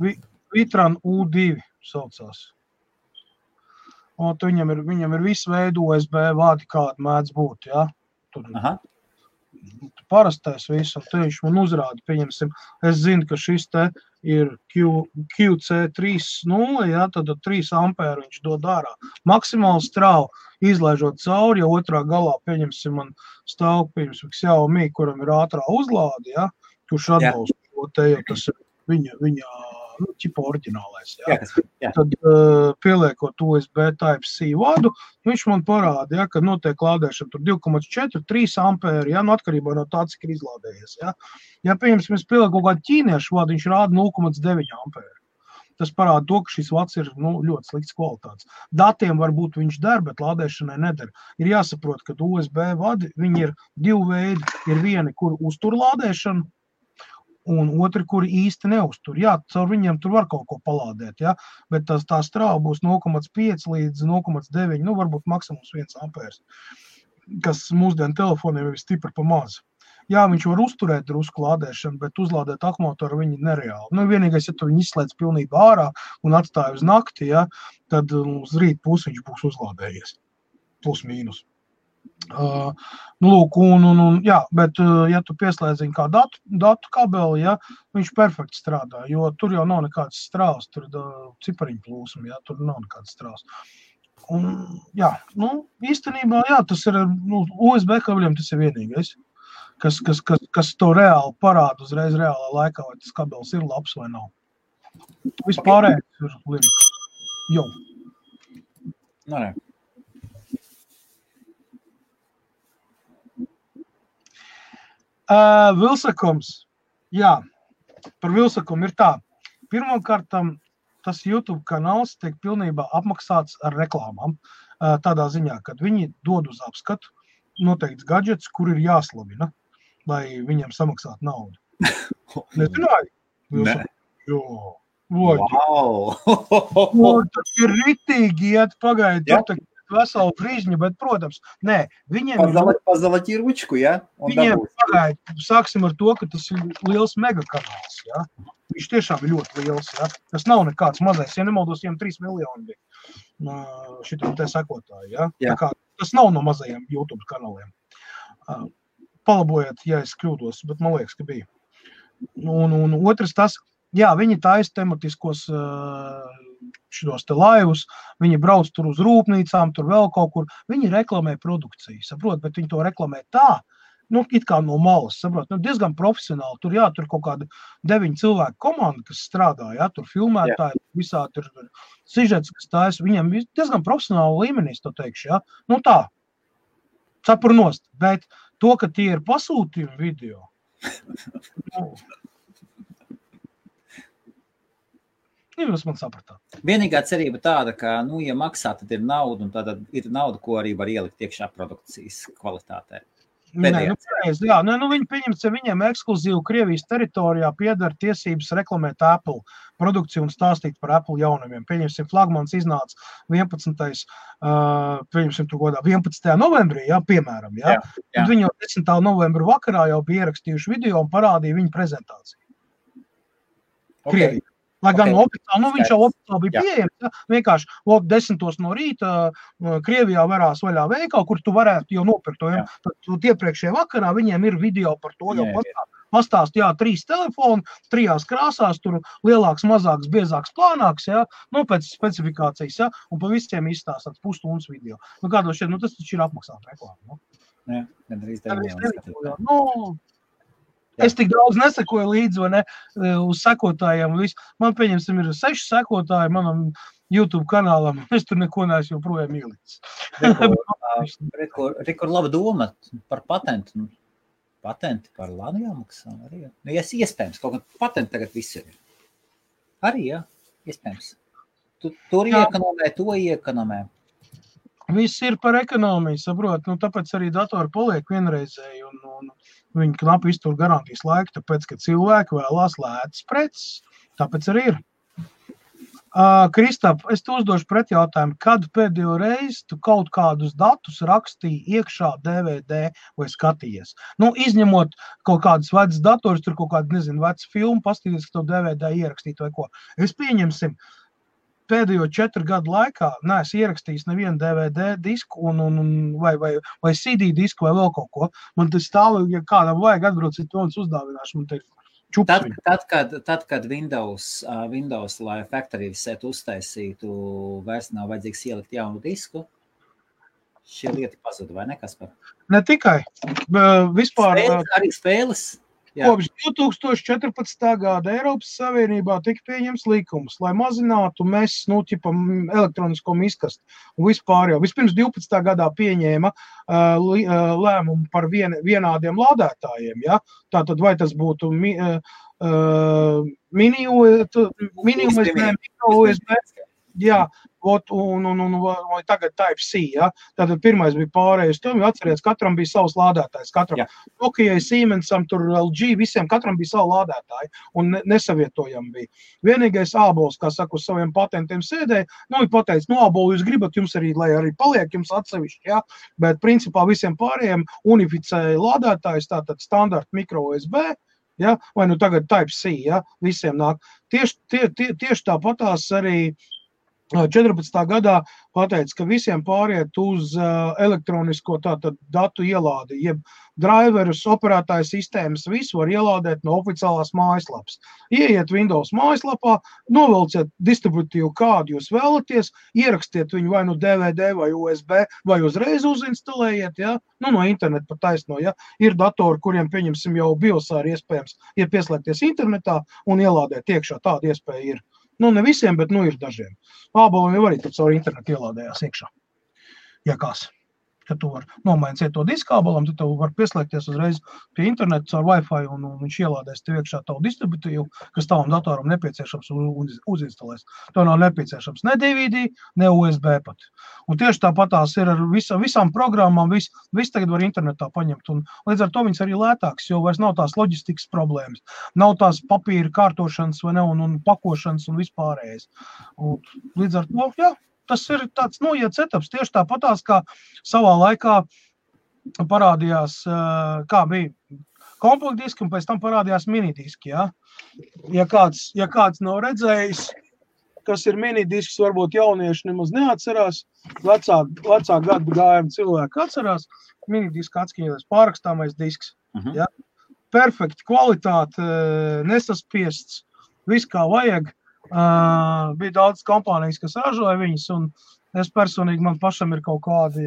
Vi- Vitran U2 saucās. Un viņam ir, viņam ir visu veidu OSB vadi, kāda mēdz būt. Ja? Tur Aha. parastais viss, un te viņš man uzrāda, pieņemsim, es zinu, ka šis te ir Q, QC3.0, ja, tad 3 ampēru viņš dod ārā. Maksimāli strauji izlaižot cauri, ja otrā galā, pieņemsim, man stāv, pieņemsim, Xiaomi, kuram ir ātrā uzlāde, ja, kurš atbalsta to te, jo tas ir viņa, viņa nu, ķipa oriģinālais. Ja Jā, kas, jā. tad uh, pieliekot USB Type-C vadu, viņš man parāda, ja, ka notiek lādēšana tur 2,4, 3 ampēri, ja, nu, atkarībā no tā, cik ir izlādējies. Ja, ja piemēram, mēs pieliekam kaut kādu ķīniešu vadu, viņš rāda 0,9 ampēri. Tas parāda to, ka šis vats ir nu, ļoti slikts kvalitātes. Datiem varbūt viņš der, bet lādēšanai neder. Ir jāsaprot, ka USB vadi ir divi veidi. Ir vieni, kur uztur lādēšanu, un otri, kuri īsti neuztur. Jā, caur viņiem tur var kaut ko palādēt, ja? bet tas, tā strāva būs 0,5 līdz 0,9, nu varbūt maksimums 1 ampērs, kas mūsdienu telefoniem ir stipri pa maz. Jā, viņš var uzturēt drusku lādēšanu, bet uzlādēt akumulātoru viņi nereāli. Nu, vienīgais, ja tu viņu izslēdz pilnībā ārā un atstāj uz nakti, ja, tad um, uz rīta pusi viņš būs uzlādējies. Plus mīnus. Uh, lūk, un, un, un, jā, bet, ja tu pieslēdz viņu kā datu, datu kabeli, ja, viņš perfekti strādā, jo tur jau nav nekāds strāvas, tur ir cipariņu plūsma, ja, tur nav nekāds strāvas. Un, jā, nu, īstenībā, jā, tas ir, nu, USB kabeļiem tas ir vienīgais, kas, kas, kas, kas to reāli parāda uzreiz reālā laikā, vai tas kabelis ir labs vai nav. Vispārējais ir lirika. Jo. Nu, ne. Uh, Vilsakums. Jā, par Vilsakumu ir tā. Pirmkārt, tas YouTube kanāls tiek pilnībā apmaksāts ar reklāmām. Uh, tādā ziņā, ka viņi dod uz apskatu noteikts gadgets, kur ir jāslavina, lai viņiem samaksātu naudu. Nezināju? Nē. Jo. Wow! Tas ir ritīgi, iet pagaidi, Jā. Vesela brīžņa, bet, protams, nē, viņiem ir Pazala- Pazalaķi ručku, ja? Un Viņiem dabūs. pagaidi, sāksim ar to, ka tas ir liels megakanāls. Ja? Viņš tiešām ir ļoti liels. Ja? Tas nav nekāds mazais. Ja nemaldos, viņam 3 miljoni bija šitam te sekotāji. Ja? Jā. Kā, tas nav no mazajiem YouTube kanāliem. Uh, Palabojiet, ja es kļūdos, bet man liekas, ka bija. Un, un otrs, tas, jā, viņi taisa tematiskos uh, šos te laivus, viņi brauc tur uz rūpnīcām, tur vēl kaut kur. Viņi reklamē produkciju, saprot, bet viņi to reklamē tā, nu, it kā no malas, saprot, nu, diezgan profesionāli. Tur, jā, tur kaut kāda deviņu cilvēku komanda, kas strādā, jā, tur filmētāji, visā tur ir sižets, kas taisa. Viņiem diezgan profesionāli līmenī, to teikšu, jā. Nu, tā, cepurnost, bet to, ka tie ir pasūtījumi video, nu, Nu, jūs man sapratāt. Vienīgā cerība tāda, ka, nu, ja maksā, tad ir nauda, un tad ir nauda, ko arī var ielikt iekšā produkcijas kvalitātē. Nē, Pēdējā. nu, pareizi, jā, nē, nu, viņi pieņems, ka viņiem ekskluzīvi Krievijas teritorijā pieder tiesības reklamēt Apple produkciju un stāstīt par Apple jaunumiem. Pieņemsim, flagmans iznāca 11. Uh, pieņemsim, tur godā 11. novembrī, jā, piemēram. Jā, Jā, jā. Tad viņi jau 10. novembra vakarā jau bija ierakstījuši video un parādīja viņu prezentāciju. Krievijā. Lai gan Ok. okay. oficiāli, nu, viņš jau oficiāli bija pieejams. Ja? Vienkārši lop, desmitos no rīta uh, Krievijā varās vaļā veikalu, kur tu varētu jau nopirkt to. Ja? Tad iepriekšējā vakarā viņiem ir video par to jau Jā, jā. pasā, pastāst, jā, trīs telefoni, trijās krāsās, tur lielāks, mazāks, biezāks, plānāks, jā, nu, pēc specifikācijas, jā, un pa visiem izstāstot pusstundas video. Nu, kādos šeit, nu, tas taču ir apmaksāta reklāma. Nu. Jā, gandrīz tā ir. Es tik daudz nesakoju līdzi, vai ne, uz sekotājiem. visu. Man, pieņemsim, ir seši sekotāji manam YouTube kanālam. Es tur neko neesmu joprojām ielicis. Tur laba doma par patentu. Nu, Patenti par lānu jāmaksā arī. Nu, ja iespējams, kaut kā patenti tagad viss ir. Arī, jā, iespējams. Tu, tur Jā. iekonomē, to iekonomē. Viss ir par ekonomiju, saprot. Nu, tāpēc arī datori paliek vienreizēji. Un, un viņi knapi iztur garantijas laiku, tāpēc, ka cilvēki vēlās lētas preces. Tāpēc arī ir. Uh, Kristap, es te uzdošu pretjautājumu, kad pēdējo reizi tu kaut kādus datus rakstīji iekšā DVD vai skatījies? Nu, izņemot kaut kādus vecus datorus, tur kaut kādu, nezinu, vecu filmu, paskatīties, ka to DVD ierakstīt vai ko. Es pieņemsim, pēdējo četru gadu laikā neesmu ierakstījis nevienu DVD disku, un, un, un, vai, vai, vai CD disku, vai vēl kaut ko. Man tas stāv, ja kādam vajag atbraukt, tad es uzdāvināšu. Man te ir čups. Tad, tad, kad, tad, kad Windows, uh, Windows lai Factory set uztaisītu, vairs nav vajadzīgs ielikt jaunu disku, šī lieta pazuda, vai ne? Kas par Ne tikai bet vispār. spēles, arī spēles? Jā. Kopš 2014. gada Eiropas Savienībā tika pieņemts likums, lai mazinātu mēs, nu, ķipa, m, elektronisko miskastu un vispār jau. Vispirms 12. gadā pieņēma uh, lēmumu par vien, vienādiem lādētājiem. Ja? Tātad vai tas būtu mi, uh, mini, U- mini USB, mikro USB, jā, ot, un, un, un, un tagad Type-C. Ja? Tātad pirmais bija pārējais, tam jau atcerieties, katram bija savs lādētājs. Katram. Nokijai, Siemensam, tur LG, visiem katram bija savi lādētāji un ne- nesavietojami bija. Vienīgais ābols, kā saka, uz saviem patentiem sēdēja, nu, ir pateicis, no ābolu jūs gribat, jums arī, lai arī paliek jums atsevišķi, ja? bet principā visiem pārējiem unificēja lādētājs, tātad standarta mikro USB, ja? vai nu tagad Type-C, ja? visiem nāk. Tieši, tie, tie, tieši tāpatās arī ā, 14. gadā pateica, ka visiem pāriet uz elektronisko tātad, datu ielādi, jeb driverus, operētāju sistēmas, visu var ielādēt no oficiālās mājaslapas. Ieiet Windows mājaslapā, novelciet distributīvu, kādu jūs vēlaties, ierakstiet viņu vai nu DVD vai USB, vai uzreiz uzinstalējiet, ja? nu, no interneta pat taisno. Ja? Ir datori, kuriem, pieņemsim, jau biosā ir iespējams ja pieslēgties internetā un ielādēt iekšā. Tāda iespēja ir. Nu, ne visiem, bet nu, ir dažiem. Ābolam jau arī tur caur internetu ielādējās iekšā. Ja kas. Kad tu vari nomainīt to diskābalam, tad tu vari pieslēgties uzreiz pie interneta caur Wi-Fi un, un viņš ielādēs tev iekšā tavu distributīvu, kas tavam datoram nepieciešams un uz, uzinstalēs. Tev nav nepieciešams ne DVD, ne USB pat. Un tieši tāpat tās ir ar visa, visām programmām. Viss vis tagad var internetā paņemt. Un līdz ar to viņas arī lētākas, jo vairs nav tās loģistikas problēmas. Nav tās papīra kārtošanas ne, un, un pakošanas un vispārējais. Un līdz ar to, jā, tas ir tāds noiets etaps. Tieši tāpatās, kā savā laikā parādījās, eh, kā bija komplektdiski, un pēc tam parādījās minidiski. Ja, ja, kāds, ja kāds nav redzējis, kas ir minidisks, varbūt jaunieši nemaz neatcerās. Vecāk, vecāk gadu gājuma cilvēki atcerās. Minidiska atskaņoties pārrakstāmais disks. Mhm. Ja? Perfekta kvalitāte, eh, nesaspiests, viss kā vajag. Uh, bija daudz kompānijas, kas ražoja viņus, un es personīgi man pašam ir kaut kādi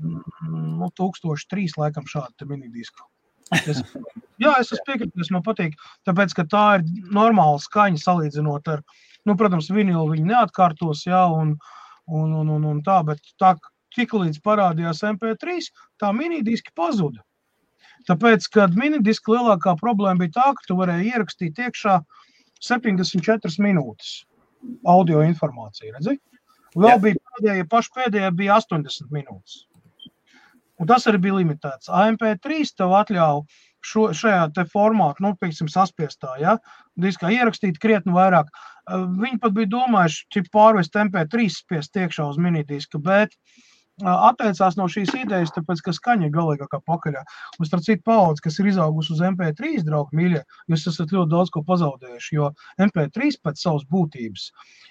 nu, 1003 laikam šādi minidisku. Es, jā, es esmu piekritis, man patīk, tāpēc, ka tā ir normāla skaņa salīdzinot ar, nu, protams, vinilu viņi neatkārtos, jā, un, un, un, un, un tā, bet tā, tik līdz parādījās MP3, tā minidiski pazuda. Tāpēc, kad minidiska lielākā problēma bija tā, ka tu varēji ierakstīt iekšā 74 minūtes audio informāciju, redzi? Vēl Jā. bija pēdējie, paši pēdējie bija 80 minūtes. Un tas arī bija limitēts. AMP3 tev atļauj šo, šajā te formātā, nu, piemēram, saspiestā, ja, diskā ierakstīt krietni vairāk. Viņi pat bija domājuši, cik pārvest MP3 spiest iekšā uz minidiska, bet eh, atteicās no šīs idejas, tāpēc, ka skaņa ir galīgākā pakaļā. Un starp citu paudzi, kas ir izaugusi uz MP3, draugi mīļie, jūs esat ļoti daudz ko pazaudējuši, jo MP3 pēc savas būtības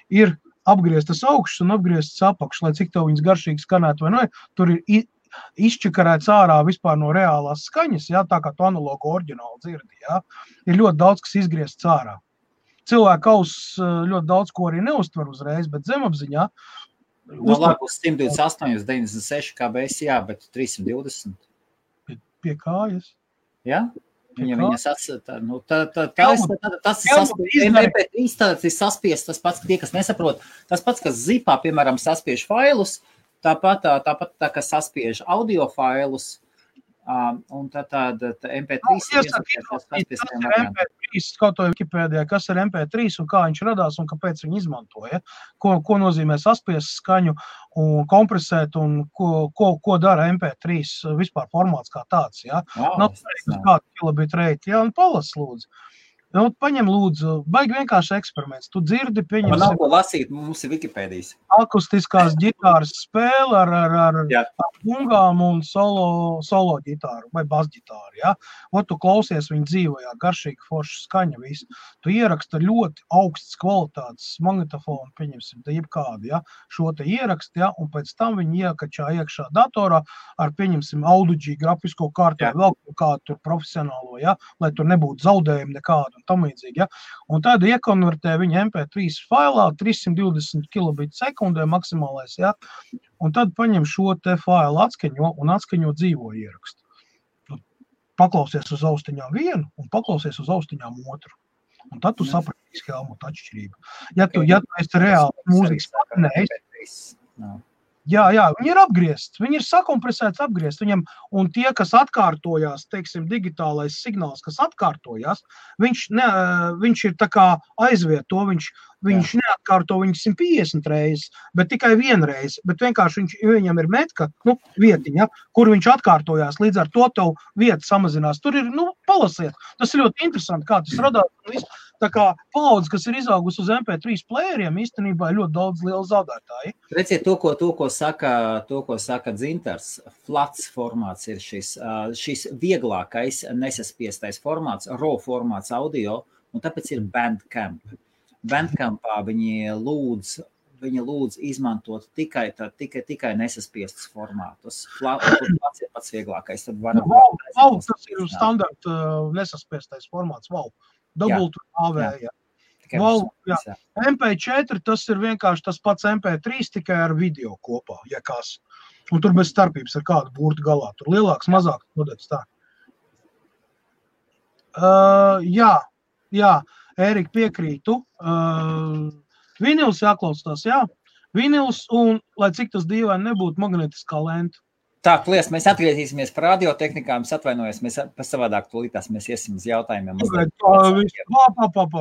ir apgrieztas augšas un apgrieztas apakšas, lai cik tev viņas garšīgi skanētu vai ne, tur ir izčakarēts ārā vispār no reālās skaņas, jā, tā kā tu analogu oriģinālu dzirdi, jā, ir ļoti daudz, kas izgriezts ārā. Cilvēka auss ļoti daudz ko arī neuztver uzreiz, bet zemapziņā. No labi, uz 128, 96 kbs, jā, bet 320. Pie, pie kājas. Jā? Viņa, viņa sasita, nu, tā, tā, tā, tā, tas ir saspiests. Tas ir saspiests, tas pats, tie, kas nesaprot, tas pats, kas zipā, piemēram, saspiež failus, tāpat, tāpat tā, kas saspiež audio failus, Um, un tā tāda tā MP3 nu, ir MP3, kaut vai Wikipēdijā, kas ir MP3 un kā viņš radās un kāpēc viņi izmantoja, ko, ko nozīmē saspiest skaņu un kompresēt un ko, ko, ko dara MP3 vispār formāts kā tāds, ja? Wow, Nav svarīgi, kādu kilobit reiti, ja, un palas lūdzu. Nu, paņem, lūdzu, baigi vienkārši eksperiments. Tu dzirdi, pieņem. Man nav ko lasīt, mums ir Wikipēdijas. Akustiskās ģitāras spēle ar, ar, ar, Jā. ar bungām un solo, solo ģitāru vai basģitāru. Ja? O, tu klausies viņa dzīvojā, garšīga forša skaņa visu. Tu ieraksti ļoti augstas kvalitātes magnetofonu, pieņemsim, te jebkādu, ja? šo te ieraksti, ja? un pēc tam viņi iekačā iekšā datorā ar, pieņemsim, aududžī grafisko kārtu, vēl kādu tur profesionālo, ja? lai tur nebūtu zaudējumi nekādu tam līdzīgi. Ja? Un tad iekonvertē viņa MP3 failā 320 kilobit sekundē maksimālais. Ja? Un tad paņem šo te failu atskaņo un atskaņo dzīvo ierakstu. Nu, paklausies uz austiņām vienu un paklausies uz austiņām otru. Un tad tu saprati schēmu atšķirību. Ja tu, ja tu esi reāli mūzikas patnējs, Jā, jā, viņi ir apgriezti, viņi ir sakompresēti, apgriezti. Viņam, un tie, kas atkārtojās, teiksim, digitālais signāls, kas atkārtojās, viņš, ne, viņš ir aizvieto, viņš, viņš jā. neatkārto viņu 150 reizes, bet tikai vienreiz. Bet vienkārši viņš, viņam ir metka, nu, vietiņa, kur viņš atkārtojās. Līdz ar to tev vieta samazinās. Tur ir, nu, palasiet. Tas ir ļoti interesanti, kā tas radās. Tā kā paudze, kas ir izaugusi uz MP3 plēriem, īstenībā ir ļoti daudz lielu zaudētāju. Redziet, to, ko, to, ko saka, to, ko saka Dzintars, flats formāts ir šis, šis vieglākais, nesaspiestais formāts, raw formāts audio, un tāpēc ir Bandcamp. Bandcampā viņi lūdz viņa lūdz izmantot tikai, tā, tikai, tikai nesaspiestus formātus. Flats ir pats vieglākais. Tad varam, wow, wow, tas ir standarta nesaspiestais formāts. Wow dubultu AV. Jā. Jā. Vol, jā. MP4 tas ir vienkārši tas pats MP3, tikai ar video kopā. Ja kas. Un tur bez starpības ar kādu burtu galā. Tur lielāks, mazāks modelis. Uh, jā, jā, Ērika piekrītu. Uh, vinils jāklausās, jā. Vinils un, lai cik tas dīvaini nebūtu, magnetiskā lenta. Tā, klies, mēs atgriezīsimies pie radiotehnikām. Es atvainojos, mēs savādāk tūlītās mēs iesim uz jautājumiem.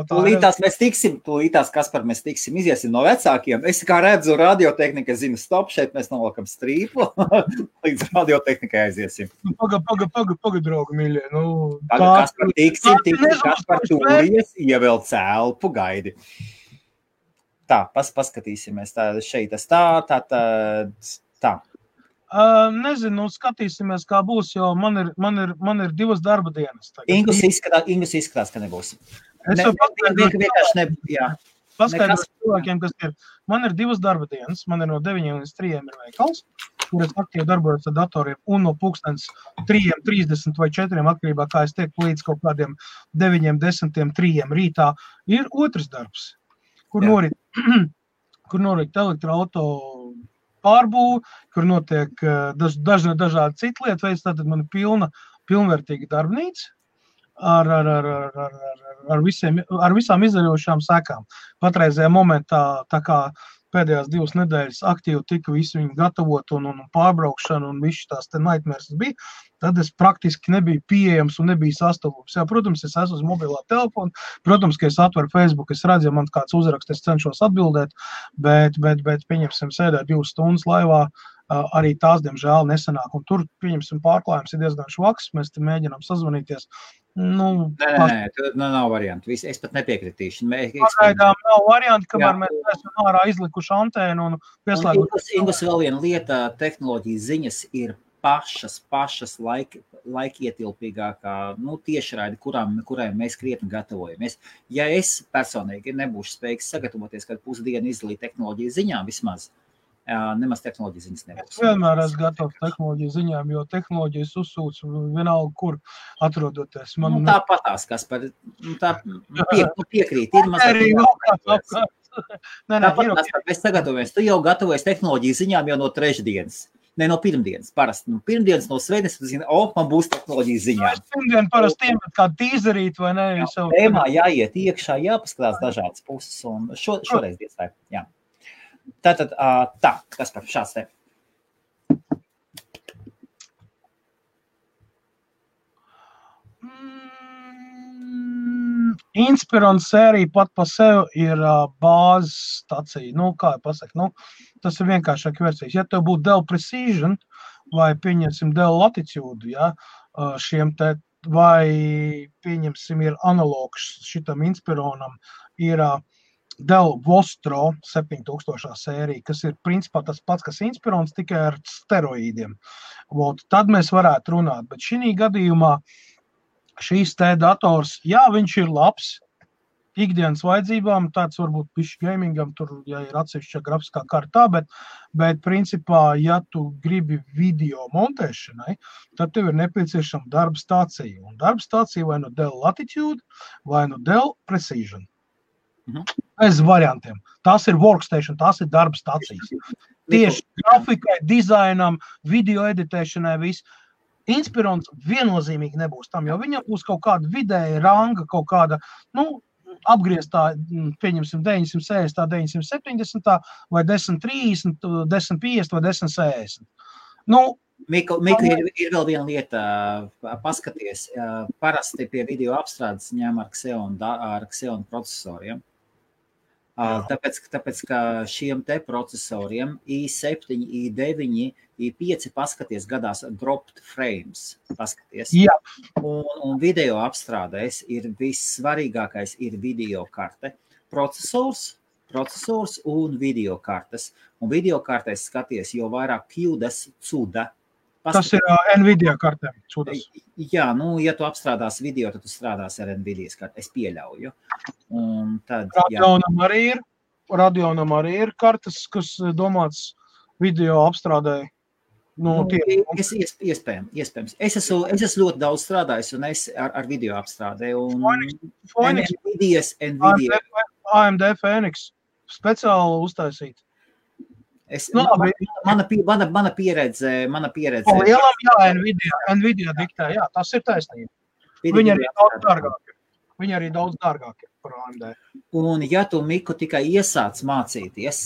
Tūlītās mēs tiksim, tūlītās, kas par mēs tiksim, iziesim no vecākiem. Es kā redzu, radiotehnika zina, stop, šeit mēs nolakam strīpu, līdz radiotehnikai aiziesim. Paga, paga, paga, paga, draugi, mīļie. Nu, tā, kas par tiksim, tiksim, kas par tūries, ievēl cēlpu, gaidi. Tā, pas, paskatīsimies, tā šeit tas tā, tā, tā, tā. Uh, nezinu, nu, skatīsimies, kā būs, jo man ir, man ir, man ir divas darba dienas. Ingus izskatās, Ingus izskatās, ka nebūs. Es jau ne, jā. Paskaidrošu cilvēkiem, kas ir. Man ir divas darba dienas. Man ir no 9 līdz 3 ir veikals, kur es aktīvi darbojos ar datoriem. Un no pulkstens 3, 30 vai 4 atkarībā, kā es tieku, līdz kaut kādiem 9, 10, 3 rītā ir otrs darbs, kur norit, kur norit elektroautorāta pārbūve, kur notiek eh, daž, daž, dažādi citi lietu veidi. Tad man ir pilna, pilnvērtīga darbnīca. Ar, ar, ar, ar, ar, ar, ar, visiem, ar visām izdevušām sekām. Patreizajā momentā, tā kā pēdējās divas nedēļas aktīvi tika visu viņu gatavot un, un pārbraukšana un viss tās te naitmērs bija, tad es praktiski nebiju pieejams un nebiju sastopams. Jā, protams, es esmu uz mobilā telefona, protams, ka es atveru Facebook, es redzu, ja man kāds uzraksts, es cenšos atbildēt, bet, bet, bet pieņemsim, sēdēt divas stundas laivā, arī tās, diemžēl, nesanāk. Un tur, pieņemsim, pārklājums ir diezgan švaks, mēs te mēģinām sazvanīties. Nu, nē, nē, nē, tur nu, nav variantu. Vis, es pat nepiekritīšu. Pagaidām nav variantu, kamēr Jā. mēs esam ārā izlikuši antēnu un pieslēguši. Ingus vēl viena lieta, tehnoloģijas ziņas ir pašas, pašas laik, laikietilpīgākā nu, tiešraidi, kurām, kurai mēs krietni gatavojamies. Ja es personīgi nebūšu spējīgs sagatavoties kādu pusdienu izlīt tehnoloģiju ziņām vismaz, nemaz tehnoloģijas ziņas nebūs. Es vienmēr esmu gatavs tehnoloģiju ziņām, jo tehnoloģijas uzsūc vienalga, kur atrodoties. Man nu, tāpatās, kas par nu, tā pie, nu, piekrīt. Ir arī vēl kāds apkārt. Nē, nē, Tāpat, mēs sagatavojamies. Tu jau gatavojies tehnoloģiju ziņām jau no trešdienas. Ne no pirmdienas. Parasti no pirmdienas, no svētdienas, tas zina, oh, man būs tehnoloģijas ziņā. Pirmdien parasti iemet kā tīzerīt vai ne? Jā, tēmā jāiet iekšā, jāpaskatās dažādas puses. Un šo, šoreiz diezvai, Tātad, tā, kas par šāds te. Mm, Inspirants sērija pat par sevi ir uh, bāzes stacija. Nu, kā jau pasaku, nu, tas ir vienkāršāk versijas. Ja tev būtu Dell Precision vai, pieņemsim, Dell Latitude, ja, uh, šiem te, vai, pieņemsim, ir analogs šitam Inspironam, ir uh, Dell Vostro 7000 sērija, kas ir principā tas pats, kas Inspirons, tikai ar steroīdiem. Vot, tad mēs varētu runāt, bet šī gadījumā šīs te dators, jā, viņš ir labs, ikdienas vajadzībām, tāds varbūt pišķi gamingam, tur, ja ir atsevišķa grafiskā kārtā, bet, bet principā, ja tu gribi video montēšanai, tad tev ir nepieciešama darba stācija. Un darba stācija vai nu no Dell Latitude, vai nu no Dell Precision. Mhm. Bez variantiem. Tās ir workstation, tās ir darba stācijas. Tieši grafikai, dizainam, video editēšanai, viss. Inspirants viennozīmīgi nebūs tam, jo viņam būs kaut kāda vidēja ranga, kaut kāda, nu, apgrieztā, pieņemsim, 960, 970, vai 1030, 1050 vai 1060. Nu, Mika, Mika ir, ir vēl viena lieta, paskaties, parasti pie video apstrādes ņem ar Xeon, ar Xeon procesoriem. Ja? Tāpēc, tāpēc, ka šiem te procesoriem i7, i9, i5 paskaties gadās dropped frames. Paskaties. Jā. Un, un video apstrādēs ir vissvarīgākais ir video karte. Procesors, procesors un video kartes. Un video kartēs skaties, jo vairāk kļūdas, cuda, Tas ir uh, Nvidia kartēm. Čudas. Jā, nu, ja tu apstrādās video, tad tu strādās ar Nvidia kartēm. Es pieļauju. Un tad, Radionam jā. arī ir. Radionam arī ir kartes, kas domāts video apstrādēji. Nu, nu, es, iesp, iespējams, iespējams. Es, esmu, es esmu ļoti daudz strādājis un es ar, ar video apstrādēju. Nvidia. AMD Phoenix speciāli uztaisīt. Es, nu, labi. mana, mana, mana pieredze, mana pieredze. O, lielam, jā, Nvidia, Nvidia diktē, jā, tas ir taisnība. Viņi arī daudz dārgāki. Viņi arī daudz dārgāki par AMD. Un ja tu, Miku, tikai iesāc mācīties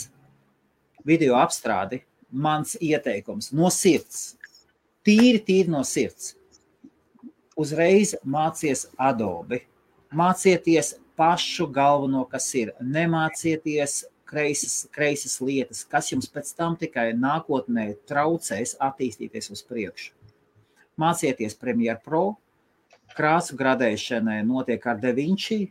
video apstrādi, mans ieteikums no sirds, tīri, tīri no sirds, uzreiz mācies Adobe. Mācieties pašu galveno, kas ir. Nemācieties kreisas, kreisas lietas, kas jums pēc tam tikai nākotnē traucēs attīstīties uz priekšu. Mācieties Premiere Pro, krāsu gradēšana notiek ar DaVinci.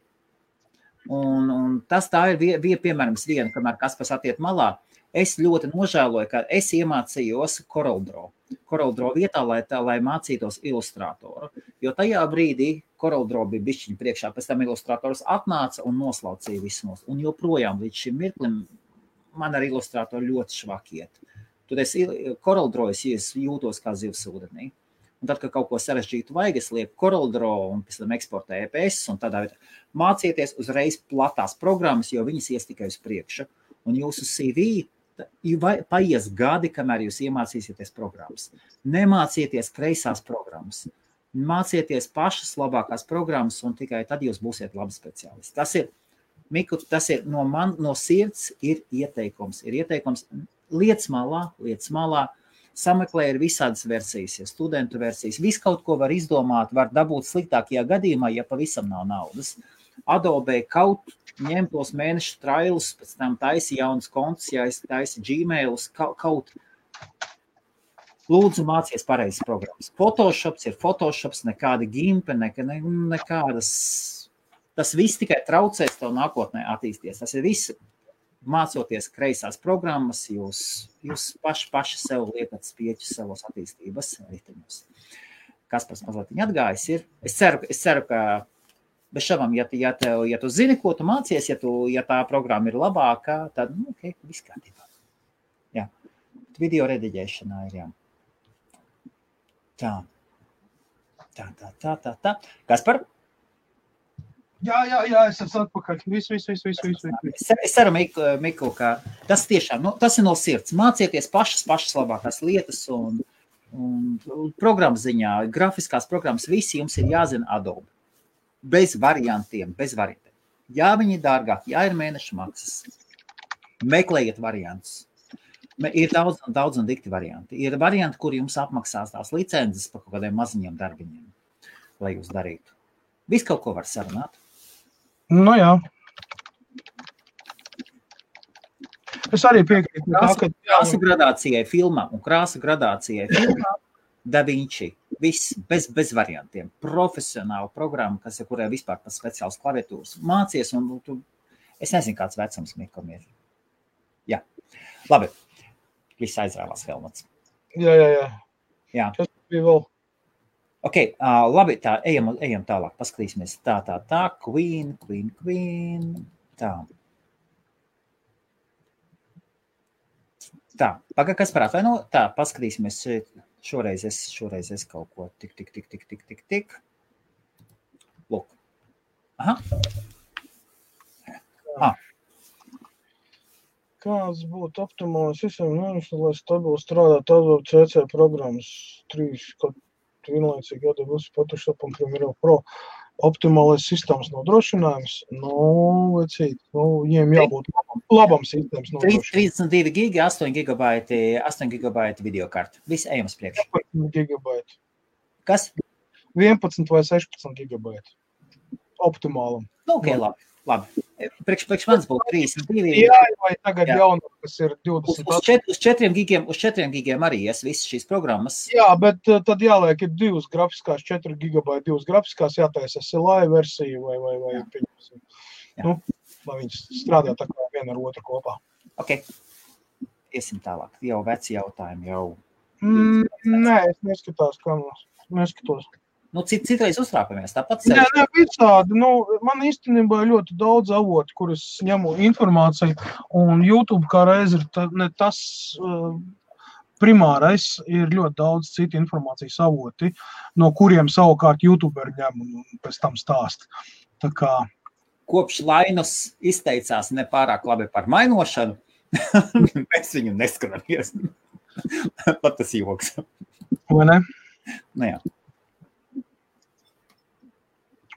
Un, un tas tā ir vie, vie, piemēram, viena, kamēr kas pas attiek malā. Es ļoti nožēloju, ka es iemācījos CorelDRAW. CorelDRAW vietā, lai, tā, lai mācītos ilustratoru. Jo tajā brīdī CorelDRAW bija bišķiņa priekšā, pēc tam ilustrators atnāca un noslaucīja visu nos. Un joprojām līdz šim mirklim man ar ilustratoru ļoti švaki iet. Tur es CorelDRAW es jūtos kā zivs ūdenī. Un tad, kad kaut ko sarežģītu vajag, es lieku CorelDRAW un pēc tam eksportēju EPS tādā veidā mācieties uzreiz platās programmas, jo viņas ies tikai uz priekšu. Un jūsu CV paies gadi, kamēr jūs iemācīsieties programmas. Nemācieties kreisās programmas mācieties pašas labākās programmas, un tikai tad jūs būsiet labi speciālisti. Tas ir, Miku, tas ir no man, no sirds, ir ieteikums. Ir ieteikums lietas malā, lietas malā. Sameklē ir visādas versijas, ja studentu versijas. Visu kaut ko var izdomāt, var dabūt sliktākajā gadījumā, ja pavisam nav naudas. Adobe kaut ņem tos mēnešu trailus, pēc tam taisa jaunas kontus, taisu Gmailus, kaut, kaut Lūdzu, mācies pareizas programmas. Photoshop ir Photoshop, nekāda gimpe, nek, ne, nekādas. Tas viss tikai traucēs tev nākotnē attīstīties. Tas ir viss. Mācoties kreisās programmas, jūs, jūs paši, paši sev liekat spieķus savos attīstības riteņos. Kas pats mazliet atgājis ir. Es ceru, es ceru ka bez šaubām, ja, ja, tev, ja tu zini, ko tu mācies, ja, tu, ja tā programma ir labāka, tad, nu, ok, viss kārtībā. Jā. Video rediģēšanā ir jā. Tā. Tā, tā, tā, tā. tā. Kas par? Jā, jā, jā, es esmu atpakaļ. Viss, viss, viss, viss. viss, viss. Es, ceru, Miku, Miku, ka tas tiešām nu, tas ir no sirds. Mācieties pašas, pašas labākās lietas un, un programmas ziņā, grafiskās programmas, visi jums ir jāzina Adobe. Bez variantiem, bez variantiem. Jā, viņi ir dārgāki, jā, ir mēneša maksas. Meklējiet variantus. Ir daudz, daudz un dikti varianti. Ir varianti, kur jums apmaksās tās licences par kaut kādiem maziņiem darbiņiem, lai jūs darītu. Visu kaut ko var sarunāt. Nu, jā. Es arī piekrītu, krāsa, ka krāsa gradācijai filmā un krāsa gradācijai filmā Da Vinci. Viss bez, bez variantiem. Profesionāla programma, kas ir kurai vispār tas speciāls klaviatūras. Mācies un tu, es nezinu, kāds vecums Mikam ir. Jā. Labi. Viss aizrāvās Helmuts. Jā, jā, jā. Jā. Kas bija vēl? Ok, uh, labi, tā, ejam, ejam tālāk, paskatīsimies. Tā, tā, tā, Queen, Queen, Queen. Tā. Tā, pagaid, kas par atvaino? Tā, paskatīsimies. Šoreiz es, šoreiz es kaut ko tik, tik, tik, tik, tik, tik, tik. Lūk. Aha. Ah. Kāds būtu optimāls sistēmas, lai stabili strādātu CC programmas trīs, kad vienlaicīgi Adobe Photoshop un Premiere Pro optimālais sistēmas nodrošinājums, nu, vecīt, nu, viņiem jābūt labam, labam sistēmas nodrošinājumam. 32 gigi, 8 gigabaiti, 8 gigabaiti video kartu. Viss ejam uz priekšu. 11 gigabaiti. Kas? 11 vai 16 gigabaiti. Optimālam. Nu, ok, labi. Labi. Priekš, priekš manis būtu 32. Jā, vai tagad jā. jaunā, kas ir 20. Uz, uz, čet, uz, četriem gigiem, uz četriem gigiem arī es visas šīs programmas. Jā, bet uh, tad jāliek ir divas grafiskās, 4 gigabaiti, divas grafiskās, jātaisa SLI versija vai, vai, vai pieņemsim. Nu, lai viņas strādā tā kā viena ar otru kopā. Ok. Iesim tālāk. Jau veci jautājumi, jau. Mm, nē, es neskatās, kā mums. Neskatos. Nu, cit, citreiz uztraucamies. Tāpat Nē, nē, visādi. Nu, man īstenībā ir ļoti daudz avotu, kurus ņemu informāciju. Un YouTube kā reiz ir ta, ne tas uh, primārais, ir ļoti daudz citu informācijas avoti, no kuriem savukārt YouTuber ņem un pēc tam stāst. Tā kā kopš Lainas izteicās nepārāk labi par mainošanu, mēs viņu neskatāmies. Pat tas joks. Vai ne? Nu, jā.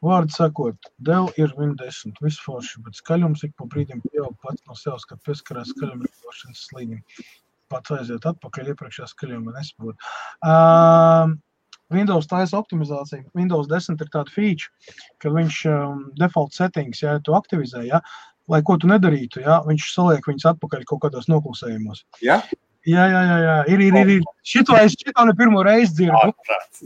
Vārdu sakot, Dell ir Win 10, viss forši, bet skaļums ik pa brīdim pieaug pats no sevis, kad pieskarās skaļuma regulēšanas slīdim. Pats aiziet atpakaļ iepriekšējā skaļumā nesaprot. Uh, Windows taisa optimizācija. Windows 10 ir tāda feature, ka viņš um, default settings, ja tu aktivizē, ja, lai ko tu nedarītu, ja, viņš saliek viņus atpakaļ kaut kādos noklusējumos. Ja? Jā, jā, jā, jā. ir. ir, ir, ir. Šito es šito ne pirmo reizi dzirdu.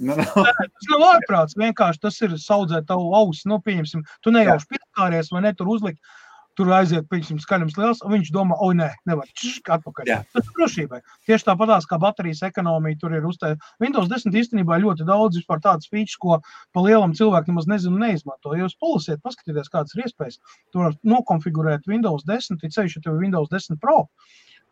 Nu, nu. Tas nav ārprāts. Vienkārši tas ir saudzēt tavu ausi. Nu, pieņemsim, tu nejauši pieskāries vai ne tur uzlikt. Tur aiziet, pieņemsim, skaļums liels, un viņš domā, o, nē, nevar čšk, atpakaļ. Jā. Tas ir drošībai. Tieši tāpatās kā baterijas ekonomija tur ir uztaisīta. Windows 10 īstenībā ļoti daudz vispār tādas features, ko pa lielam cilvēkam nemaz nezinu, neizmanto. Ja jūs polasiet, paskatieties, kādas ir iespējas. Tur nokonfigurēt Windows 10, ir ceļš, ja tev ir Windows 10 Pro.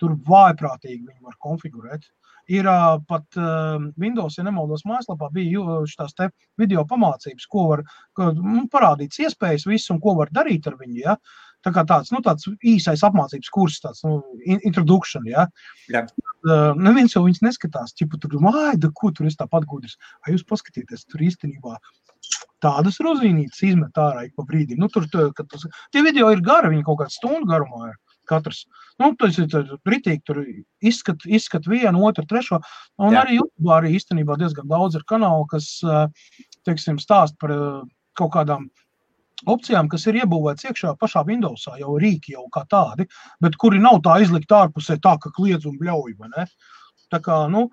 Tur vājprātīgi viņi var konfigurēt. Ir uh, pat uh, Windows, ja nemaldos, mājaslapā bija šīs video pamācības, ko var ko, nu, parādīt, iespējas, visu, un ko var darīt ar viņu. Ja? Tā kā tāds, nu, tāds īsais apmācības kurs, tāds nu, introduction. Ja? Jā. Uh, neviens jau viņus neskatās. Čipu, tur domā, da, ko tur es tāpat gudrs. Vai jūs paskatieties, tur īstenībā tādas rozīnītes izmet ārā ik pa brīdim. Nu, tur, tur, tas, tie video ir gari, viņi kaut kādu stundu garumā ir katrs. Nu, tas ir britīgi, tur izskat, izskat vienu, otru, trešo. Un Jā. arī YouTube arī īstenībā diezgan daudz ir kanālu, kas, teiksim, stāst par kaut kādām opcijām, kas ir iebūvētas iekšā pašā Windowsā, jau rīki jau kā tādi, bet kuri nav tā izlikt ārpusē tā, ka kliedz un bļauj, vai ne? Tā kā, nu,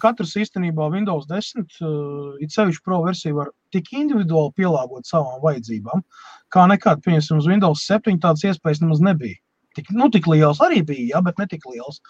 katrs īstenībā Windows 10, uh, it sevišķi pro versiju var tik individuāli pielāgot savām vajadzībām, kā nekad, pieņemsim, uz Windows 7 tādas iespējas nemaz nebija. Tik, nu, tik liels arī bija, ja, bet ne tik liels.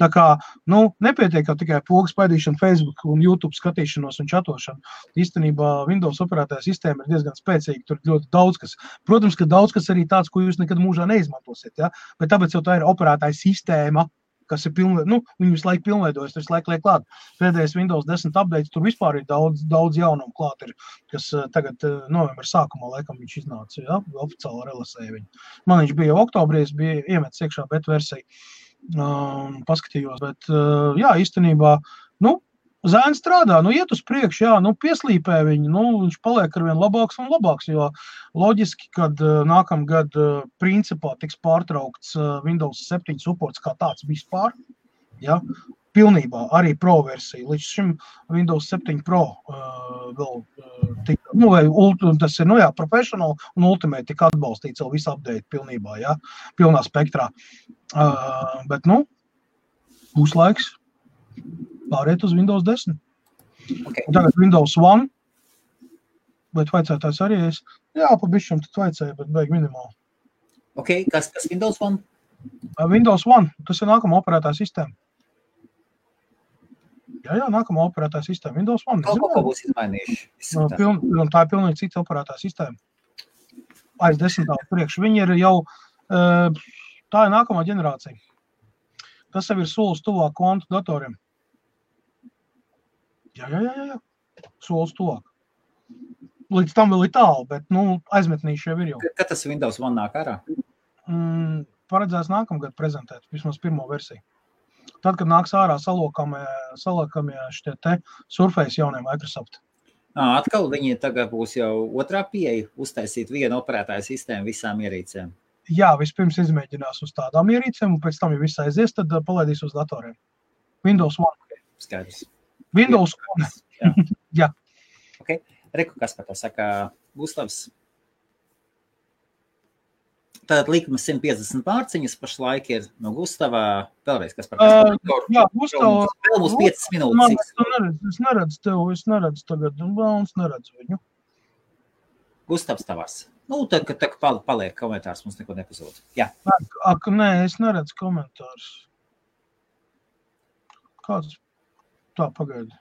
Tā kā nu, nepietiek tikai pogas spaidīšana, Facebook un YouTube skatīšanos un čatošana. Īstenībā Windows operētāja sistēma ir diezgan spēcīga. Tur ir ļoti daudz kas. Protams, ka daudz kas arī tāds, ko jūs nekad mūžā neizmantosiet. Ja? Bet tāpēc jau tā ir operētāja sistēma. Kas ir pilnveidojis. Nu, viņi visu laiku pilnveidojas, tas laiku liek klāt. Pēdējais Windows 10 update, tur vispār ir daudz, daudz jaunumu klāt, ir, kas uh, tagad uh, novembra sākumā, laikam, viņš iznāca, ja, oficiāli relasēja viņu. Man viņš bija oktobrī, es biju iemetis iekšā bet versiju, um, paskatījos, bet, uh, jā, īstenībā, nu, Zēns strādā, nu, iet uz priekšu, jā, nu, pieslīpē viņu, nu, viņš paliek ar vien labāks un labāks, jo loģiski, kad uh, nākamgad, uh, principā, tiks pārtraukts uh, Windows 7 supports kā tāds vispār, ja, pilnībā arī Pro versija. Līdz šim Windows 7 Pro uh, vēl uh, tika, nu, vai ult, tas ir, nu jā, professional un ultimate tika atbalstīts vēl visu update pilnībā, ja, pilnā spektrā. Uh, bet, nu, būs laiks pāriet uz Windows 10. Okay. Un tagad Windows 1. Bet vajadzētājs arī es. Jā, pa bišķam tad vajadzēja, bet beig minimāli. Okay. Kas tas Windows 1? Windows 1. Tas ir nākamā operētā sistēma. Jā, jā, nākamā operētā sistēma. Windows 1. Kaut ko būs izmainījuši. No, piln, tā ir pilnīgi cita operētā sistēma. Aiz desmitā priekš. Viņi ir jau, tā ir nākamā ģenerācija. Tas jau ir solis tuvāk kvantu datoriem. Jā, jā, jā, jā. solis tuvāk. Līdz tam vēl ir tālu, bet nu, aizmetnīši jau ir. Jau. Kad tas Windows 1 nāk ārā? Mm, paredzēts nākamgad prezentēt, vismaz pirmo versiju. Tad, kad nāks ārā salokāmie, salokāmie šitie te Surface jaunie Microsoft. À, atkal viņi tagad būs jau otrā pieeja uztaisīt vienu operētāju sistēmu visām ierīcēm. Jā, vispirms izmēģinās uz tādām ierīcēm, un pēc tam, ja viss aizies, tad palaidīs uz datoriem. Windows 1. Skaidrs. Windows 1. Jā. Jā. Okay. Reku, kas par to saka? Gustavs. Tātad likuma 150 mārciņas pašlaik ir no Gustavā. Vēlreiz, kas par to? Uh, jā, Gustavs. Vēl būs 5 minūtes. Es neredzu, es neredzu tev, es neredzu tagad, un es neredzu viņu. Gustavs tavās. Nu, kā tā, tā paliek komentārs, mums neko nepazūd. Jā. Ak, ak, nē, es neredzu komentārus. Kāds? Tā, pagaidi.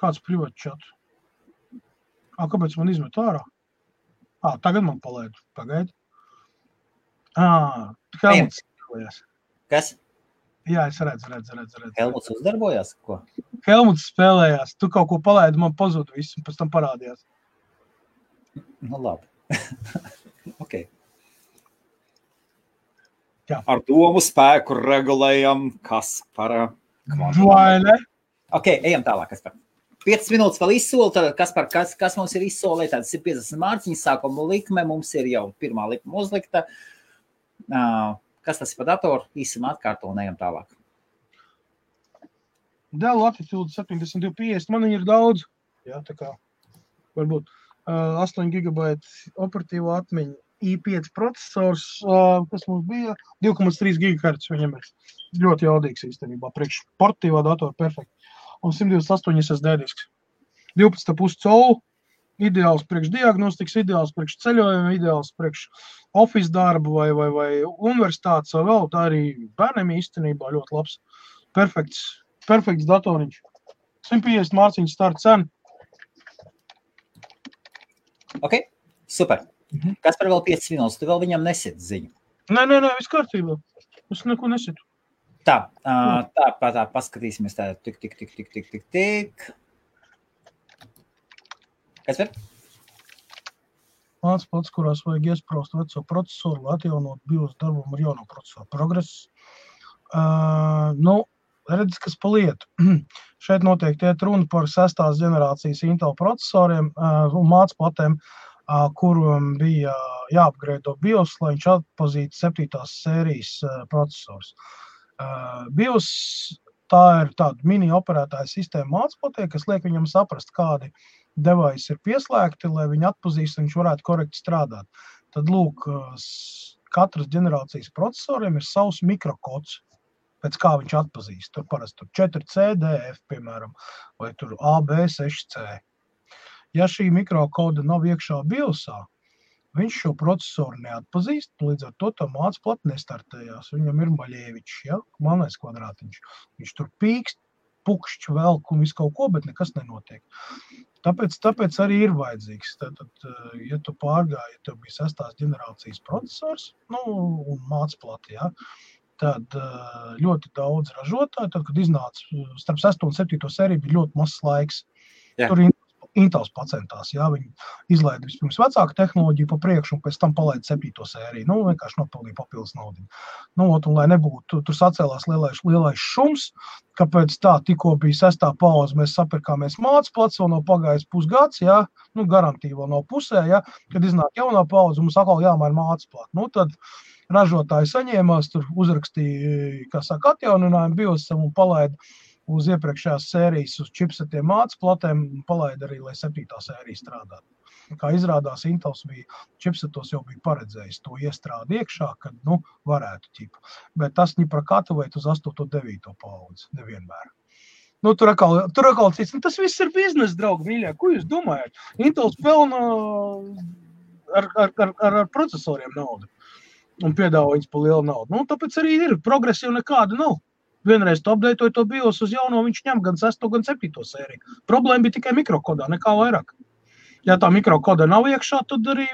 Kāds privāts čats? A, kāpēc man izmet ārā? À, tagad man palaid. Pagaidi. À, Helmuts spēlējās. Kas? Jā, es redzu, redzu, redzu. redzu. Helmuts uzdarbojās? Ko? Helmuts spēlējās. Tu kaut ko palaidi, man pazuda viss, un pēc tam parādījās. Nu, labi. okay. Jā. Ar domu spēku regulējam, kas par Vai ne? Ok, ejam tālāk. Kas par 5 minūtes vēl izsoli. Tad, kas, par, kas, kas mums ir izsolīts? Tādas ir 50 mārciņas, sākuma likme. Mums ir jau pirmā likme uzlikta. Uh, kas tas ir par datoru? Īsumā atkārto un ejam tālāk. Dēl Latitude 7250. Man ir daudz. Jā, tā kā varbūt uh, 8 gigabaita operatīva atmiņa. i5 processors, uh, kas mums bija 2,3 GHz. Viņam ir ļoti jaudīgs īstenībā. Priekš portīvā datora perfekti. Un 128 SSD disks. 12,5 colu. Ideāls priekš diagnostikas, ideāls priekš ceļojuma, ideāls priekš oficiāla darba vai, vai, vai universitātes vai vēl. Tā arī bērniem īstenībā ļoti labs. Perfekts, perfekts datoriņš. 150 mārciņu starta cena. Ok, super. Mhm. Kas par vēl 5 minūtes? Tu vēl viņam nesit ziņu. Nē, nē, nē, viss kārtībā. Es neko nesitu. Tā, tā, tā, tā paskatīsimies. Tā, tik, tik, tik, tik, tik, tik, tik. Kas ir? Mācības pats, kurās vajag iesprāst veco procesoru, lai atjaunotu BIOS darbumu ar jauno procesoru. Progress. Uh, nu, redz, kas pa lietu. Šeit noteikti iet runa par sestās ģenerācijas Intel procesoriem uh, un mācplatēm, uh, kuriem bija jāapgrēdo BIOS, lai viņš atpazītu septītās sērijas uh, procesors. Uh, BIOS tā ir tāda mini operētāja sistēma mācplatē, kas liek viņam saprast, kādi device ir pieslēgti, lai viņi atpazīst, viņš varētu korekti strādāt. Tad, lūk, katras ģenerācijas procesoriem ir savs mikrokods, pēc kā viņš atpazīst. Tur parasti tur 4C, DF, piemēram, vai tur AB6C. Ja šī mikrokoda nav iekšā BIOSā, viņš šo procesoru neatpazīst, līdz ar to tā māca plati nestartējās. Viņam ir maļievičs, ja, manais kvadrātiņš. Viņš tur pīkst, pukšķi velk un visu kaut ko, bet nekas nenotiek. Tāpēc, tāpēc arī ir vajadzīgs. Tad, ja tu pārgāji, ja tev bija sestās ģenerācijas procesors nu, un mācplati, ja, tad ļoti daudz ražotāju, tad, kad iznāca starp 6 un 7 sēriju, bija ļoti mazs laiks. Jā. Tur Intels pacentās. Jā, viņi izlaida vispirms vecāku tehnoloģiju pa priekšu, un pēc tam palaida septīto sēriju. Nu, vienkārši nopelnīja papildus naudu. Nu, ot, un, lai nebūtu tur sacēlās lielais, lielais šums, kāpēc tā tikko bija sestā pauze, mēs sapirkāmies mācības plats, vēl nav pagājis pusgads, jā, nu, garantija vēl nav pusē, jā, kad iznāk jaunā pauze, mums atkal jāmaina mācības plats. Nu, tad, Ražotāji saņēmās, tur uzrakstīja, kā saka, atjauninājumu biosam un palaida uz iepriekšējās sērijas, uz čipsetiem mācību platēm un palaida arī, lai septītā sērija strādātu. Kā izrādās, Intels bija čipsetos jau bija paredzējis to iestrādi iekšā, kad nu, varētu ķipa. Bet tas ņipra katavēt uz 8. un 9. paudzi nevienmēr. Nu, tur atkal, tur atkal cits. Nu, tas viss ir biznesa, draugi, mīļā. Ko jūs domājat? Intels pelna ar, ar, ar, ar, ar procesoriem naudu un piedāvā viņus par lielu naudu. Nu, tāpēc arī ir progresīva nekāda nav vienreiz tu apdeitoji to BIOS uz jauno, viņš ņem gan 6, gan 7 sēriju. Problēma bija tikai mikrokodā, nekā vairāk. Ja tā mikrokoda nav iekšā, tad arī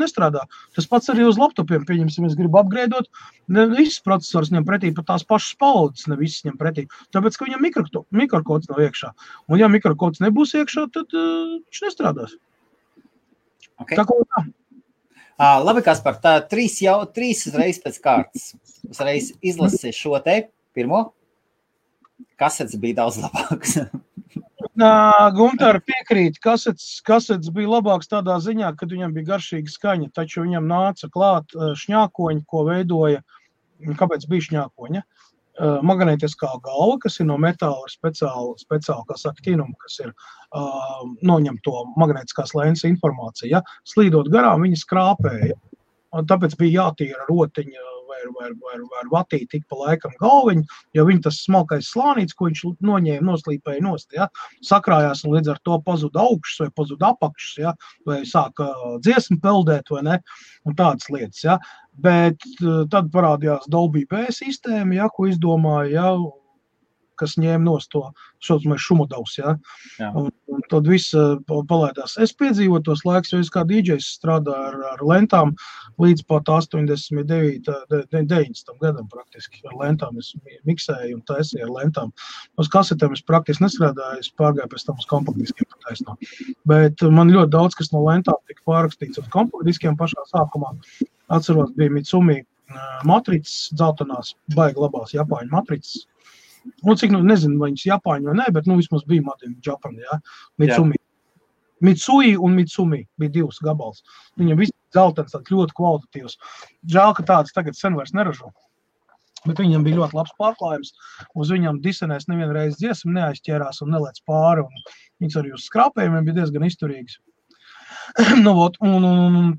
nestrādā. Tas pats arī uz laptopiem. Pieņemsim, es gribu apgrēdot. Ne viss processors ņem pretī pat tās pašas paudzes, ne viss ņem pretī. Tāpēc, ka viņam mikro, mikrokods nav iekšā. Un ja mikrokods nebūs iekšā, tad uh, viņš nestrādās. Okay. Tā kā tā. Uh, labi, Kaspar, tā trīs jau trīs reizes pēc kārtas. Uzreiz izlasīju šo te pirmo. Kasets bija daudz labāks. Gunter piekrīt, kasets, kasets bija labāks tādā ziņā, ka viņam bija garšīga skaņa, taču viņam nāca klāt šņākoņi, ko veidoja, kāpēc bija šņākoņa? Magnētiskā galva, kas ir no metāla ar speciālu, speciālu kā saka, tīnumu, kas ir uh, noņem to magnētiskās lēnas informāciju. Ja? Slīdot garām, viņi skrāpēja. Un tāpēc bija jātīra rotiņa vai, vai, vai, vai vatīt tik pa laikam galviņu, jo viņa tas smalkais slānīts, ko viņš noņēma, noslīpēja nost, ja, sakrājās un līdz ar to pazuda augšas vai pazuda apakšas, ja, vai sāka dziesmu peldēt vai ne, un tādas lietas, ja. Bet tad parādījās Dolby B sistēma, ja, ko izdomāja, ja, kas ņēma no to šumodavus. Ja? Jā. Un, un tad viss uh, palaidās. Es piedzīvoju tos laikus, jo es kā dīdžejs strādāju ar, ar lentām līdz pat 89, 90 gadam praktiski. Ar lentām es miksēju un taisīju ar lentām. Uz kasetēm es praktiski nestrādāju, es pārgāju pēc tam uz kompaktdiskiem pataisnām. Bet man ļoti daudz kas no lentām tika pārrakstīts uz kompaktdiskiem pašā sākumā. Atceros, bija Mitsumi matricas, dzeltenās, baigi labās Japāņu matricas, Nu, cik, nu, nezinu, vai viņas Japāņu vai nē, bet nu, vismaz bija Madina Japāna, ja? Mitsumi. Jā. Mitsui un Mitsumi bija divas gabals. Viņam viss zeltains, tāds ļoti kvalitatīvs. Žēl, ka tāds tagad sen vairs neražo. Bet viņam bija ļoti labs pārklājums. Uz viņam disenēs nevienu reizi dziesmu neaizķērās un nelēc pāri. Un viņas arī uz skrāpējumiem bija diezgan izturīgas. nu, ot, un, un, un,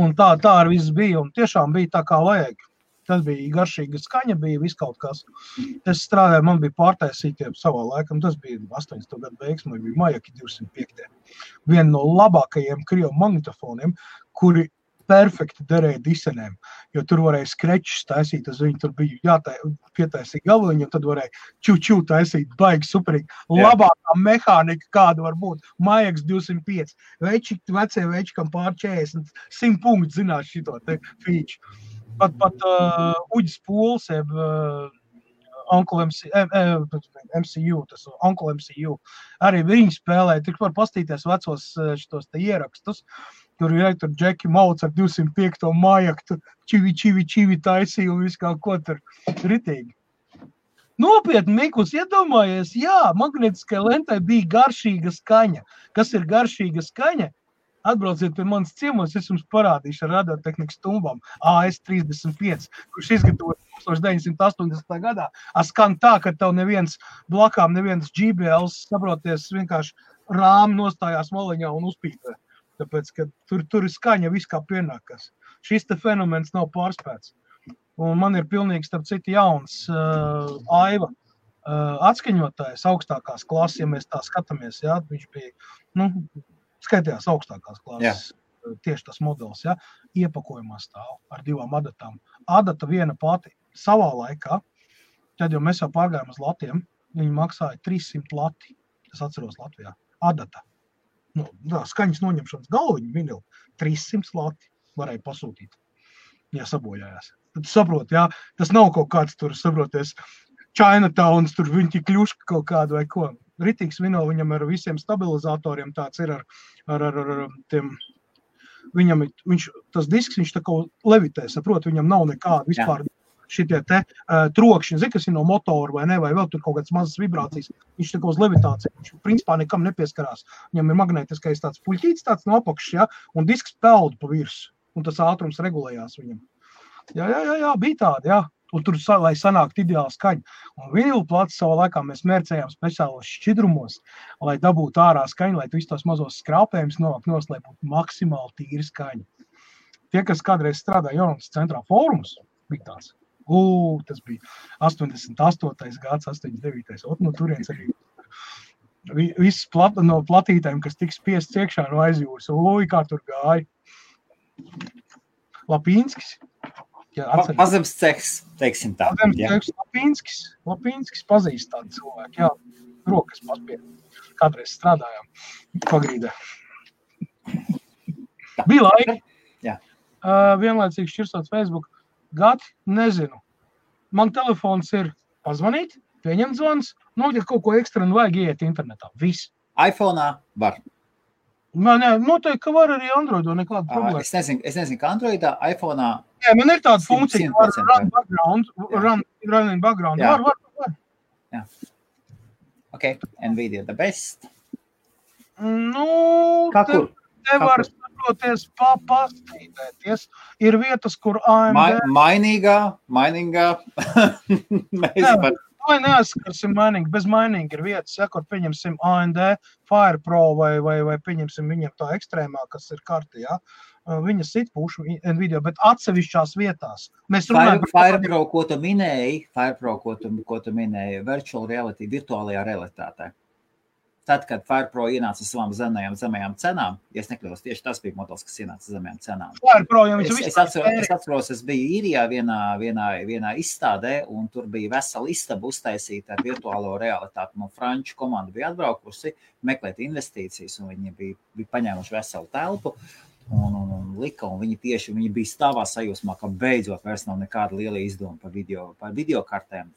un tā, tā arī viss bija. Un tiešām bija tā, kā vajag. Tas bija garšīga skaņa, bija viss kaut kas. Es strādāju, man bija pārtaisītie savā laikā, tas bija 80. gadu beigas, man bija Majaki 205. Viena no labākajiem krievu magnetofoniem, kuri perfekti derēja disenēm, jo tur varēja skrečus taisīt, uz viņu tur bija jāpietaisīt galviņu, un tad varēja čūčū taisīt, baigi superīgi. Labākā mehānika, kāda var būt, Majaks 205, veči, vecie veči, kam pār 40, 100 punktu zinās šito te feature pat, pat uh, Uģis Pūls, jeb uh, Uncle MC, MCU, tas Uncle MCU, arī viņi spēlēja. Tur var pastīties vecos šitos te ierakstus. Tur ir tur Džeki Mauts ar 205. mājaktu, tur čivi, čivi, čivi taisīja un viss kā ko tur ritīgi. Nopietni, Mikls, iedomājies, jā, magnetiskai lentai bija garšīga skaņa. Kas ir garšīga skaņa? Atbrauciet pie manas ciemos, es jums parādīšu ar radiotehnikas stumbām AS35, kurš izgatavots 1980. gadā. Skan tā, ka tev neviens blakām, neviens GBLs, saproties, vienkārši rāmi nostājās maliņā un uzpīpē. Tāpēc, ka tur, tur ir skaņa viss kā pienākas. Šis fenomens nav pārspēts. Un man ir pilnīgi, starp citu, jauns uh, aiva uh, atskaņotājs augstākās klases, ja mēs tā skatāmies. Jā, viņš bija nu, skaitījās augstākās klases. Jā. Tieši tas modelis, ja iepakojumā stāv ar divām adatām. Adata viena pati savā laikā, tad jau mēs jau pārgājām uz latiem, viņi maksāja 300 lati. Es atceros Latvijā. Adata. Nu, tā, skaņas noņemšanas galviņa vinila 300 lati varēja pasūtīt, ja sabojājās. Tad tu saproti, jā, tas nav kaut kāds tur, saproties, Chinatowns, tur viņi kļuška kaut kādu vai ko. Ritīgs vino viņam ar visiem stabilizatoriem tāds ir ar, ar, ar, ar tiem. Viņam viņš, tas disks, viņš tā kā levitē, saprot, viņam nav nekāda vispār. Jā šitie te uh, trokšņi, zini, kas ir no motora vai ne, vai vēl tur kaut kādas mazas vibrācijas. Viņš tā kā uz levitāciju, viņš principā nekam nepieskarās. Viņam ir magnētiskais tāds puļķīts tāds no apakšas, ja, un disks peld pa virsmu, un tas ātrums regulējās viņam. Jā, jā, jā, jā bija tāda, jā. Un tur, lai sanāktu ideāli skaņa. Un vinilu plats savā laikā mēs mērcējām speciālos šķidrumos, lai dabūtu ārā skaņu, lai visus tos mazos skrāpējumus novākt nos, lai būtu maksimāli tīra skaņa. Tie, kas kādreiz strādāja Jonas centrā fórumus, bija tāds. U, tas bija 88. gads, 89. Un no turienes arī viss plat, no platītēm, kas tiks spiests iekšā no aizjūras. Ui, kā tur gāja. Lapīnskis. Jā, Pazems ceks, teiksim tā. Pazems ceks, Lapīnskis. Lapīnskis pazīst tādu cilvēku, jā. Rokas paspied. Kādreiz strādājām pagrīdē. Bija laika. Jā. Uh, vienlaicīgi šķirstot Facebook. Gati, nezinu. Man telefons ir pazvanīt, pieņemt zvans, nu, ja kaut ko ekstra nu vajag iet internetā. Viss. iPhone var. Man nē, noteikti, ka var arī Android, nekāda problēma. Es nezinu, es nezinu, ka Android, iPhone. Jā, man ir tāda funkcija, ka var run background, run, run in background. Jā. Var, var, var. Jā. Ok, Nvidia the best. Nu, Kā kur? Te var saproties, pastīties. Ir vietas, kur AMD... Ma mainīgā, mainīgā. Mēs Jā, par... Vai neaizskarsim mainīgi, bez mainīgi ir vietas, ja, kur pieņemsim AMD Fire Pro vai, vai, vai pieņemsim viņam tā ekstrēmā, kas ir karti, ja. Viņa sit pušu Nvidia, bet atsevišķās vietās. Mēs runājam par Fire Pro, ko tu minēji, Fire Pro, ko tu, ko tu minēji, virtual reality, virtuālajā realitātē tad, kad FirePro ienāca savām zemajām, zemajām cenām, ja es nekļūdos, tieši tas bija modelis, kas ienāca zemajām cenām. FirePro jau es, es, atceros, es atceros, es biju īrijā vienā, vienā, vienā izstādē, un tur bija vesela istaba uztaisīta ar virtuālo realitāti. No franču komanda bija atbraukusi meklēt investīcijas, un viņi bija, bija paņēmuši veselu telpu. Un, un, un lika, un viņi tieši viņi bija stāvā sajūsmā, ka beidzot vairs nav nekāda liela izdevuma par video, par video kartēm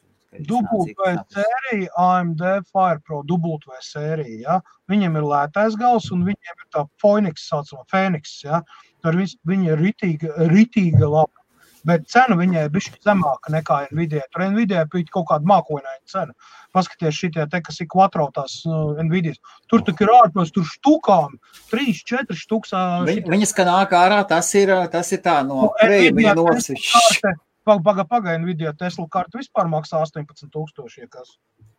Dubultvē sērija, AMD FirePro dubultvē sērija. Ja? Viņam ir lētais gals un viņiem ir tā Phoenix, saucamā Phoenix. Ja? Tur viņi ir ritīga, ritīga laba. Bet cena viņai bija zemāka nekā Nvidia. Tur Nvidia bija kaut kāda mākoņaina cena. Paskaties, šitie te, kas ir kvadrautās uh, Nvidia. Tur tur ir ārpus, tur štukām, 3, 4 štuks. Viņ, viņas, ka nāk ārā, tas ir, tas ir tā no krējuma nosis. Pagaidām, pagaidām, Nvidia Tesla kartu vispār maksā 18,000. Kas?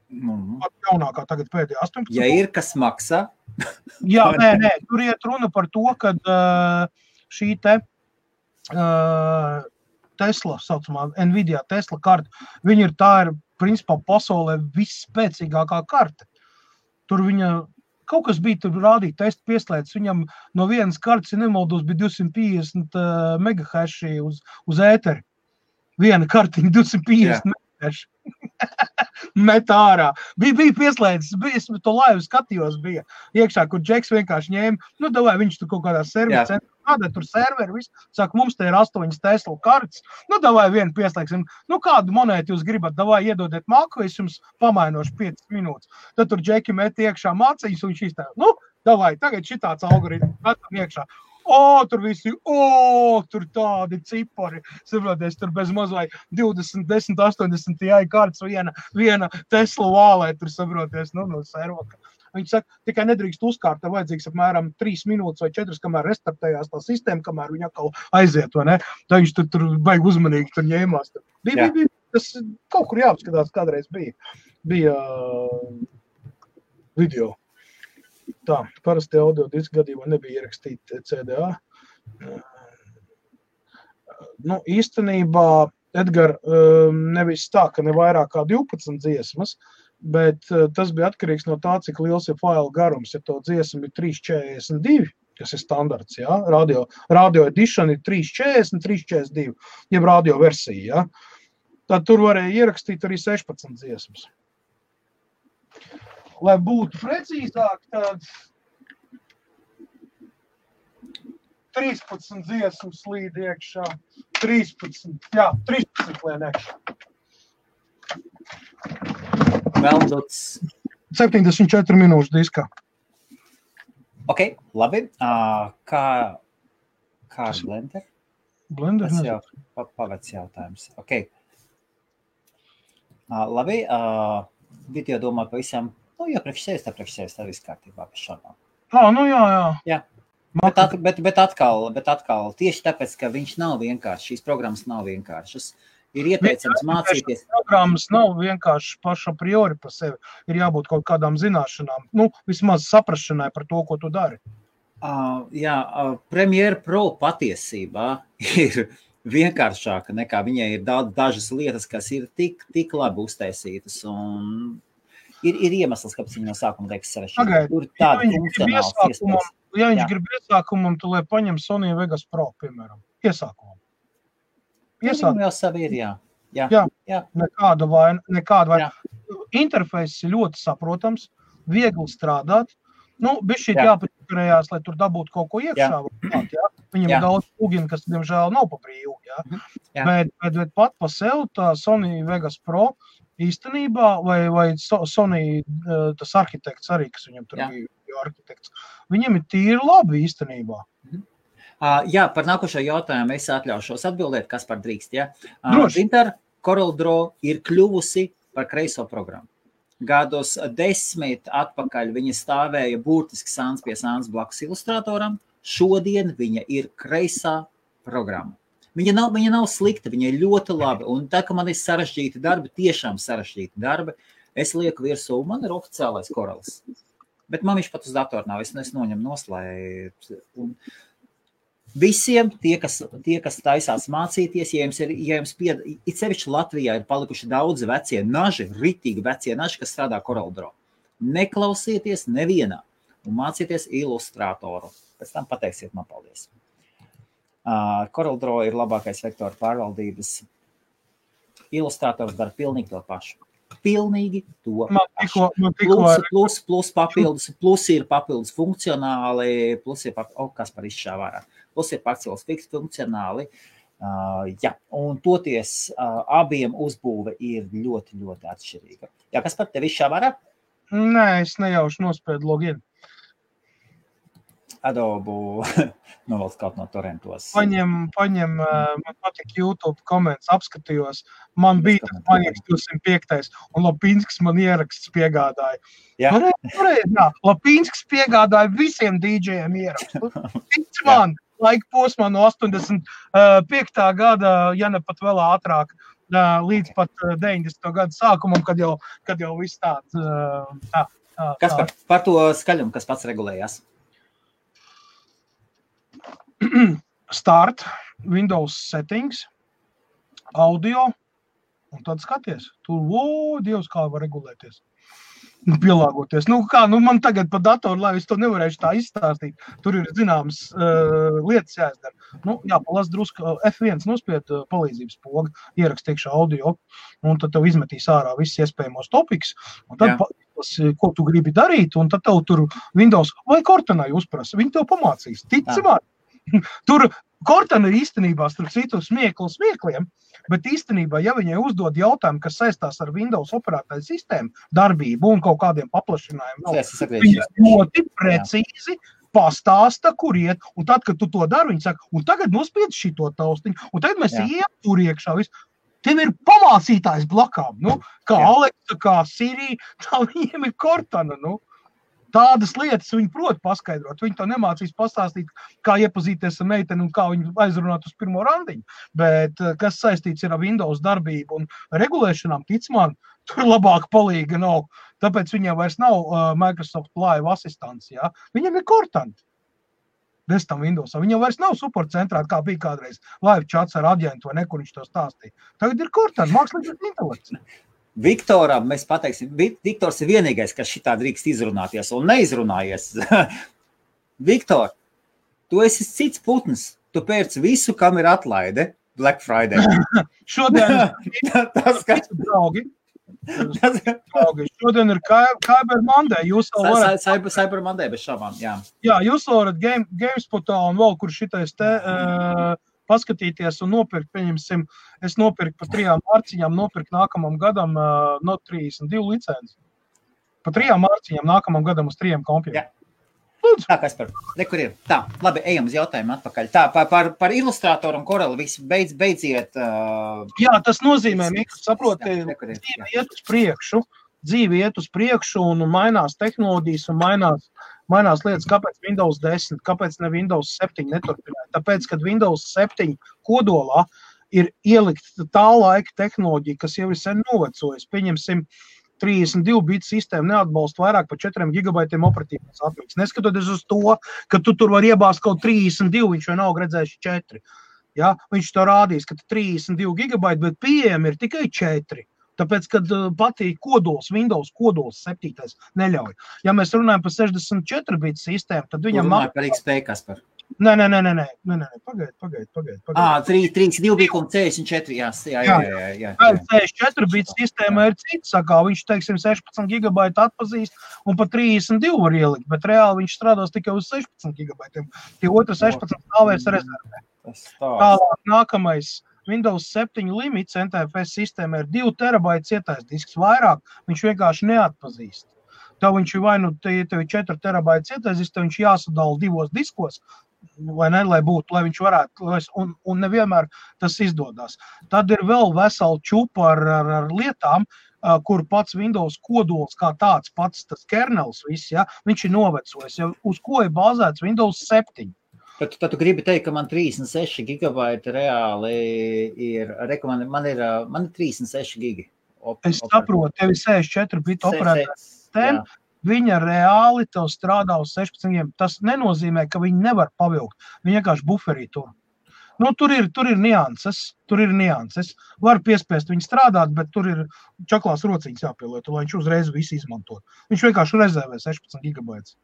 Mm -hmm. Pat jaunākā, tagad pēdējā 18. Ja ir kas maksā, jā, nē, nē, tur iet runa par to, ka uh, šī te uh, Tesla, saucamā Nvidia Tesla karta, viņa ir tā, ir principā pasaulē visspēcīgākā karte. Tur viņa kaut kas bija tur rādīt, testu pieslēdz. Viņam no vienas kartes, ja nemaldos, bija 250 uh, megahashi uz, uz ēteri viena kartiņa 250 mēneši. Met ārā. Bija, bija pieslēdzis, bija, es to laivu skatījos, bija iekšā, kur Džeks vienkārši ņēma, nu, davai viņš tur kaut kādā serverā centrā, kāda tur serveri, viss. Saka, mums te ir astoņas Tesla kartes, nu, davai vienu pieslēgsim. Nu, kādu monētu jūs gribat, davai iedodiet maku, es jums pamainošu 5 minūtes. Tad tur Džeki met iekšā mācīs un šīs tā, nu, davai, tagad šitāds algoritms, metam iekšā. O, tur visi, o, tur tādi cipari. Saproties, tur bez mazliet 20, 10, 80 jāja kārtas viena, viena Tesla vālē, tur saproties, nu, no servoka. Viņi saka, tikai nedrīkst uzkārt, tev vajadzīgs apmēram 3 minūtes vai 4, kamēr restartējās tā sistēma, kamēr viņa atkal aiziet, vai ne? Tā viņš tur, tur baigi uzmanīgi tur ņēmās. Tur. Bija, bija, bija, tas kaut kur jāapskatās, kādreiz bija. Bija uh, video. Tā, parasti audio diska gadījumā nebija ierakstīta CDA. Nu, īstenībā, Edgars, um, nevis tā, ka ne vairāk kā 12 dziesmas, bet tas bija atkarīgs no tā, cik liels ir faila garums. Ja to dziesmu ir 342, kas ir standarts, ja? radio, radio edition ir 340, 342, jeb radio versija, ja? tad tur varēja ierakstīt arī 16 dziesmas lai būtu precīzāk, tad 13 dziesmas līdz iekšā. 13. Jā, 13 lēnēkšā. Vēl dots. 74 minūšu diskā. Ok, labi. Uh, kā, kā ar blender? Blender Tas nezinu. jau pa- pavec jautājums. Ok. Uh, labi. Uh, video domā pavisam, nu, ja priekš sevis, tad viss kārtībā bez šaubām. Ā, nu jā, jā. Jā. Bet, at, bet, bet, atkal, bet atkal, tieši tāpēc, ka viņš nav vienkāršs, šīs programmas nav vienkāršas, ir ieteicams mācīties. programmas nav vienkārši paša priori par sevi. Ir jābūt kaut kādām zināšanām, nu, vismaz saprašanai par to, ko tu dari. Uh, jā, uh, Premiere Pro patiesībā ir vienkāršāka nekā viņai ir daudz, dažas lietas, kas ir tik, tik labi uztaisītas. Un ir, ir iemesls, kāpēc viņi no sākuma liekas sarežģīti. Tur Ja tāda grib funkcionāls iespējas. ja viņš Jā. grib iesākumam, tad lai paņem Sony Vegas Pro, piemēram, iesākumam. Viņam Iesākumam. jau savi ir, jā. Jā, Jā. jā. Nekāda vaina, nekāda vaina. Jā. Interfejs ļoti saprotams, viegli strādāt. Nu, bija šī Jā. jāpaturējās, lai tur dabūtu kaut ko iekšā. klāt, jā. Viņam Jā. daudz pluginu, kas, diemžēl, nav pa brīvu. Jā. Jā. Bet, bet, bet pat pa sev tā Sony Vegas Pro īstenībā, vai, vai So- Sony eh, tas arhitekts arī, kas viņam tur Jā. bija, arhitekts, viņam ir tīri labi īstenībā. Uh, jā, par nākošo jautājumu es atļaušos atbildēt, kas par drīkst. Ja? Uh, Droši. Winter Coral Draw ir kļuvusi par kreiso programmu. Gados desmit atpakaļ viņa stāvēja burtiski sāns pie sāns blakus ilustratoram. Šodien viņa ir kreisā programma. Viņa nav, viņa nav slikta, viņa ir ļoti laba. Un tā, ka man ir sarežģīti darbi, tiešām sarežģīti darbi, es lieku virsū, man ir oficiālais korals. Bet man viņš pat uz datora nav. Es, es noņemu nos, lai. Un visiem, tie, kas, tie, kas taisās mācīties, ja jums ir, ja jums pied, it sevišķi Latvijā ir palikuši daudzi vecie naži, ritīgi vecie naži, kas strādā koraldro. Neklausieties nevienā un mācieties ilustratoru. Pēc tam pateiksiet man paldies. Koraldro ir labākais vektoru pārvaldības. Ilustrators dara pilnīgi to pašu. Pilnīgi to pašu. Plus, plus, plus papildus, plus ir papildus funkcionāli, plus ir papildus, oh, kas par izšāvā ārā. Plus ir pakcils fiks funkcionāli. Uh, jā, un toties uh, abiem uzbūve ir ļoti, ļoti atšķirīga. Jā, kas par tevi izšāvā ārā? Nē, es nejauši nospēju login. Adobu novalc kaut no torentos. Paņem, paņem, eh, man patīk YouTube komentus, apskatījos. Man bija tas manīgs 205. un Lapīnskis man ieraksts piegādāja. Jā. Pareizi, jā. Lapīnskis piegādāja visiem DJiem ierakstu. Tic man, laika posmā no 85. gada, ja ne pat vēl ātrāk, līdz pat ā, 90. gada sākumam, kad jau, kad jau viss tāds ā, tā, tā, Kas tā. par, par to skaļumu, kas pats regulējās? Start, Windows settings, audio, un tad skaties. Tur, o, Dievs, kā var regulēties. Nu, Pielāgoties. Nu, kā, nu, man tagad pa datoru, lai es to nevarēšu tā izstāstīt. Tur ir zināmas uh, lietas jāizdara. Nu, jā, palas drusku uh, F1 nospied uh, palīdzības pogu, ierakst iekšā audio, un tad tev izmetīs ārā visus iespējamos topikus. Un tad paskatās, ko tu gribi darīt, un tad tev tur Windows vai Cortanai uzprasa. Viņi tev pamācīs. Tici Jā. Tur Kortana ir īstenībā starp citu smieklu smiekliem, bet īstenībā, ja viņai uzdod jautājumu, kas saistās ar Windows operatīvu sistēmu darbību un kaut kādiem paplašinājumiem, viņa ļoti precīzi pastāsta, kur iet. Un tad, kad tu to dari, viņi saka, un tagad nospied šito taustiņu, un tagad mēs Jā. ejam tur iekšā. Visu. Tev ir pamācītājs blakām, nu, kā Jā. Aleksa, kā Sirija, tā viņiem ir Kortana. Nu. Tādas lietas viņi prot paskaidrot. Viņi to nemācīs pastāstīt, kā iepazīties ar meiteni un kā viņu aizrunāt uz pirmo randiņu. Bet eh, kas saistīts ar Windows darbību un regulēšanām, tic man, tur labāk palīga nav. Tāpēc viņiem vairs nav uh, Microsoft Live asistants. Ja? Viņam ir Cortana. Desmitam Windows. Viņam vairs nav support centrā, kā bija kādreiz live chats ar aģentu vai nekur viņš to stāstīja. Tagad ir Cortana, mākslīgais intelekts. Viktoram mēs pateiksim, Vi- Viktors ir vienīgais, kas šitā drīkst izrunāties un neizrunājies. Viktor, tu esi cits putns. Tu pērc visu, kam ir atlaide Black Friday. Šodien, tas, ka, draugi, tas, draugi, šodien ir Kyber Monday. Jūs vēl varat Cyber, Cyber Monday bez šaubām, jā. Jā, jūs varat game, GameSpotā un vēl kur šitais te uh, paskatīties un nopirkt, pieņemsim, es nopirku par trijām mārciņām, nopirku nākamam gadam uh, no 32 licenci. Pa trijām mārciņām nākamam gadam uz trijiem kompjūtiem. Jā. Tā, kas par nekur ir. Tā, labi, ejam uz jautājumu atpakaļ. Tā, par, par, par ilustrātoru un koreli viss beidz, beidziet. Uh, Jā, tas nozīmē, ka saprotiet, iet uz priekšu, dzīve iet uz priekšu un mainās tehnoloģijas un mainās, mainās lietas. Kāpēc Windows 10, kāpēc ne Windows 7 neturpināja? Tāpēc, kad Windows 7 kodolā ir ielikt tā laika tehnoloģija, kas jau ir sen novecojusi. Pieņemsim, uh, 32 bitu sistēma neatbalsta vairāk par 4 gigabaitiem operatīvās atmiņas. Neskatoties uz to, ka tu tur vari iebāzt kaut 32, viņš jau nav redzējis 4. Ja? Viņš to rādīs, ka 32 gigabaiti, bet pieejami ir tikai 4. Tāpēc, kad uh, patīk kodols, Windows kodols 7. neļauj. Ja mēs runājam par 64 bitu sistēmu, tad viņam ir par XP kas par. Nē, nē, nē, nē, nē, nē, nē. pagaidiet, pagaidiet. Pagaid, pagaid. Ah, 3, 3, 2 bija un 64. Jā, jā, jā. jā, jā, jā. 64 bija sistēma, ir cits. Sakā, viņš, teiksim, 16 gigabaitu atpazīst un pat 32 var ielikt, bet reāli viņš strādās tikai uz 16 gigabaitiem. Tie otri 16 stāvēs rezervē. Tālāk, nākamais. Windows 7 limits NTFS sistēmā ir 2 terabaita cietais disks. Vairāk viņš vienkārši neatpazīst. Tev viņš ir vai nu te, tev ir 4 terabaita cietais disks, tev viņš jāsadala divos diskos, vai ne, lai būtu, lai viņš varētu, un, un nevienmēr tas izdodas. Tad ir vēl vesela čupa ar, ar, ar lietām, kur pats Windows kodols, kā tāds pats kernels, viss, ja, viņš ir novecojis. Ja, uz ko ir bāzēts Windows 7? Tad, tad tu gribi teikt, ka man 36 gigabaiti reāli ir, rekomend, man ir, man ir 36 gigi. Op, es saprotu, tev ir 64 bitu operators. Viņa reāli tev strādā uz 16. Tas nenozīmē, ka viņi nevar pavilkt. Viņi vienkārši buferī tur. Nu, tur, ir, tur ir nianses, tur ir nianses. Var piespiest viņu strādāt, bet tur ir čaklās rociņas jāpielieto, lai viņš uzreiz visu izmanto. Viņš vienkārši rezervē 16 gigabaitus.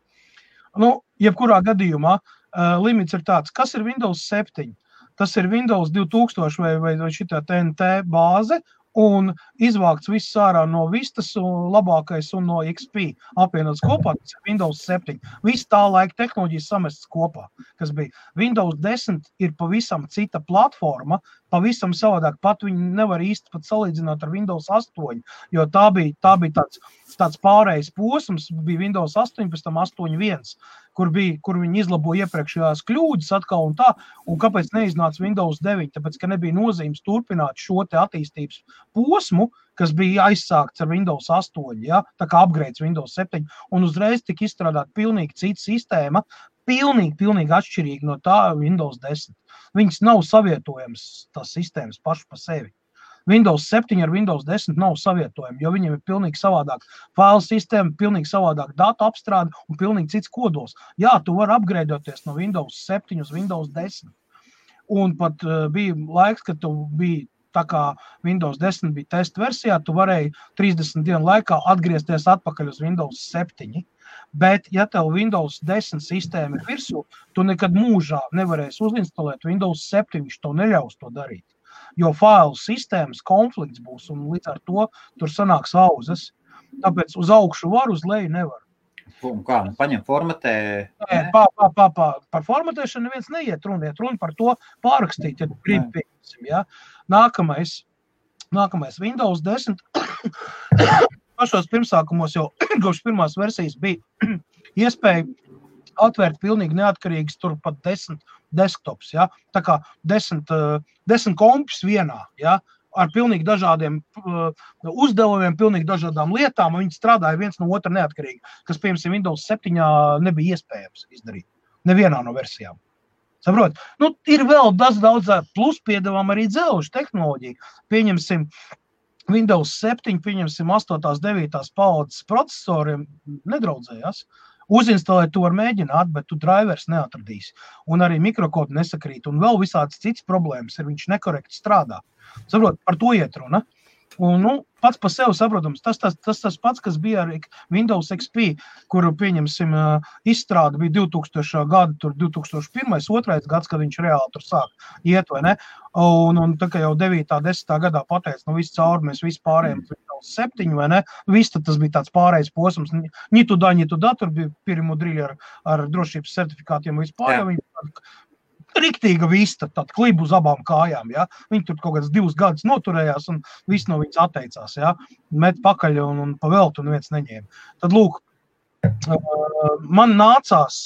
Nu, jebkurā gadījumā uh, limits ir tāds, kas ir Windows 7. Tas ir Windows 2000 vai, vai, vai šī TNT bāze, un izvākts viss ārā no vistas, un labākais un no XP apvienots kopā. Tas ir Windows 7. Viss tā laika tehnoloģijas samestas kopā, kas bija. Windows 10 ir pavisam cita platforma, pavisam savādāk. Pat viņi nevar īsti pat salīdzināt ar Windows 8, jo tā bija, tā bija tāds, tāds pārējais posms, bija Windows 8, pēc tam 8.1 kur, bija, kur viņi izlaboja iepriekšējās kļūdas atkal un tā. Un kāpēc neiznāca Windows 9? Tāpēc, ka nebija nozīmes turpināt šo attīstības posmu, kas bija aizsākts ar Windows 8, ja? tā kā upgrades Windows 7, un uzreiz tika izstrādāta pilnīgi cita sistēma, pilnīgi, pilnīgi atšķirīga no tā Windows 10. Viņas nav savietojamas, tās sistēmas pašas par sevi. Windows 7 ar Windows 10 nav savietojami, jo viņiem ir pilnīgi savādāk failu sistēma, pilnīgi savādāk datu apstrāde un pilnīgi cits kodols. Jā, tu vari apgrēdoties no Windows 7 uz Windows 10. Un pat uh, bija laiks, kad tu biji tā kā Windows 10 bija testa versijā, tu varēji 30 dienu laikā atgriezties atpakaļ uz Windows 7. Bet, ja tev Windows 10 sistēma ir virsū, tu nekad mūžā nevarēsi uzinstalēt Windows 7. Viņš to neļaus to darīt jo failu sistēmas konflikts būs, un līdz ar to tur sanāks auzas. Tāpēc uz augšu var, uz leju nevar. Un kā nu, paņem formatē? Nē, pā, pā, pā, pā. Par formatēšanu neviens neiet runa. Iet runa par to pārrakstīt, ja grib pieņemsim. Ja? Nākamais, nākamais Windows 10. Pašos pirmsākumos jau kopš pirmās versijas bija iespēja atvērt pilnīgi neatkarīgas, turpat desmit desktops. Ja? Tā kā desmit, uh, desmit kompus vienā. Ja? Ar pilnīgi dažādiem uh, uzdevumiem, pilnīgi dažādām lietām. Viņi strādāja viens no otra neatkarīgi, kas, piemēram, Windows 7 nebija iespējams izdarīt. Nevienā no versijām. Saprot? Nu, ir vēl daudz, daudz plus piedāvām arī dzelžu tehnoloģiju. Pieņemsim, Windows 7, pieņemsim 8, 9 paudzes procesoriem nedraudzējās. Uzinstalēt to var mēģināt, bet tu drivers neatradīsi. Un arī mikrokodu nesakrīt. Un vēl visādas citas problēmas ir. Viņš nekorekti strādā. Saprot, par to iet runa. Un, nu, pats par sevi saprotams, tas tas, tas tas pats, kas bija ar Windows XP, kuru, pieņemsim, izstrāde bija 2000. gada, tur 2001. 2. gads, kad viņš reāli tur sāk iet, vai ne? Un, un tā kā jau 9. 10. gadā pateica, nu viss cauri, mēs visi pārējām mm. Windows 7, vai ne? Viss tas bija tāds pārējais posms. Ņitu da, ņitu da, tur bija pirmo driļi ar, ar drošības certifikātiem vispār. Riktīga vista, tad klibu uz abām kājām. Ja? Viņi tur kaut kādus divus gadus noturējās, un viss no viņas atteicās. Ja? Met pakaļ un, un pa veltu, un viens neņēma. Tad, lūk, man nācās,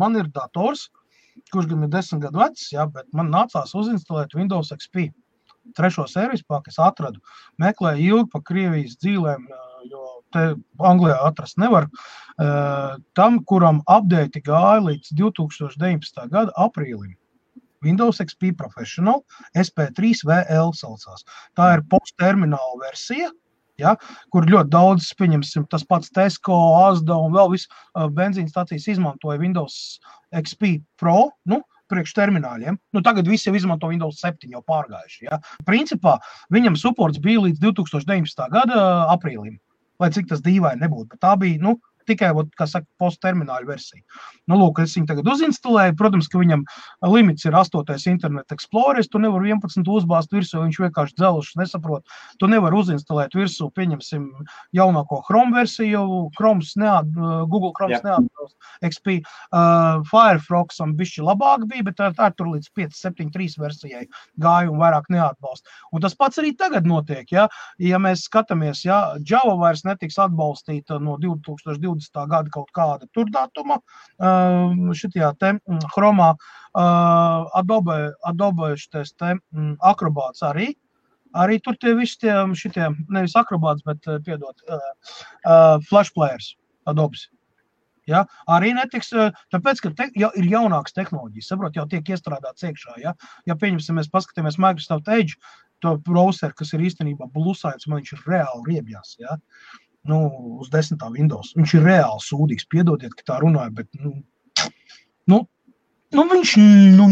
man ir dators, kurš gan ir desmit gadu vecs, ja, bet man nācās uzinstalēt Windows XP. Trešo sērijas paku es atradu, meklēju ilgi pa Krievijas dzīvēm, jo te Anglijā atrast nevar. Tam, kuram update gāja līdz 2019. gada aprīlim. Windows XP Professional SP3 VL saucās. Tā ir posttermināla versija, ja, kur ļoti daudz, pieņemsim, tas pats Tesco, Asda un vēl viss benzīna stācijas izmantoja Windows XP Pro. Nu, priekštermināļiem. Nu, tagad visi jau izmanto Windows 7, jau pārgājuši. Ja? Principā viņam supports bija līdz 2019. gada aprīlim. Lai cik tas dīvaini nebūtu, tā bija nu, tikai, kā saka, posttermināļu versija. Nu, lūk, es viņu tagad uzinstalēju. Protams, ka viņam limits ir 8. Internet Explorer. Tu nevari 11 uzbāzt virsū, viņš vienkārši dzelžs nesaprot. Tu nevari uzinstalēt virsū, pieņemsim, jaunāko Chrome versiju. Chrome neat, Google Chrome neatbilst XP. Uh, Firefoxam bišķi labāk bija, bet tā, tā tur līdz 5, 7, 3 versijai gāja un vairāk neatbalsta. Un tas pats arī tagad notiek. Ja, ja mēs skatāmies, ja Java vairs netiks atbalstīta no 2020. 20. gada kaut kāda tur datuma šajā te chromā. Adobe, Adobe šitais te akrobāts arī. Arī tur tie visi tie, šitie, nevis akrobāts, bet, piedod, flash players, Adobes. Ja? Arī netiks, tāpēc, ka te, jau ir jaunākas tehnoloģijas, saprot, jau tiek iestrādāts iekšā. Ja, ja pieņemsim, mēs paskatāmies Microsoft Edge, to browser, kas ir īstenībā blusains, man viņš ir reāli riebjās. Ja? Nu, uz desmitā Windows. Viņš ir reāli sūdīgs. Piedodiet, ka tā runāju, bet nu, nu, nu viņš nu,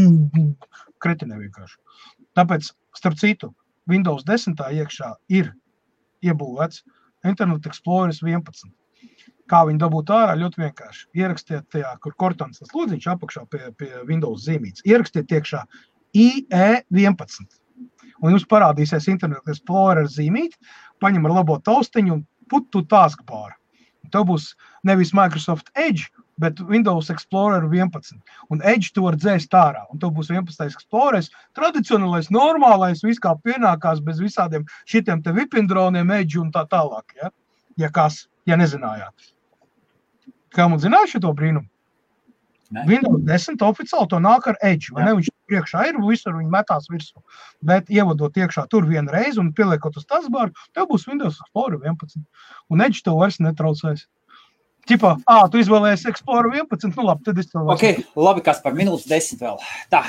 kretinē vienkārši. Tāpēc, starp citu, Windows 10. iekšā ir iebūvēts Internet Explorer 11. Kā viņu dabūt ārā, ļoti vienkārši. Ierakstiet tajā, kur kortons tas lodziņš apakšā pie, pie Windows zīmītes. Ierakstiet iekšā IE11. Un jums parādīsies Internet Explorer zīmīte, paņem ar labo taustiņu un put to taskbar. Tev būs nevis Microsoft Edge, bet Windows Explorer 11. Un Edge to var dzēst ārā. Un tev būs 11. Explorer, tradicionālais, normālais, viss kā pienākās, bez visādiem šitiem te vipindroniem, Edge un tā tālāk. Ja, ja kas, ja nezinājāt. Kā mums zināja šo brīnumu? Ne. Windows 10 oficiāli to nāk ar Edge. Viņš priekšā ir, visur viņi metās virsū. Bet ievadot iekšā tur vienu reizi un pieliekot uz tas bāru, tev būs Windows Explorer 11. Un Edge to vairs netraucēs. Tipā, ah, tu izvēlējies Explorer 11. Nu, labi, tad es tev okay, labi, kas par minūtes desmit vēl. Tā.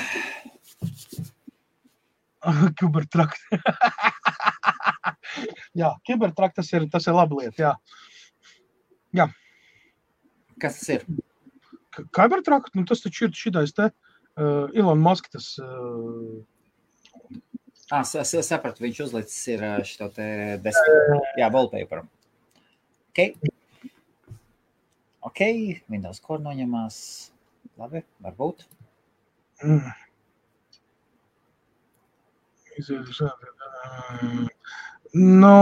Kubertrakt. jā, kibertrakt tas ir, tas ir laba lieta. Jā. jā. Kas tas ir? Cybertruck, nu tas taču ir šitais te uh, Elon Musk, tas. Uh, Ah, es, es sapratu, viņš uzlicis ir šo te desmit, jā, wallpaper. Ok. Ok, Windows Core noņemās. Labi, varbūt. Mm. Nu,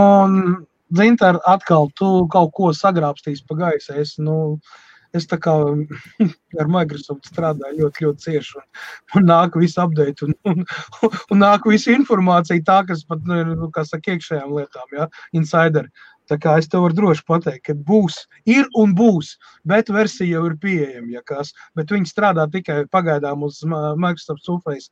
Zintar, atkal tu kaut ko sagrābstīs pa gaisa. Es, nu, uh, es tā kā ar Microsoft strādāju ļoti, ļoti cieši. Un, un nāk viss update, un, un, un nāk visa informācija, tā, kas pat, nu, kā saka, iekšējām lietām, ja, insideri. Tā kā es tev varu droši pateikt, ka būs, ir un būs, bet versija jau ir pieejama, ja kas. Bet viņi strādā tikai pagaidām uz Microsoft Surface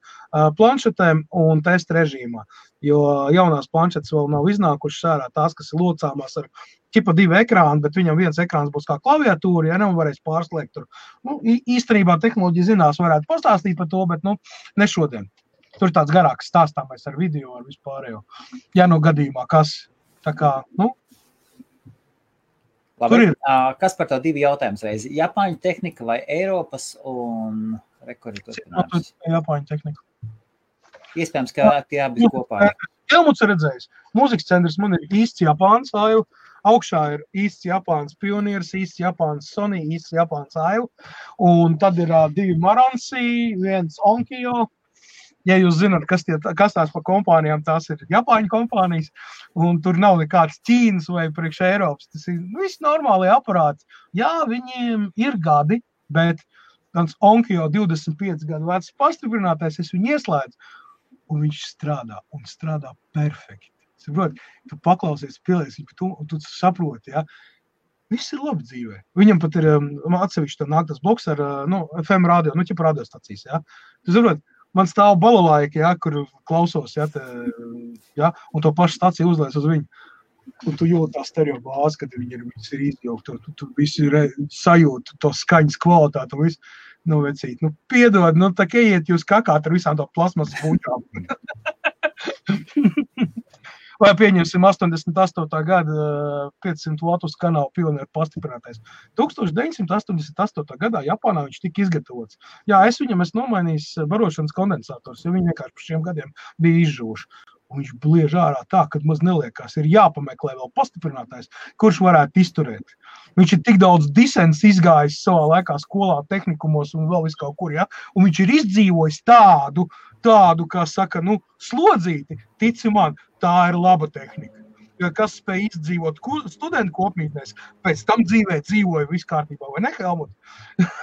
planšetēm un testa režīmā. Jo jaunās planšetes vēl nav iznākušas ārā, tās, kas ir locāmās ar ķipa divi ekrāni, bet viņam viens ekrāns būs kā klaviatūra, ja ne, un varēs pārslēgt tur. Nu, īstenībā tehnoloģija zinās, varētu pastāstīt par to, bet nu, ne šodien. Tur tāds garāks stāstāmais ar video, ar vispārējo. Ja nu gadījumā kas. Tā kā, nu, Labi, kas par to divi jautājumus reizi? Japāņu tehnika vai Eiropas un turpinājums? Japāņu tehnika. Iespējams, ka tie abi kopā. Helmuts ir redzējis. Mūzikas centrs man ir īsts Japāns aivu. Augšā ir īsts Japāns pionieris, īsts Japāns Sony, īsts Japāns aivu. Un tad ir uh, divi Maransi, viens Onkyo ja jūs zināt, kas, tie, kas tās par kompānijām, tās ir Japāņu kompānijas, un tur nav nekāds Ķīnas vai priekš Eiropas. Tas ir nu, viss normāli aparāts. Jā, viņiem ir gadi, bet Tāds Onkio 25 gadu vecs pastiprinātais, es viņu ieslēdzu, un viņš strādā, un strādā perfekti. Saprot, tu paklausies, pielies viņu, tu, un tu saproti, ja, viss ir labi dzīvē. Viņam pat ir um, atsevišķi nāk tas bloks ar, uh, nu, FM radio, nu, ķipa radiostacijas, ja. Tu saprot, man stāv balalaika, ja, kur klausos, ja, te, ja, un to pašu staciju uzlies uz viņu. Un tu jūti tā stereo bāzi, kad viņi ir, ir izjaukti. Tu, tu visi re, sajūti to skaņas kvalitāti. Un visu. Nu, vecīt, nu, piedod, nu, tā kā iet jūs kakāt ar visām to plasmas puņām. Vai pieņemsim 88. gada 500 vatus kanāla pionieru pastiprinātais. 1988. gadā Japānā viņš tika izgatavots. Jā, es viņam esmu nomainījis barošanas kondensators, jo viņi vienkārši par šiem gadiem bija izžuvuši. Un viņš bliež ārā tā, ka maz neliekās. Ir jāpameklē vēl pastiprinātājs, kurš varētu izturēt. Viņš ir tik daudz disens izgājis savā laikā, skolā, tehnikumos un vēl vis kaut kur. Ja? Un viņš ir izdzīvojis tādu, tādu kā saka, nu, slodzīti. Tici man, tā ir laba tehnika. Kas spēj izdzīvot studentu kopmītnēs, pēc tam dzīvē dzīvoja viss kārtībā, vai ne, Helmut?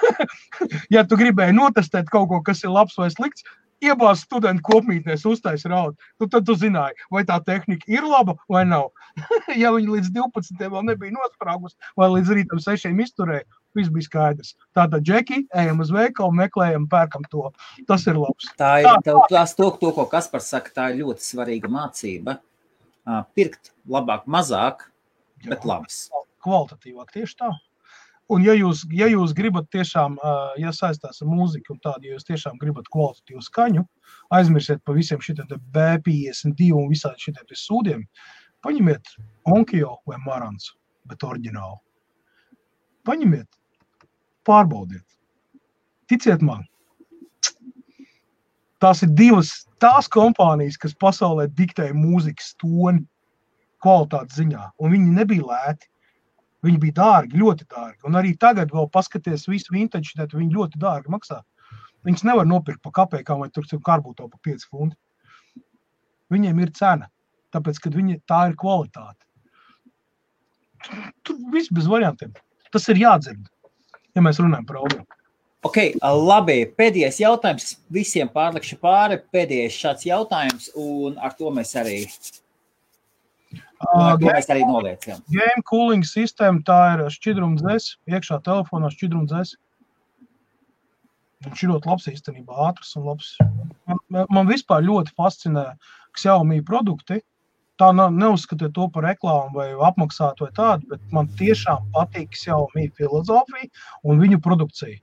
ja tu gribēji notestēt kaut ko, kas ir labs vai slikts, iebāzt studentu kopmītnēs, uztaisīt raudu. Nu, tad tu zināji, vai tā tehnika ir laba vai nav. ja viņi līdz 12. vēl nebija nosprāgusi, vai līdz rītam 6. izturēja, viss bija skaidrs. Tātad, Džeki, ejam uz veikalu, meklējam, pērkam to. Tas ir labs. Tā ir tā, tas, to, to, ko Kaspars saka, tā ir ļoti svarīga mācība. Pirkt labāk, mazāk, bet labs. Kvalitatīvāk, tieši tā. Un, ja jūs, ja jūs gribat tiešām, ja saistās ar mūziku, un tādu, ja jūs tiešām gribat kvalitatīvu skaņu, aizmirsiet par visiem šiem B52 un visādiem šiem sūdiem, paņemiet Onkio vai Marans, bet oriģinālu. Paņemiet, pārbaudiet. Ticiet man, tās ir divas tās kompānijas, kas pasaulē diktēja mūzikas toni kvalitātes ziņā, un viņi nebija lēti. Viņi bija dārgi, ļoti dārgi. Un arī tagad, vēl paskatieties, visu vintage, tad viņi ļoti dārgi maksā. Viņus nevar nopirkt par kapekām vai tur karbūto par 5 fundi. Viņiem ir cena, tāpēc, ka viņi, tā ir kvalitāte. Tur viss bez variantiem. Tas ir jādzird, ja mēs runājam par audio. Ok, labi. Pēdējais jautājums visiem pārlikšu pāri. Pēdējais šāds jautājums, un ar to mēs arī Uh, to mēs arī noliecam. Game cooling sistēma tā ir šķidruma dzēs, iekšā telefonā šķidruma dzēs. Viņš ir ļoti labs īstenībā, ātrs un labs. Man, man vispār ļoti fascinē Xiaomi produkti. Tā nav, neuzskatiet to par reklāmu vai apmaksātu vai tādu, bet man tiešām patīk Xiaomi filozofija un viņu produkcija.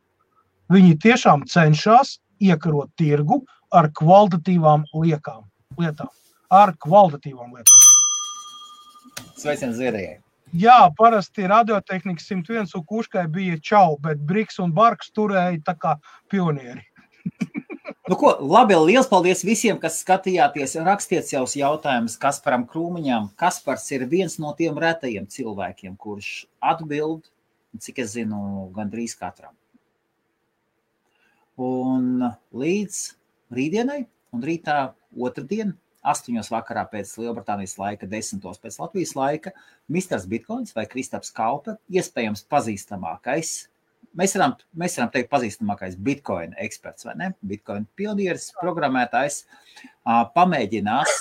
Viņi tiešām cenšas iekarot tirgu ar kvalitatīvām liekām, lietām. Ar kvalitatīvām lietām. Sveiciens Zviedrijai! Jā, parasti radiotehnikas 101 un kuškai bija čau, bet Briks un Barks turēja tā kā pionieri. Nu, ko, labi, liels paldies visiem, kas skatījāties. Rakstiet savus jautājumus Kasparam Krūmiņam. Kaspars ir viens no tiem retajiem cilvēkiem, kurš atbild, cik es zinu, gandrīz katram. Un līdz rītdienai un rītā otrdien 8. vakarā pēc Lielbritānijas laika, 10. pēc Latvijas laika, Misters Bitcoins vai Kristaps Kaupe, iespējams pazīstamākais. Mēs varam, mēs varam teikt, pazīstamākais Bitcoin eksperts vai ne? Bitcoin pionieris, programmētājs, pamēģinās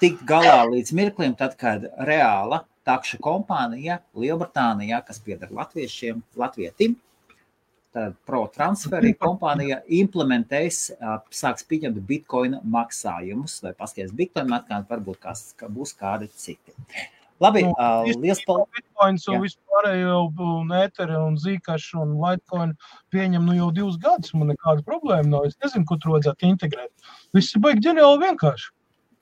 tikt galā līdz mirklim, tad, kad reāla takša kompānija Lielbritānijā, kas pieder latviešiem, latvietim, tad ProTransferi kompānija implementēs, sāks pieņemt bitkoina maksājumus, vai paskaties bitkoina maksājumus, varbūt kas, ka būs kādi citi. Labi, nu, uh, liels paldies. Bitcoins un vispārējo un ēteri un zīkašu un litecoin pieņem nu jau divus gadus. Man nekāda problēma nav. Es nezinu, ko tur vajadzētu integrēt. Viss ir baigi ģeniāli vienkārši.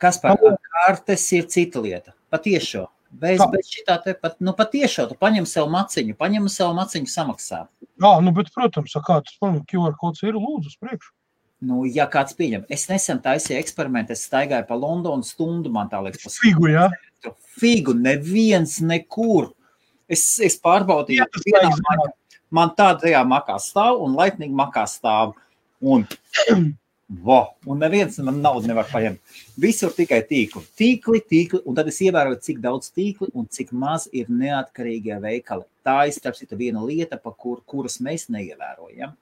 Kas par kartes ir cita lieta? Patiešo. Bez, bez šitā te pat, nu patiešām, tu paņem sev maciņu, paņem sev maciņu samaksā. Jā, nu, bet, protams, kā tas, protams, QR kods ir lūdzu uz priekšu. Nu, ja kāds pieņem, es nesen taisīju eksperimentu, es staigāju pa Londonu stundu, man tā liekas, figu, jā. Figu, neviens nekur. Es, es pārbaudīju, jā, vienā, man, man tādā makā stāv un laipnīgi makā stāv. Un Vo, un neviens man naudu nevar paņemt. Visur tikai tīkli, tīkli, tīkli, un tad es ievēroju, cik daudz tīkli un cik maz ir neatkarīgie veikali. Tā ir starp citu viena lieta, pa kur, kuras mēs neievērojam.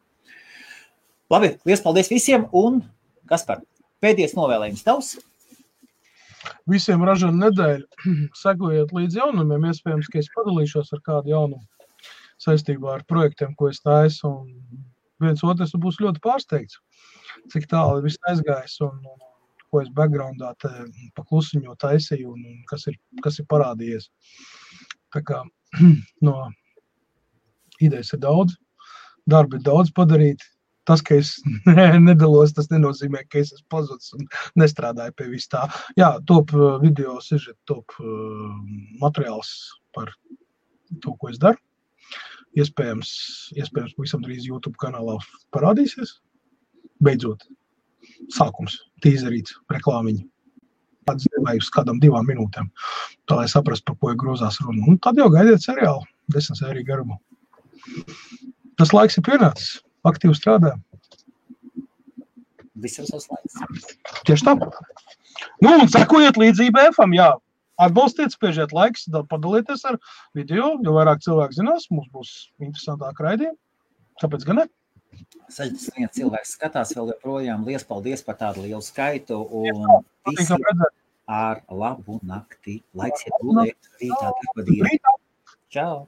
Labi, liels paldies visiem, un Kaspar, pēdējais novēlējums tavs? Visiem ražanu nedēļu sekojiet līdz jaunumiem. Iespējams, ka es padalīšos ar kādu jaunumu saistībā ar projektiem, ko es taisu. Un viens otrs būs ļoti pārsteigts, cik tālu viss aizgājis un, un ko es backgroundā paklusiņo taisīju un, un kas, ir, kas ir parādījies. Tā kā no idejas ir daudz, darbi ir daudz padarīti, tas, ka es nedalos, tas nenozīmē, ka es esmu pazudis un nestrādāju pie vis tā. Jā, top uh, video, sižet, top uh, materiāls par to, ko es daru. Iespējams, iespējams pavisam drīz YouTube kanālā parādīsies. Beidzot, sākums, tīzerīts, reklāmiņa. Uz kādam divām minūtēm, tā lai saprastu, par ko ir grozās runa. Un tad jau gaidiet seriālu, desmit sēriju garumu. Tas laiks ir pienācis aktīvi strādā. Visam savs laiks. Tieši tā. Nu, un sekojiet līdzi IBFam, jā. Atbalstiet, spiežiet laiks, padalieties ar video, jo vairāk cilvēku zinās, mums būs interesantāk raidījumi. Kāpēc gan ne? 61 cilvēks skatās vēl joprojām. Liels paldies par tādu lielu skaitu. Un visiem ar labu nakti. Laiks iet gulēt, rītā darba diena. Čau!